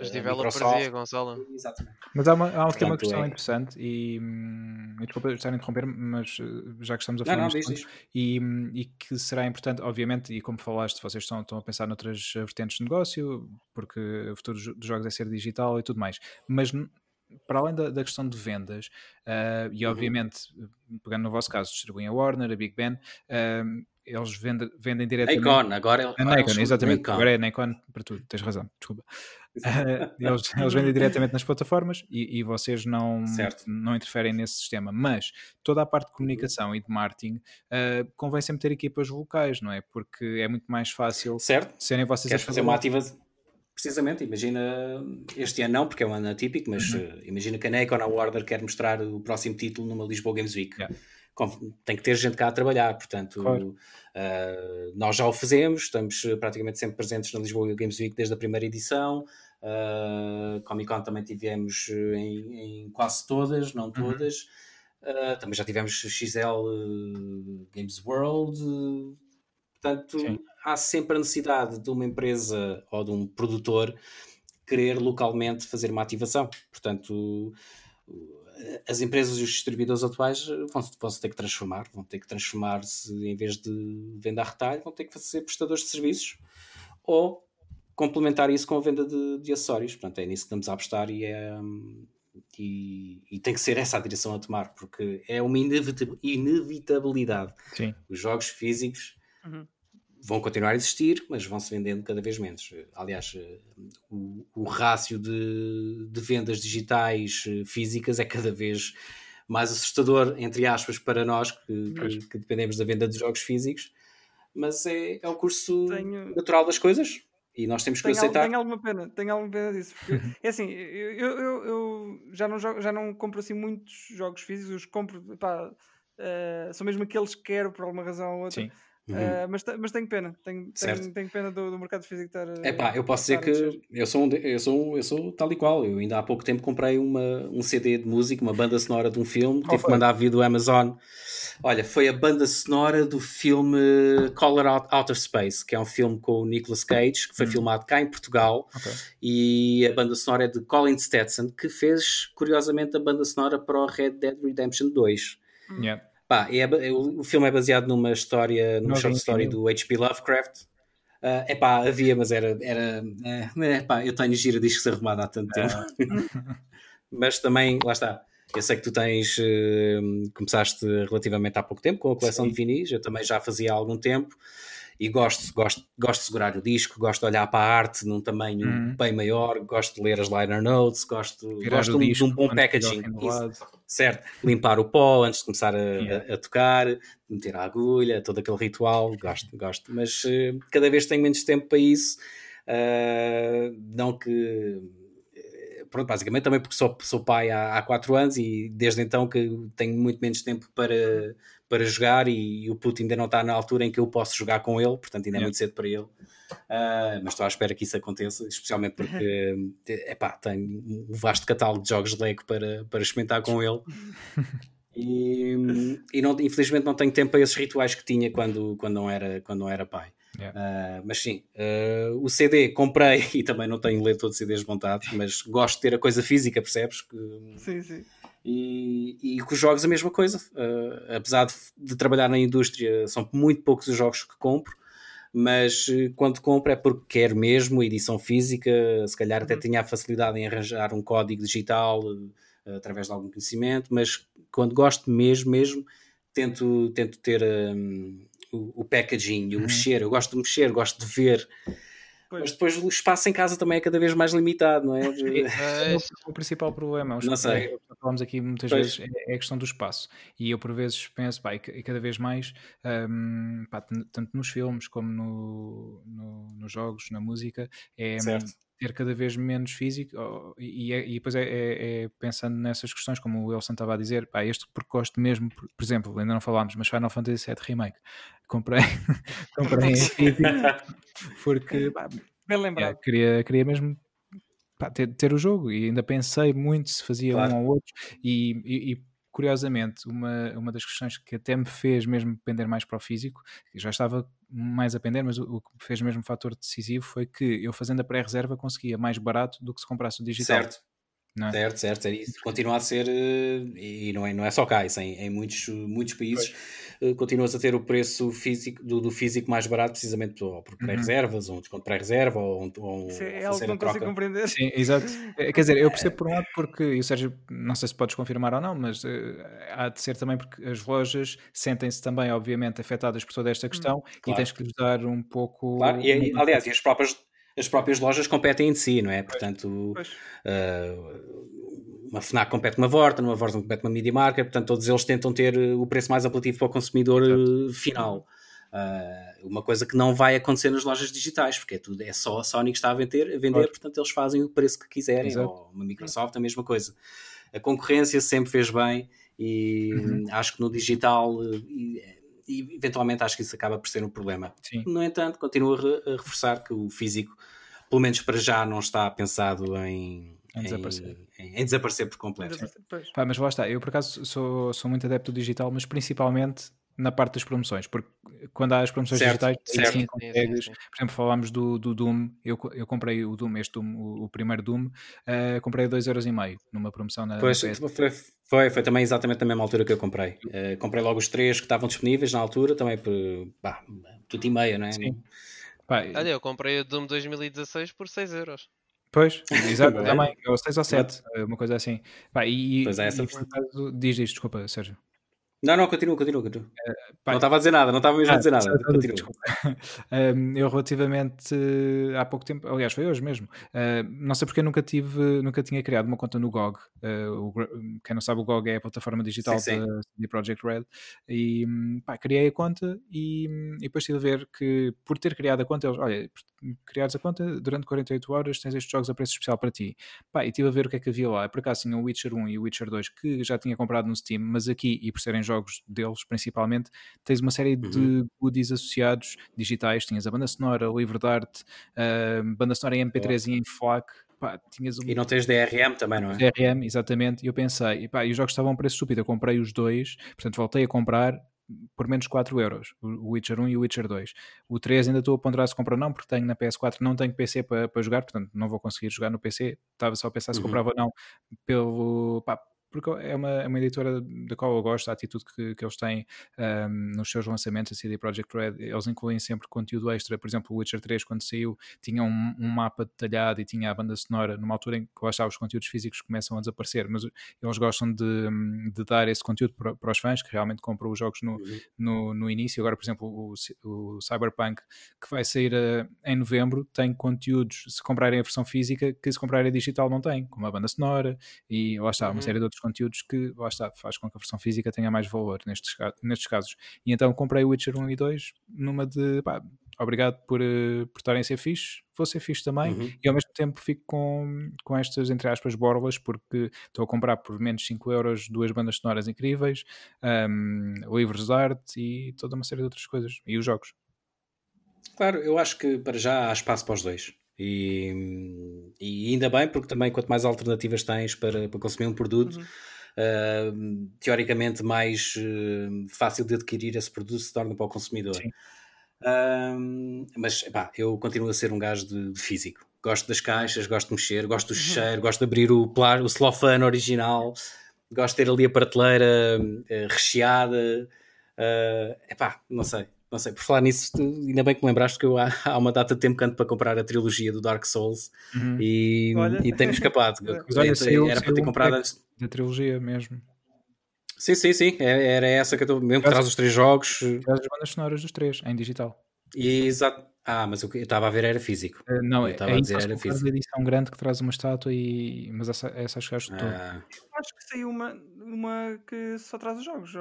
os developers e a consola. Exatamente. Mas há uma, há portanto, uma questão é... interessante e, hum, desculpa estar a interromper, mas eh, já que estamos a falar não, não, e, hum, e que será importante, obviamente, e como falaste, vocês estão, estão a pensar noutras vertentes de negócio, porque o futuro dos jogos é ser digital e tudo mais, mas para além da, da questão de vendas, uh, e uhum. obviamente, uhum. pegando no vosso caso, distribuem a Warner, a Big Ben, uh, eles vendem, vendem diretamente. Nikon, agora, a Nikon, exatamente. Nikon. Agora é Nikon para tudo, tens razão, desculpa. Uh, eles, eles, vendem diretamente nas plataformas e, e vocês não, não interferem nesse sistema. Mas toda a parte de comunicação e de marketing uh, convém sempre ter equipas locais, não é? Porque é muito mais fácil certo. serem vocês Queres a fazer uma ativa Precisamente, imagina, este ano não, porque é um ano atípico, mas uhum. uh, imagina que a Nikon a Warner quer mostrar o próximo título numa Lisboa Games Week. Yeah. Tem que ter gente cá a trabalhar, portanto, claro. uh, nós já o fazemos, estamos praticamente sempre presentes na Lisboa Games Week desde a primeira edição. Uh, Comic Con também tivemos em, em quase todas, não uhum. todas. Uhum. Uh, também já tivemos XL Games World. portanto, Sim. Há sempre a necessidade de uma empresa ou de um produtor querer localmente fazer uma ativação. Portanto, as empresas e os distribuidores atuais vão, vão se ter que transformar, vão ter que transformar-se em vez de venda a retalho, vão ter que ser prestadores de serviços ou complementar isso com a venda de, de acessórios. Portanto, é nisso que estamos a apostar e, é, e, e, tem que ser essa a direção a tomar, porque é uma inevitabilidade. Sim. Os jogos físicos uhum. Vão continuar a existir, mas vão se vendendo cada vez menos. Aliás, o, o rácio de, de vendas digitais eh, físicas é cada vez mais assustador, entre aspas, para nós que, que, que dependemos da venda de jogos físicos, mas é, é o curso Tenho... natural das coisas e nós temos que tenho aceitar. tenho alguma pena, tenho alguma pena disso. Porque, é assim, eu, eu, eu, já, não jogo, já não compro assim muitos jogos físicos, os compro, pá, uh, são mesmo aqueles que quero por alguma razão ou outra. Sim. Uhum. Uh, mas, mas tenho pena, tenho, tenho, tenho pena do, do, mercado físico estar. É pá, eu posso dizer que eu sou, um, eu, sou eu sou tal e qual. Eu ainda há pouco tempo comprei uma, um CD de música, uma banda sonora de um filme, tive que mandar vir do Amazon. Olha, foi a banda sonora do filme Color Out Outer Space, que é um filme com o Nicolas Cage, que foi hum. filmado cá em Portugal, okay. e a banda sonora é de Colin Stetson, que fez, curiosamente, a banda sonora para o Red Dead Redemption 2. Yeah. Pá, é, é, o, filme é baseado numa história, numa short story do H.P. Lovecraft. Uh, ah, pá, havia, mas era. era é, pá, eu tenho gira discos arrumado há tanto tempo. mas também, lá está. Eu sei que tu tens. Uh, começaste relativamente há pouco tempo com a coleção Sim. de vinis, eu também já fazia há algum tempo e gosto, gosto, gosto de segurar o disco, gosto de olhar para a arte num tamanho uhum. bem maior, gosto de ler as liner notes, gosto, gosto de, de um bom packaging. Certo, limpar o pó antes de começar a, yeah. a, a, tocar, meter a agulha, todo aquele ritual, gosto, gosto. Mas uh, cada vez tenho menos tempo para isso. Uh, não que eh, pronto, basicamente também porque sou, sou pai há, há quatro anos e desde então que tenho muito menos tempo para, para jogar e, e, o puto ainda não está na altura em que eu posso jogar com ele, portanto ainda é muito cedo para ele. Uh, mas estou à espera que isso aconteça, especialmente porque epá, tenho um vasto catálogo de jogos de Lego para, para experimentar com ele. E, e não, infelizmente não tenho tempo para esses rituais que tinha quando, quando, não, era, quando não era pai. Yeah. Uh, mas sim, uh, o CD comprei e também não tenho ler todos os CDs montados, mas gosto de ter a coisa física, percebes? Que, sim, sim. E, e com os jogos a mesma coisa. Uh, apesar de, de, trabalhar na indústria, são muito poucos os jogos que compro, mas uh, quando compro é porque quero mesmo edição física. Se calhar até uhum. tinha a facilidade em arranjar um código digital uh, através de algum conhecimento, mas quando gosto mesmo, mesmo, tento, tento ter um, o, o packaging, o uhum. mexer. Eu gosto de mexer, gosto de ver. Pois. Mas depois o espaço em casa também é cada vez mais limitado, não é? é o principal problema. Não sei. Falamos aqui muitas pois. vezes é, é a questão do espaço. E eu por vezes penso, pá, e cada vez mais, um, pá, tanto nos filmes como no, no, nos jogos, na música, é certo ter cada vez menos físico e, e, e depois é, é, é, pensando nessas questões, como o Elson estava a dizer, pá, este gosto mesmo, por, por, exemplo, ainda não falámos, mas Final Fantasy VII Remake, comprei, comprei em físico porque pá, Bem lembrado. É, queria, queria mesmo pá, ter, ter, o jogo e ainda pensei muito se fazia claro. um ou outro e, e curiosamente, uma, uma das questões que até me fez mesmo pender mais para o físico, já estava mais a pender, mas o, que fez mesmo fator decisivo foi que eu fazendo a pré-reserva conseguia mais barato do que se comprasse o digital. Certo. Não é? Certo, certo, isso continua a ser, eh, e não é, não é só cá, isso em, em muitos, muitos países pois. Eh, continuas a ter o preço físico, do, do físico mais barato, precisamente ou por uhum. pré-reservas, ou um desconto pré-reserva, ou, ou Isso é algo que não consigo compreender. Sim, exato. Eh, quer dizer, eu percebo por um lado porque, e o Sérgio, não sei se podes confirmar ou não, mas uh, há de ser também porque as lojas sentem-se também, obviamente, afetadas por toda esta hum, questão claro. e tens que lhes dar um pouco. Claro, e, aliás, e as próprias as próprias lojas competem entre si, não é? Portanto, uh, uma FNAC compete com uma Vorta, uma Vorta compete com uma Media Market, portanto, todos eles tentam ter o preço mais apelativo para o consumidor Exato. final. Uh, uma coisa que não vai acontecer nas lojas digitais, porque é, tudo, é só a Sony que está a vender, a vender portanto, eles fazem o preço que quiserem, Exato. ou uma Microsoft, a mesma coisa. A concorrência sempre fez bem e uhum. acho que no digital. E, e eventualmente acho que isso acaba por ser um problema. Sim. No entanto, continuo a, reforçar que o físico pelo menos para já, não está pensado em, em desaparecer. Em, em, desaparecer por completo. Pá, mas lá está, eu por acaso sou, sou muito adepto do digital, mas principalmente na parte das promoções, porque quando há as promoções certo, digitais, certo. Sim, consegues, sim, sim. por exemplo, falámos do, do Doom, eu, eu comprei o Doom, este Doom, o, o primeiro Doom, uh, comprei a 2,5€ numa promoção na, pois, na foi, foi, foi também exatamente na mesma altura que eu comprei. Uh, comprei logo os três que estavam disponíveis na altura, também por pá, tudo e meia, não é? Sim. Pá, Olha, eu comprei o Doom 2016 por 6€. euros. Pois, exato, também, ou 6 ou 7, uma coisa assim. Pá, e, pois é, essa e, e, diz isto, desculpa, Sérgio. Não, não, continua, continua, continua. Uh, não estava a dizer nada, não estava mesmo ah, a dizer nada. Continua. um, eu relativamente uh, há pouco tempo, aliás, foi hoje mesmo, uh, não sei porque nunca tive, nunca tinha criado uma conta no GOG. O, quem não sabe, o GOG é a plataforma digital sim, sim. da CD Projekt Red. E pá, criei a conta e, e depois tive a ver que por ter criado a conta, eles, olha, criares a conta, durante 48 horas tens estes jogos a preço especial para ti. Pá, e estive a ver o que é que havia lá. Por acaso tinha o Witcher 1 e o Witcher 2 que já tinha comprado no Steam, mas aqui, e por serem jogos deles principalmente, tens uma série de uhum. goodies associados digitais. Tinhas a banda sonora, o livro de arte, a banda sonora em MP3 e em FLAC. Pá, tinhas um... E não tens DRM também, não é? DRM, exatamente. E eu pensei, e, pá, e os jogos estavam a um preço estúpido. Eu comprei os dois, portanto voltei a comprar por menos 4 euros, o Witcher 1 e o Witcher 2. O 3 ainda estou a ponderar se comprar não, porque tenho na PS4, não tenho PC para, para jogar, portanto não vou conseguir jogar no PC. Estava só a pensar se uhum. comprava ou não, pelo, pá, porque é uma, é uma editora da qual eu gosto, a atitude que, que eles têm um, nos seus lançamentos, a CD Projekt Red, eles incluem sempre conteúdo extra, por exemplo, o Witcher 3 quando saiu tinha um, um, mapa detalhado e tinha a banda sonora, numa altura em que lá está, os conteúdos físicos começam a desaparecer, mas eles gostam de, de dar esse conteúdo para, para, os fãs que realmente compram os jogos no, uhum. no, no, início, agora por exemplo o, o Cyberpunk que vai sair uh, em novembro tem conteúdos, se comprarem a versão física que se comprarem a digital não tem, como a banda sonora e lá está, uhum. uma série de outros conteúdos que lá está, faz com que a versão física tenha mais valor nestes, nestes casos. E então comprei o Witcher 1 e 2 numa de pá, obrigado por, uh, por estarem a ser fixe, vou ser fixe também, uhum. e ao mesmo tempo fico com, com estas, entre aspas, borlas, porque estou a comprar por menos 5 euros duas bandas sonoras incríveis, um, livros de arte e toda uma série de outras coisas, e os jogos. Claro, eu acho que para já há espaço para os dois. E, e ainda bem, porque também quanto mais alternativas tens para, para consumir um produto, uhum uh, teoricamente mais uh, fácil de adquirir esse produto se torna para o consumidor. Uh, mas pá, eu continuo a ser um gajo de, de, físico. Gosto das caixas, gosto de mexer, gosto do uhum. cheiro, gosto de abrir o, o celofane original, gosto de ter ali a prateleira uh, recheada. Uh, epá, não sei não sei, por falar nisso, ainda bem que me lembraste que eu há, há uma data de tempo que ando para comprar a trilogia do Dark Souls uhum. e, e tenho escapado. Olha, saiu, era para ter comprado antes. Da trilogia mesmo. Sim, sim, sim. É, era essa que eu estou. Mesmo que traz os três jogos. Traz as bandas sonoras dos três, em digital. Exato. Ah, mas o que eu estava a ver era físico. Uh, não, eu estava é a dizer era físico. edição grande que traz uma estátua e. Mas essa, essa acho que acho ah. Acho que saiu uma, uma que só traz os jogos.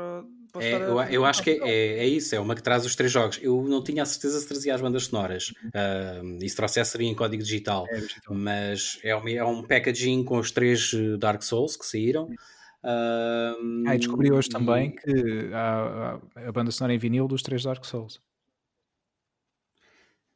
É, eu, eu acho que é, é, é, isso, é uma que traz os três jogos. Eu não tinha a certeza se trazia as bandas sonoras. Uh, e se trouxesse seria em código digital. É, digital. Mas é um, é um packaging com os três eh, Dark Souls que saíram. Uh, ah, e descobri hoje e... também que há, há a banda sonora em vinil dos três Dark Souls.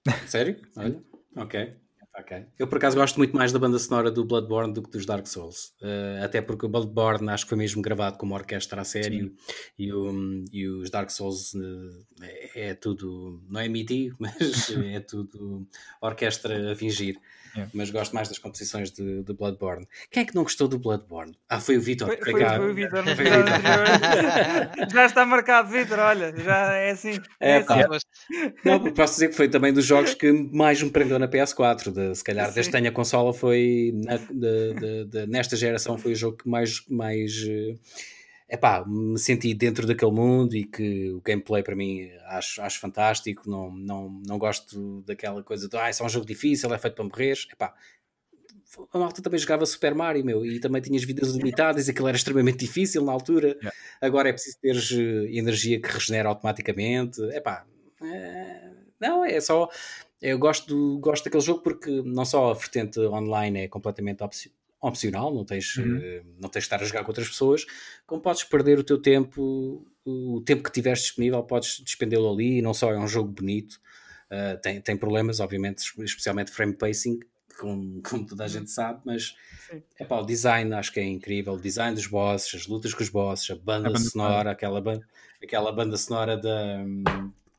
Sério? Olha, ok. Ok. Eu por acaso gosto muito mais da banda sonora do Bloodborne do que dos Dark Souls. Uh, até porque o Bloodborne acho que foi mesmo gravado com uma orquestra a sério e, o, e, os Dark Souls uh, é, é, tudo, não é MIDI, mas é tudo orquestra a fingir. Yeah. Mas gosto mais das composições de, de, Bloodborne. Quem é que não gostou do Bloodborne? Ah, foi o Vitor. Foi, foi, foi, o Vitor. já está marcado, Vitor. Olha, já é assim. É, é assim. Não, posso dizer que foi também dos jogos que mais me prendeu na PS4. De, se calhar, desde que tenho a consola, foi na, de, de, de, nesta geração, foi o jogo que mais. mais epá, me senti dentro daquele mundo e que o gameplay para mim acho, acho fantástico, não, não, não gosto daquela coisa de ah, isso é um jogo difícil, é feito para morrer, epá, a malta também jogava Super Mario, meu, e também tinhas vidas limitadas, e aquilo era extremamente difícil na altura. Yeah. Agora é preciso teres eh, energia que regenera automaticamente. Epá, é... não, é só. Eu gosto, do, gosto daquele jogo porque não só a vertente online é completamente opcional, não tens, uhum. uh, não tens de estar a jogar com outras pessoas, como podes perder o teu tempo, o tempo que tiveres disponível, podes despendê-lo ali, não só é um jogo bonito, Uh, tem, tem problemas, obviamente, especialmente frame pacing, como, como toda a uhum. gente sabe, mas é pá, o design acho que é incrível. O design dos bosses, as lutas com os bosses, a banda, a banda sonora, aquela, ba aquela banda sonora da.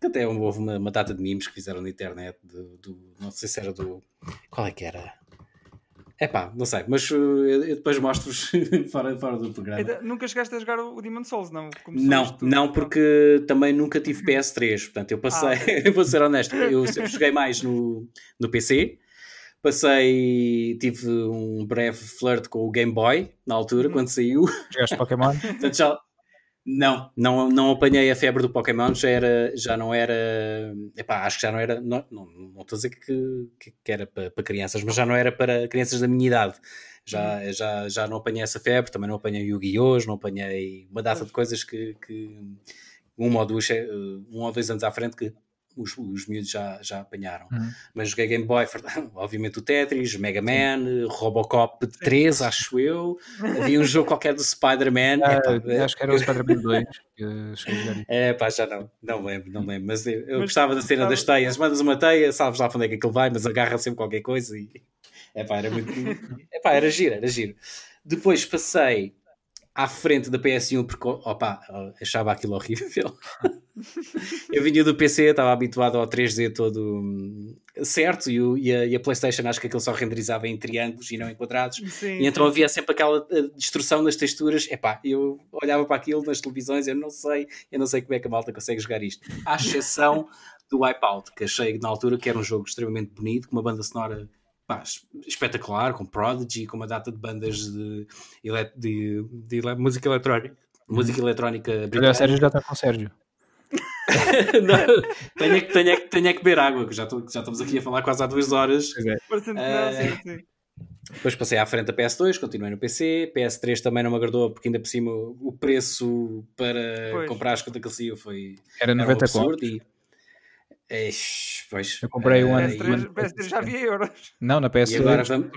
Que até houve uma, uma, data de memes que fizeram na internet, do, do, não sei se era do. Qual é que era? É pá, não sei, mas uh, eu depois mostro-vos fora, fora do programa. Então, nunca chegaste a jogar o Demon Souls, não? não, não, porque também nunca tive PS3, portanto eu passei, ah, eu vou ser honesto, eu sempre joguei mais no, no PC, passei, tive um breve flirt com o Game Boy na altura, hum. quando saiu. Jogaste Pokémon? portanto, já, não, não, não apanhei a febre do Pokémon, já, era, já não era. Epá, acho que já não era. Não, não, não estou a dizer que, que, que era para, para, crianças, mas já não era para crianças da minha idade. Já, uhum. já, já não apanhei essa febre, também não apanhei Yu-Gi-Oh! não apanhei uma data de coisas que, que um, ou dois, um ou dois anos à frente que os, os miúdos já, já apanharam. Uhum. Mas joguei Game Boy, obviamente o Tetris, Mega Man, Robocop 3, acho eu. Havia um jogo qualquer do Spider-Man. Ah, acho que era o Spider-Man 2. é pá, já não, não lembro, não lembro. Mas eu, eu mas, gostava da cena das teias. Mandas uma teia, sabes lá para onde é que aquilo vai, mas agarra sempre qualquer coisa e. É pá, era muito. É pá, era giro, era giro. Depois passei à frente da PS1 porque opa, achava aquilo horrível. eu vinha do PC, estava habituado ao 3D todo hum, certo e, o, e, a, e, a, PlayStation acho que aquilo só renderizava em triângulos e não em quadrados. Sim, e então havia sempre aquela eh, destrução das texturas. Epá, eu olhava para aquilo nas televisões, eu não sei, eu não sei como é que a malta consegue jogar isto. À exceção do Wipeout, que achei na altura que era um jogo extremamente bonito, com uma banda sonora pá, espetacular, com Prodigy, com uma data de bandas de, de, de, de música eletrónica. Música eletrónica britânica. Olha, o Sérgio já está com o Sérgio. não, tenho, é que, tenho, é que, tenho é que beber água, que já, tô, já estamos aqui a falar quase há duas horas. É. Uh, depois passei à frente da PS2, continuei no PC. PS3 também não me agradou, porque ainda por cima o preço para pois. comprar as contas que foi era 90 era um absurdo. E, Eish, pois. Eu comprei um ano. PS3, PS3 já havia euros. Não, na PS2. E agora vamos...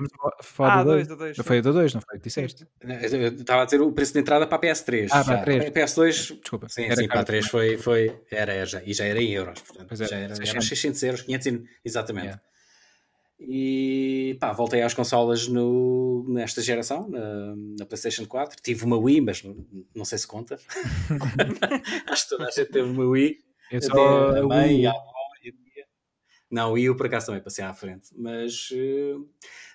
Ah, 2 do 2. Foi do 2, não foi? Disseste. Eu estava a dizer o preço de entrada para a PS3. Ah, para a 3. PS2. Desculpa. Sim, sim para a 3 foi, foi. Era, era, já, e já era em euros. Portanto, era, já era, 600. era 600 euros, 500, exatamente. Yeah. E pá, voltei às consolas no, nesta geração, na, na, PlayStation 4. Tive uma Wii, mas não, não sei se conta. Acho que toda a gente teve uma Wii. Eu só a mãe, a avó não, e eu por acaso também passei à frente, mas eh,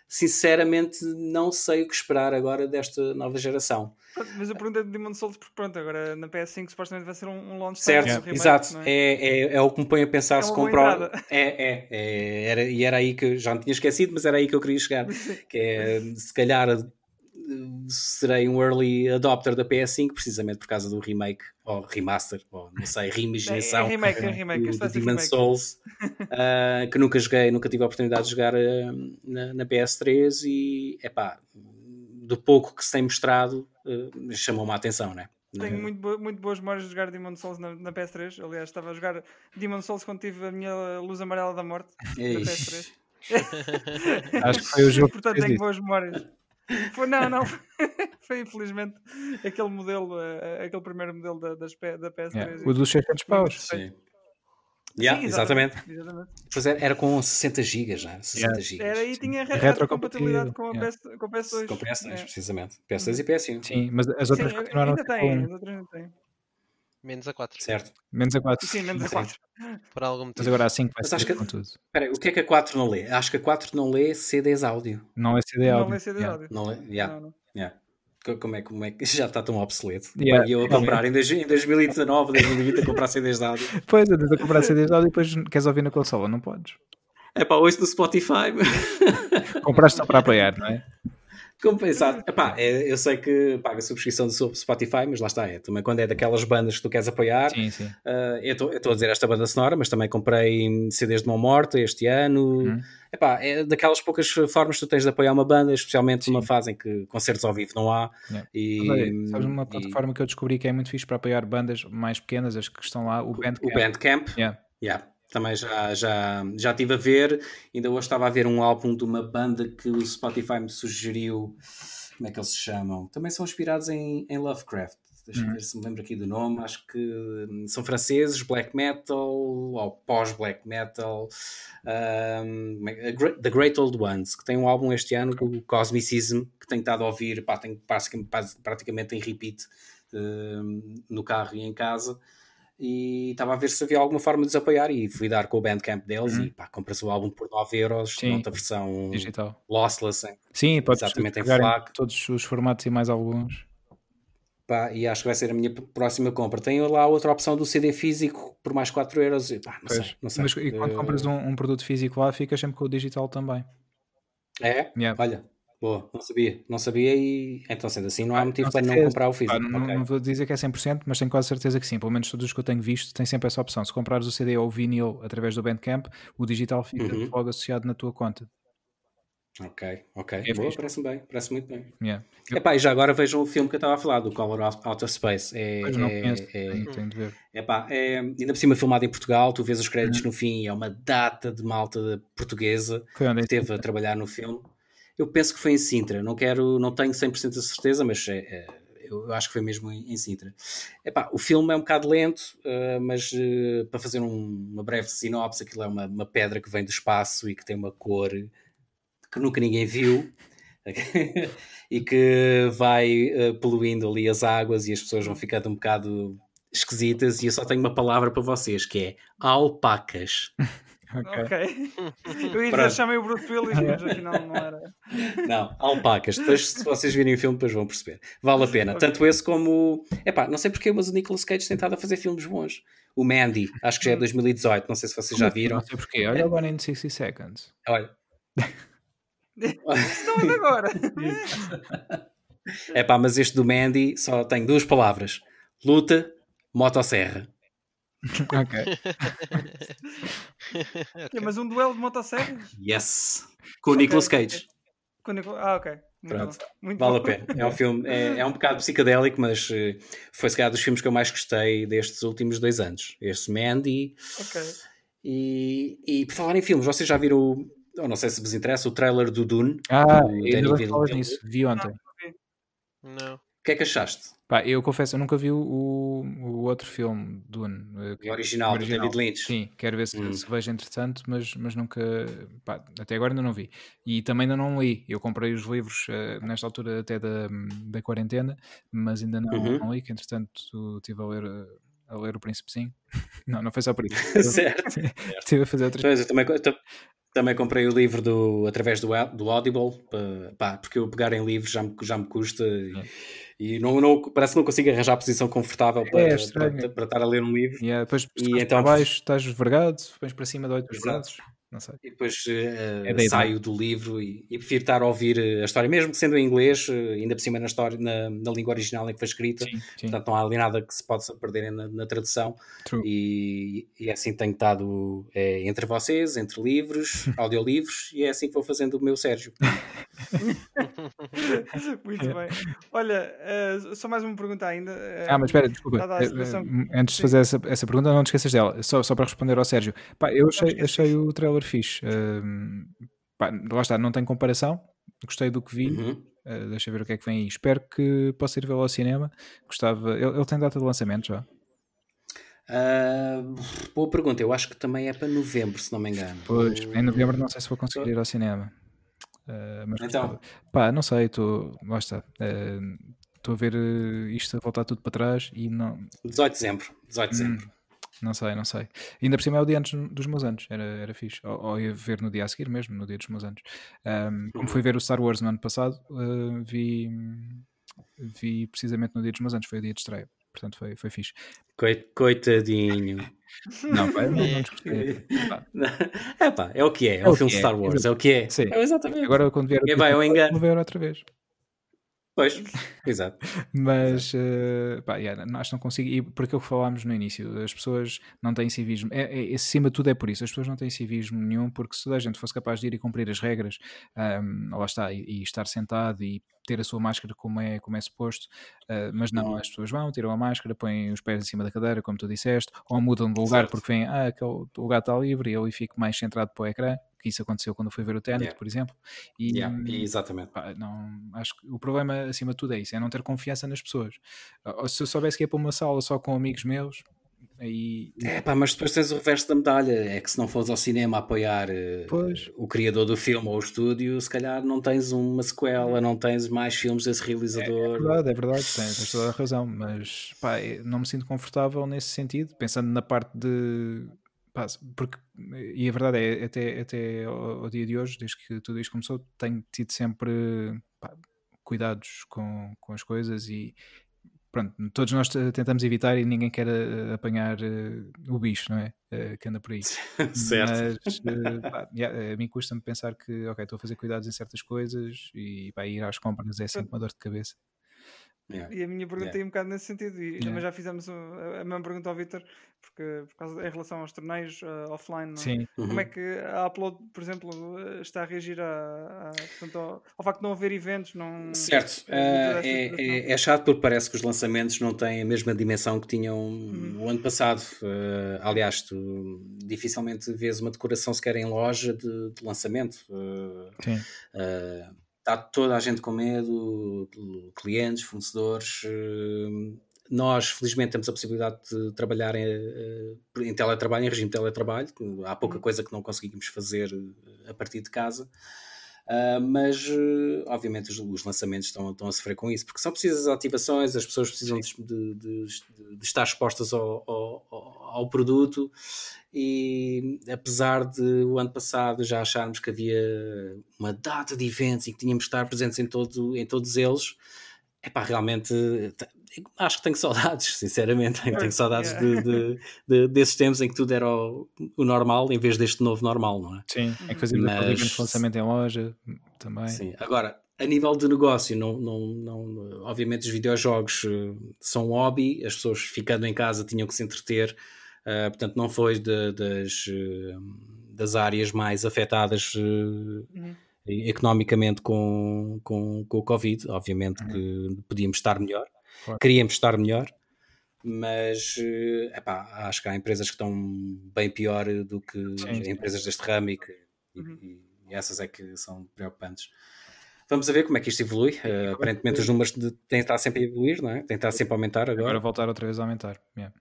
sinceramente não sei o que esperar agora desta nova geração. Mas eu perguntei de Demon Souls porque pronto, agora na PS5 supostamente vai ser um, um launch Certo, remake, exato. É? É, é? É, o que me põe a pensar é se comprar. É, é, é, era, e era aí que já não tinha esquecido, mas era aí que eu queria chegar. que é se calhar serei um early adopter da PS5 precisamente por causa do remake ou remaster, ou não sei, reimaginação é, remake, é remake, do, do Demon Souls uh, que nunca joguei, nunca tive a oportunidade de jogar uh, na, na, PS3 e é pá, do pouco que se tem mostrado uh, chamou-me a atenção, né? Tenho muito, bo muito boas memórias de jogar Demon Souls na, na, PS3. Aliás, estava a jogar Demon Souls quando tive a minha luz amarela da morte na PS3. Acho que foi o jogo. Portanto, tenho boas memórias. Foi, não, não. Foi infelizmente aquele modelo, uh, aquele primeiro modelo da, das, da PS3. Yeah. O dos 600 paus. Sim. Yeah, Sim, exatamente. exatamente. Pois era, era com 60 GB já. 60 yeah. GB. Era e tinha retrocompatibilidade com, yeah. PS, com PS2. Com PS2, yeah. precisamente. PS2 e PS1. Sim, mas as outras Sim, continuaram ainda tem, as outras não têm. Menos a 4. Certo. Menos a 4. Sim, menos a 4. Por algum motivo. Mas agora a 5 vai ser que, com tudo. Espera, o que é que a 4 não lê? Acho que a 4 não lê CDs áudio. Não é CD áudio. Não lê CD áudio. Não lê, yeah. não, não. Yeah. Como é, como é que já está tão obsoleto? Yeah. E eu a comprar em, 2019, 2020 a comprar CDs de áudio. Pois, andas a comprar CDs de áudio e depois queres ouvir na consola, não podes. É pá, ouço no Spotify. Compraste só para apoiar, não é? Compensado. Epá, é, eu sei que paga a subscrição do Spotify, mas lá está. É, também quando é daquelas bandas que tu queres apoiar. Sim, sim. Uh, eu estou a dizer esta banda sonora, mas também comprei CDs de Mão Morta este ano. Uhum. Epá, é daquelas poucas formas que tu tens de apoiar uma banda, especialmente sim. numa fase em que concertos ao vivo não há. Yeah. E, sabes uma plataforma e... que eu descobri que é muito fixe para apoiar bandas mais pequenas, as que estão lá, o Bandcamp. O Bandcamp. Yeah. Yeah também já, já, já estive a ver. Ainda hoje estava a ver um álbum de uma banda que o Spotify me sugeriu. Como é que eles se chamam? Também são inspirados em, em Lovecraft. deixa-me uhum. ver se me lembro aqui do nome, acho que hum, são franceses, black metal ou pós-black metal, um, é The Great Old Ones, que tem um álbum este ano, o Cosmicism, que tenho estado a ouvir, pá, tenho praticamente em repeat um, no carro e em casa e estava a ver se havia alguma forma de desapoiar e fui dar com o Bandcamp deles uhum. e pá, compras o álbum por 9 euros, outra versão digital lossless, hein? Sim, podes exatamente em FLAC. todos os formatos e mais alguns. Pá, e acho que vai ser a minha próxima compra. Tenho lá outra opção do CD físico por mais 4 euros. E, pá, não, sei, não sei. Mas e quando compras um, um, produto físico lá, ficas sempre com o digital também. É? Yeah. Olha, Boa, não sabia, não sabia e então sendo assim não há motivo não para não comprar o físico. não, okay. não, vou dizer que é 100%, mas tenho quase certeza que sim, pelo menos todos os que eu tenho visto tem sempre essa opção. Se comprares o CD ou o vinil através do Bandcamp, o digital fica uhum. logo associado na tua conta. Ok, ok. É Boa, parece bem, parece muito bem. Yeah. Epá, e já agora vejam o filme que eu estava a falar, do Color Outer Space. É, pois não é, conheço, é, tenho, tenho de ver. Epá, é, ainda por cima filmado em Portugal, tu vês os créditos uhum. no fim, é uma data de malta portuguesa que esteve a trabalhar no filme. Eu penso que foi em Sintra, não quero, não tenho 100% de certeza, mas é, é, eu acho que foi mesmo em, em Sintra. Epá, o filme é um bocado lento, uh, mas uh, para fazer um, uma breve sinopse, aquilo é uma, uma, pedra que vem do espaço e que tem uma cor que nunca ninguém viu. e que vai uh, poluindo ali as águas e as pessoas vão ficando um bocado esquisitas e eu só tenho uma palavra para vocês que é alpacas. Ok. okay. Eu ia dizer chamei o Bruce Willis, mas afinal não era. Não, alpacas. Depois, se vocês virem o filme, depois vão perceber. Vale a pena. Okay. Tanto esse como. Epá, não sei porque, mas o Nicolas Cage tem estado a fazer filmes bons. O Mandy, acho que já é 2018, não sei se vocês já viram. Não sei porquê. Olha o One in 60 Seconds. Olha. Isso não é agora. É pá, mas este do Mandy só tem duas palavras: luta, motosserra. ok. okay. Mas um duelo de motosserras? Yes. Com o okay, Nicolas Cage. Com Nicol... Ah, ok. Muito Pronto, Muito vale bom. a pena. É um filme, é, é, um bocado psicadélico, mas uh, foi se calhar dos filmes que eu mais gostei destes últimos dois anos. Este Mandy. Ok. E, e por falar em filmes, vocês já viram, ou não sei se vos interessa, o trailer do Dune? Ah, eu não nisso, vi ontem. Não que é que achaste? Pá, eu confesso, eu nunca vi o, o outro filme, Dune. O original, o original. do David Lynch. Sim, quero ver se, hum. se vejo entretanto, mas, mas nunca. Pá, até agora ainda não vi. E também ainda não li. Eu comprei os livros uh, nesta altura até da, da quarentena, mas ainda não, uhum. não li, que entretanto estive a ler. A ler o Príncipe Sim. não, não foi só por isso. certo. Estive a fazer outras coisas. Eu também, também comprei o livro do, através do, do Audible, pá, porque eu pegar em livros já me, já me custa. E, e não, não, parece que não consigo arranjar a posição confortável para, é para, para, estar a ler um livro. Yeah, depois e então, para baixo estás vergado, pões para cima de oito braços. Não sei. E depois uh, é saio do livro e, e, prefiro estar a ouvir eh, a história, mesmo que sendo em inglês, uh, ainda por cima na, história, na, na, língua original em que foi escrita. Sim, sim. Portanto, não há ali nada que se possa perder na, na tradução. E, e, é assim tenho estado é, entre vocês, entre livros, audiolivros, e é assim que vou fazendo o meu Sérgio. Muito bem. Olha, uh, só mais uma pergunta ainda. Uh, ah, mas espera, desculpa. Antes de fazer essa, essa pergunta, não te esqueças dela. Só, só para responder ao Sérgio. Pá, eu achei, achei o trailer fixe. Uh, pá, lá está, não tem comparação. Gostei do que vi. Uhum. Uh, deixa ver o que é que vem aí. Espero que possa ir vê-lo ao cinema. Gostava. Ele, ele, tem data de lançamento já? Uh, boa pergunta. Eu acho que também é para novembro, se não me engano. Pois, em novembro não sei se vou conseguir ir ao cinema. Uh, mas então, pá, não sei, estou. Lá está. Estou a ver isto a voltar tudo para trás e não. 18 de dezembro. 18 de dezembro. Hum. Não sei, não sei. Ainda por cima é o dia antes dos meus anos, era, era fixe. Ou, ou ia ver no dia a seguir mesmo, no dia dos meus anos. Um, como fui ver o Star Wars no ano passado, uh, vi, vi precisamente no dia dos meus anos, foi o dia de estreia. Portanto, foi, foi fixe. Coitadinho. Não, pá, não, não É pá, é o que é. É, é um filme é. Star Wars, é o que é. Sim. É exatamente. Agora quando vier, vai ao engano. vou ver outra vez. Pois, exato. Mas, uh, pá, yeah, acho que não consigo. E por aquilo que falámos no início, as pessoas não têm civismo. É, é, acima de tudo é por isso. As pessoas não têm civismo nenhum, porque se toda a gente fosse capaz de ir e cumprir as regras, um, lá está, e, e, estar sentado e ter a sua máscara como é, como é suposto, uh, mas não, uhum. as pessoas vão, tiram a máscara, põem os pés em cima da cadeira, como tu disseste, ou mudam de lugar certo. porque vêm, ah, aquele lugar está livre e eu fico mais centrado para o ecrã que isso aconteceu quando eu fui ver o Tenet, yeah. por exemplo. E, yeah, exatamente. Pá, não, acho que o problema, acima de tudo, é isso: é não ter confiança nas pessoas. Se eu soubesse que ia para uma sala só com amigos meus, Aí... É pá, mas depois tens o reverso da medalha. É que se não fores ao cinema apoiar uh, o criador do filme ou o estúdio, se calhar não tens uma sequela, não tens mais filmes desse realizador. É, é verdade, é verdade, tens, tens, toda a razão. Mas pá, não me sinto confortável nesse sentido, pensando na parte de. Porque, e a verdade é, até, até ao, ao dia de hoje, desde que tudo isto começou, tenho tido sempre pá, cuidados com, com as coisas e, pronto, todos nós tentamos evitar e ninguém quer uh, apanhar uh, o bicho, não é? Uh, que anda por aí. certo. Mas pá, yeah, a mim custa-me pensar que, ok, estou a fazer cuidados em certas coisas e pá, ir às compras é sempre uma dor de cabeça. Yeah. E a minha pergunta yeah. é um bocado nesse sentido, e yeah. também já fizemos a, a mesma pergunta ao Vitor, porque por causa, em relação aos torneios uh, offline, Sim. como uhum. é que a Upload, por exemplo, eh, está a reagir a, a, portanto, ao, ao, facto de não haver eventos? Não, certo, uh, é, é, é, chato porque parece que os lançamentos não têm a mesma dimensão que tinham uhum. o ano passado. Uh, aliás, tu dificilmente vês uma decoração sequer em loja de, de lançamento. Sim está toda a gente com medo, clientes, fornecedores. Eh, nós, felizmente, temos a possibilidade de trabalhar em, eh, em teletrabalho, em regime de teletrabalho. Há pouca uhum. coisa que não conseguimos fazer eh, a partir de casa. Uh, mas uh, obviamente os, os, lançamentos estão, estão a sofrer com isso, porque são precisas ativações, as pessoas precisam de, de, de, de, estar expostas ao, ao, ao, produto e apesar de o ano passado já acharmos que havia uma data de eventos e que tínhamos de estar presentes em, todo, em todos eles, é pá, realmente acho que tenho saudades, sinceramente. Tenho saudades de, de, de, desses tempos em que tudo era o, o, normal em vez deste novo normal, não é? Sim, é que fazíamos Mas... lançamento em loja também. Sim, agora, a nível de negócio, não, não, não, obviamente os videojogos uh, são um hobby, as pessoas ficando em casa tinham que se entreter, uh, portanto, não foi de, das, uh, das áreas mais afetadas. Uhum economicamente com, com, com o Covid. Obviamente uhum. que podíamos estar melhor, Claro. Queríamos estar melhor, mas eh, epá, acho que há empresas que estão bem pior do que sim, empresas deste ramo e, que, uhum. e, e, essas é que são preocupantes. Vamos a ver como é que isto evolui. Uh, aparentemente os números de, têm estado sempre a evoluir, não é? Têm estado sempre a aumentar agora. Agora voltar outra vez a aumentar. Yeah.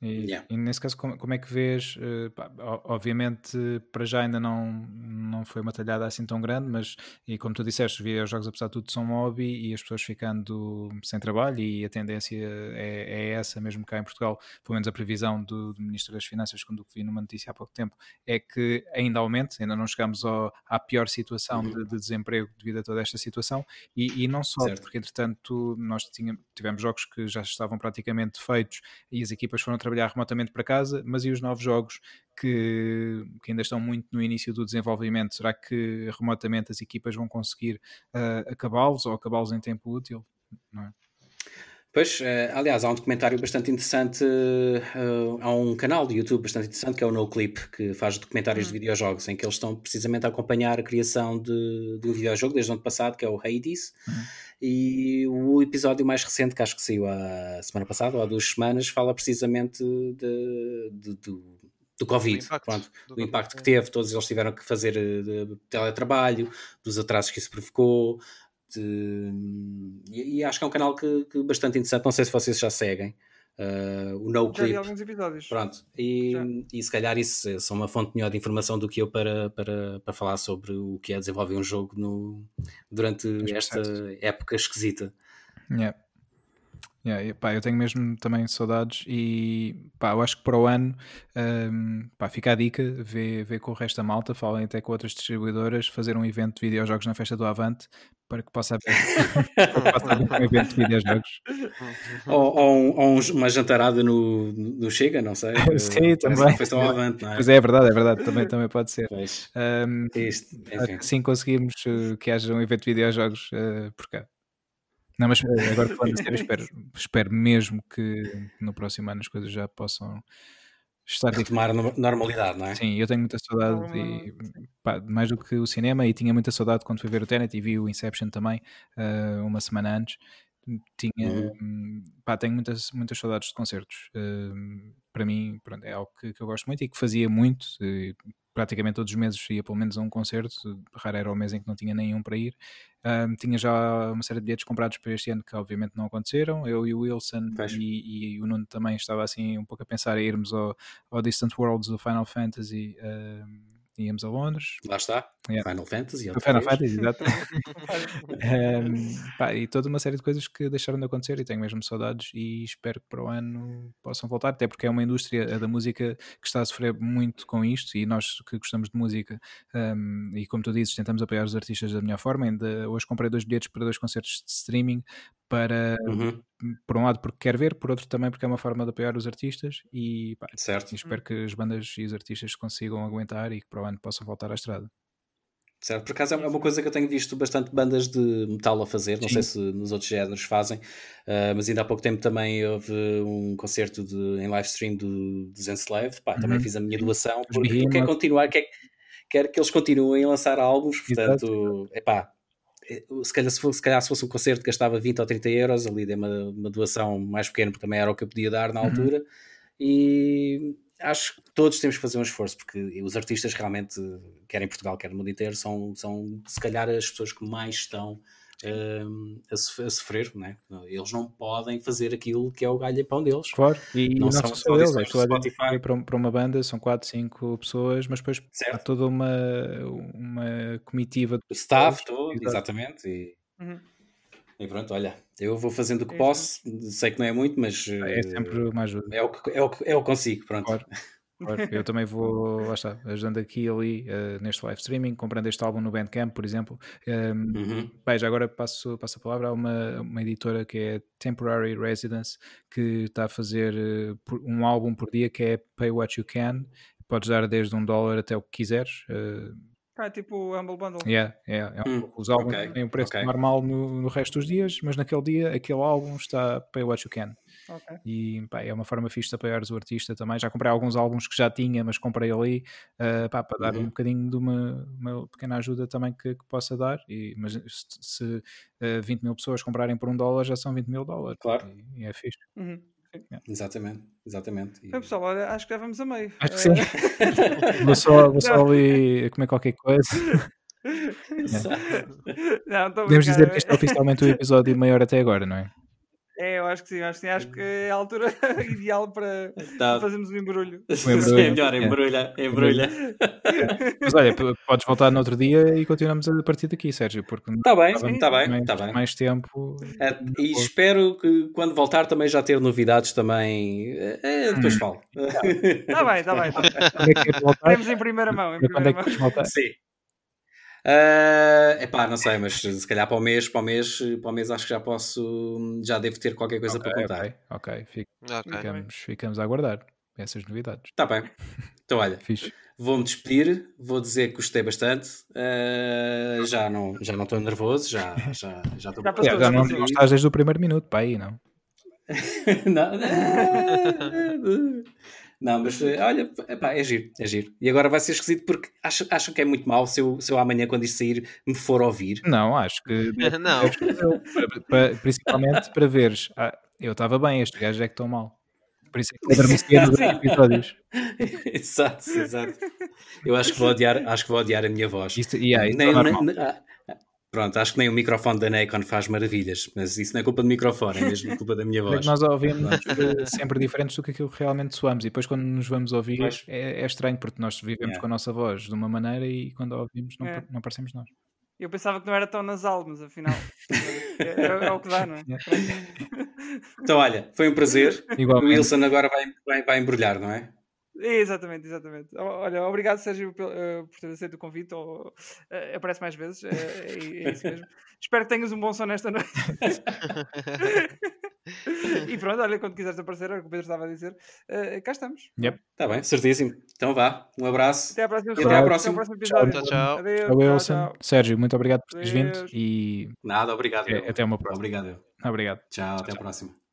E, yeah. e, nesse caso, como, como, é que vês? Uh, pá, obviamente, para já ainda não, não foi uma talhada assim tão grande, mas, e como tu disseste, os videojogos, apesar de tudo, são um hobby e as pessoas ficando sem trabalho, e a tendência é, é essa, mesmo cá em Portugal, pelo menos a previsão do, do Ministro das Finanças, quando vi numa notícia há pouco tempo, é que ainda aumente, ainda não chegamos ao, à pior situação uhum. de, de, desemprego devido a toda esta situação, e, e não só, certo. porque entretanto nós tínhamos, tivemos jogos que já estavam praticamente feitos e as equipas foram trabalhar remotamente para casa, mas e os novos jogos que, que ainda estão muito no início do desenvolvimento? Será que remotamente as equipas vão conseguir uh, acabá-los ou acabá-los em tempo útil? É? Pois, uh, aliás, há um documentário bastante interessante, uh, há um canal de YouTube bastante interessante que é o NoClip, que faz documentários uhum. de videojogos, em que eles estão precisamente a acompanhar a criação de, de um videojogo desde o ano passado, que é o Hades, uhum. E o episódio mais recente, que acho que saiu a semana passada, ou há duas semanas, fala precisamente de, de, de do Covid, do impacto, pronto, do, do impacto que teve, todos eles tiveram que fazer de, de teletrabalho, dos atrasos que isso provocou, de, e, e, acho que é um canal que, que, bastante interessante. Não sei se vocês já seguem. Uh, o No Clip. alguns episódios. Pronto, e, e se calhar isso é uma fonte melhor de informação do que eu para, para, para falar sobre o que é desenvolver um jogo no, durante esta época esquisita. Yeah. Yeah, pá, eu tenho mesmo também saudades e pá, eu acho que para o ano um, pá, fica a dica, vê, vê com o resto da malta, falem até com outras distribuidoras, fazer um evento de videojogos na festa do Avante para que possa haver, um evento de videojogos. ou, ou, um, ou, uma jantarada no, no Chega, não sei. Sim, também. Festa ao Avante, não é? Pois é, é verdade, é verdade, também, também pode ser. Um, Isto, sim, conseguimos uh, que haja um evento de videojogos uh, por cá. Não, mas eh, agora falando sério, espero, espero mesmo que no próximo ano as coisas já possam estar retomar a normalidade, não é? Sim, eu tenho muita saudade e, pá, mais do que o cinema e tinha muita saudade quando fui ver o Tenet e vi o Inception também uh, uma semana antes. Tinha, uhum. pá, tenho muitas, muitas saudades de concertos. Uh, para mim, pronto, é algo que, que, eu gosto muito e que fazia muito. Praticamente todos os meses ia pelo menos a um concerto, raro era o mês em que não tinha nenhum para ir. Um, tinha já uma série de bilhetes comprados para este ano que obviamente não aconteceram. Eu e o Wilson e, e, o Nuno também estava assim um pouco a pensar em irmos ao, ao Distant Worlds do Final Fantasy. Um, íamos a Londres. Lá está, yeah. Final Fantasy. Final Fantasy, exato. um, pá, e toda uma série de coisas que deixaram de acontecer e tenho mesmo saudades e espero que para o ano possam voltar, até porque é uma indústria da música que está a sofrer muito com isto e nós que gostamos de música um, e como tu dizes, tentamos apoiar os artistas da melhor forma. Ainda hoje comprei dois bilhetes para dois concertos de streaming para uhum. por um lado porque quer ver, por outro também porque é uma forma de apoiar os artistas e, pá, certo. Espero que as bandas e os artistas consigam aguentar e que para o ano possam voltar à estrada. Certo, por acaso é uma coisa que eu tenho visto bastante bandas de metal a fazer, não Sim. sei se nos outros géneros fazem, uh, mas ainda há pouco tempo também houve um concerto de, em live stream do, do Enslaved, pá, uhum. também fiz a minha doação, porque quer continuar, quer, quer que eles continuem a lançar álbuns, portanto, é pá, se calhar se, fosse, se calhar se fosse um concerto que gastava 20 ou 30 euros, ali dei uma, uma doação mais pequena, porque também era o que eu podia dar na uhum. altura, e acho que todos temos que fazer um esforço, porque os artistas realmente, quer em Portugal, quer no mundo inteiro, são, são se calhar as pessoas que mais estão uh, a, sofrer, né? eles não podem fazer aquilo que é o galho pão deles. Claro, e não, não são só eles, é Spotify. Para, para uma banda são 4, 5 pessoas, mas depois certo. há toda uma, uma comitiva. O staff todo, exatamente. E... Uhum. E pronto, olha, eu vou fazendo o que é posso, sei que não é muito, mas é sempre uma ajuda. É o que, é o que, é o que consigo, pronto. Claro. Claro, eu também vou, lá está, ajudando aqui e ali uh, neste live streaming, comprando este álbum no Bandcamp, por exemplo. Um, ehm, uhum. bem, já agora passo, passo a palavra a uma, uma editora que é Temporary Residence, que está a fazer uh, um álbum por dia que é Pay What You Can. Podes dar desde um dólar até o que quiseres. Uh, ah, tipo o Humble Bundle. Yeah, yeah, é um, hum, os álbuns okay, têm um preço okay. normal no, no, resto dos dias, mas naquele dia aquele álbum está pay what you can. Okay. E pá, é uma forma fixe de apoiar o artista também. Já comprei alguns álbuns que já tinha, mas comprei ali uh, pá, para dar uhum. um bocadinho de uma, uma pequena ajuda também que, que possa dar. E, mas se, se uh, eh, 20 mil pessoas comprarem por um dólar, já são 20 mil dólares. Claro. E, e é fixe. Uhum. Exatamente, exatamente. E... Bem, pessoal, olha, acho que já vamos a meio. Acho que sim. vou só, vou só ali comer qualquer coisa. Não, Podemos dizer que este é oficialmente o episódio maior até agora, não é? É, eu acho que sim, acho que sim. Acho que é a altura ideal para, tá. fazermos um embrulho. Um embrulho. É melhor, embrulha, embrulha. Mas olha, podes voltar no outro dia e continuamos a partir daqui, Sérgio, porque está bem, está bem, mais, tá bem. mais tempo. É, e espero que quando voltar também já ter novidades também. É, depois hum. falo. Está bem, está bem. Tá. Temos em primeira mão. Em primeira quando é que voltar? Sim. Uh, epá, não sei, mas se calhar para o mês, para o mês, para o mês acho que já posso, já devo ter qualquer coisa okay, para contar. Ok, ok, Fico, okay. Ficamos, ficamos a aguardar essas novidades. Está bem. Então olha, vou-me despedir, vou dizer que gostei bastante. Uh, já não já não estou nervoso, já já já estou. Já, já, já não, não estás desde o primeiro minuto para aí, não? não. Não, mas eh, olha, epá, é giro, é giro. E agora vai ser esquisito porque acham, acham que é muito mal se eu, se eu amanhã, quando isto sair, me for ouvir. Não, acho que. não. principalmente para veres. Ah, eu estava bem, este gajo é que estou mal. Por isso é que eu adormecia nos episódios. exato, exato. Eu acho que vou odiar, acho que vou odiar a minha voz. Isto, yeah, nem, é nem, ah, Pronto, acho que nem o microfone da Nikon faz maravilhas, mas isso não é culpa do microfone, é mesmo culpa da minha voz. nós ouvimos sempre diferentes do que aquilo que realmente soamos e depois quando nos vamos ouvir é, é, estranho porque nós vivemos yeah. com a nossa voz de uma maneira e quando a ouvimos não, é. não parecemos nós. Eu pensava que não era tão nasal, mas afinal é, é, é, o que dá, não é? Então, olha, foi um prazer. Igualmente. O Wilson agora vai, vai, vai embrulhar, não é? Exatamente, exatamente. Olha, obrigado Sérgio por, uh, por ter aceito o convite. Ou, uh, aparece mais vezes, é, é, é isso mesmo. Espero que tenhas um bom sono esta noite. e pronto, olha, quando quiseres aparecer, é o que o Pedro estava a dizer, uh, cá estamos. Yep. Está bem, certíssimo. Então vá, um abraço. Até à próxima. Até à próxima. Até episódio. Tchau, tchau. Adeus, tchau, Wilson. Tchau, tchau. Sérgio, muito obrigado por teres vindo. E... Nada, obrigado. É, até uma próxima. Obrigado. Obrigado. Tchau, tchau até a próxima.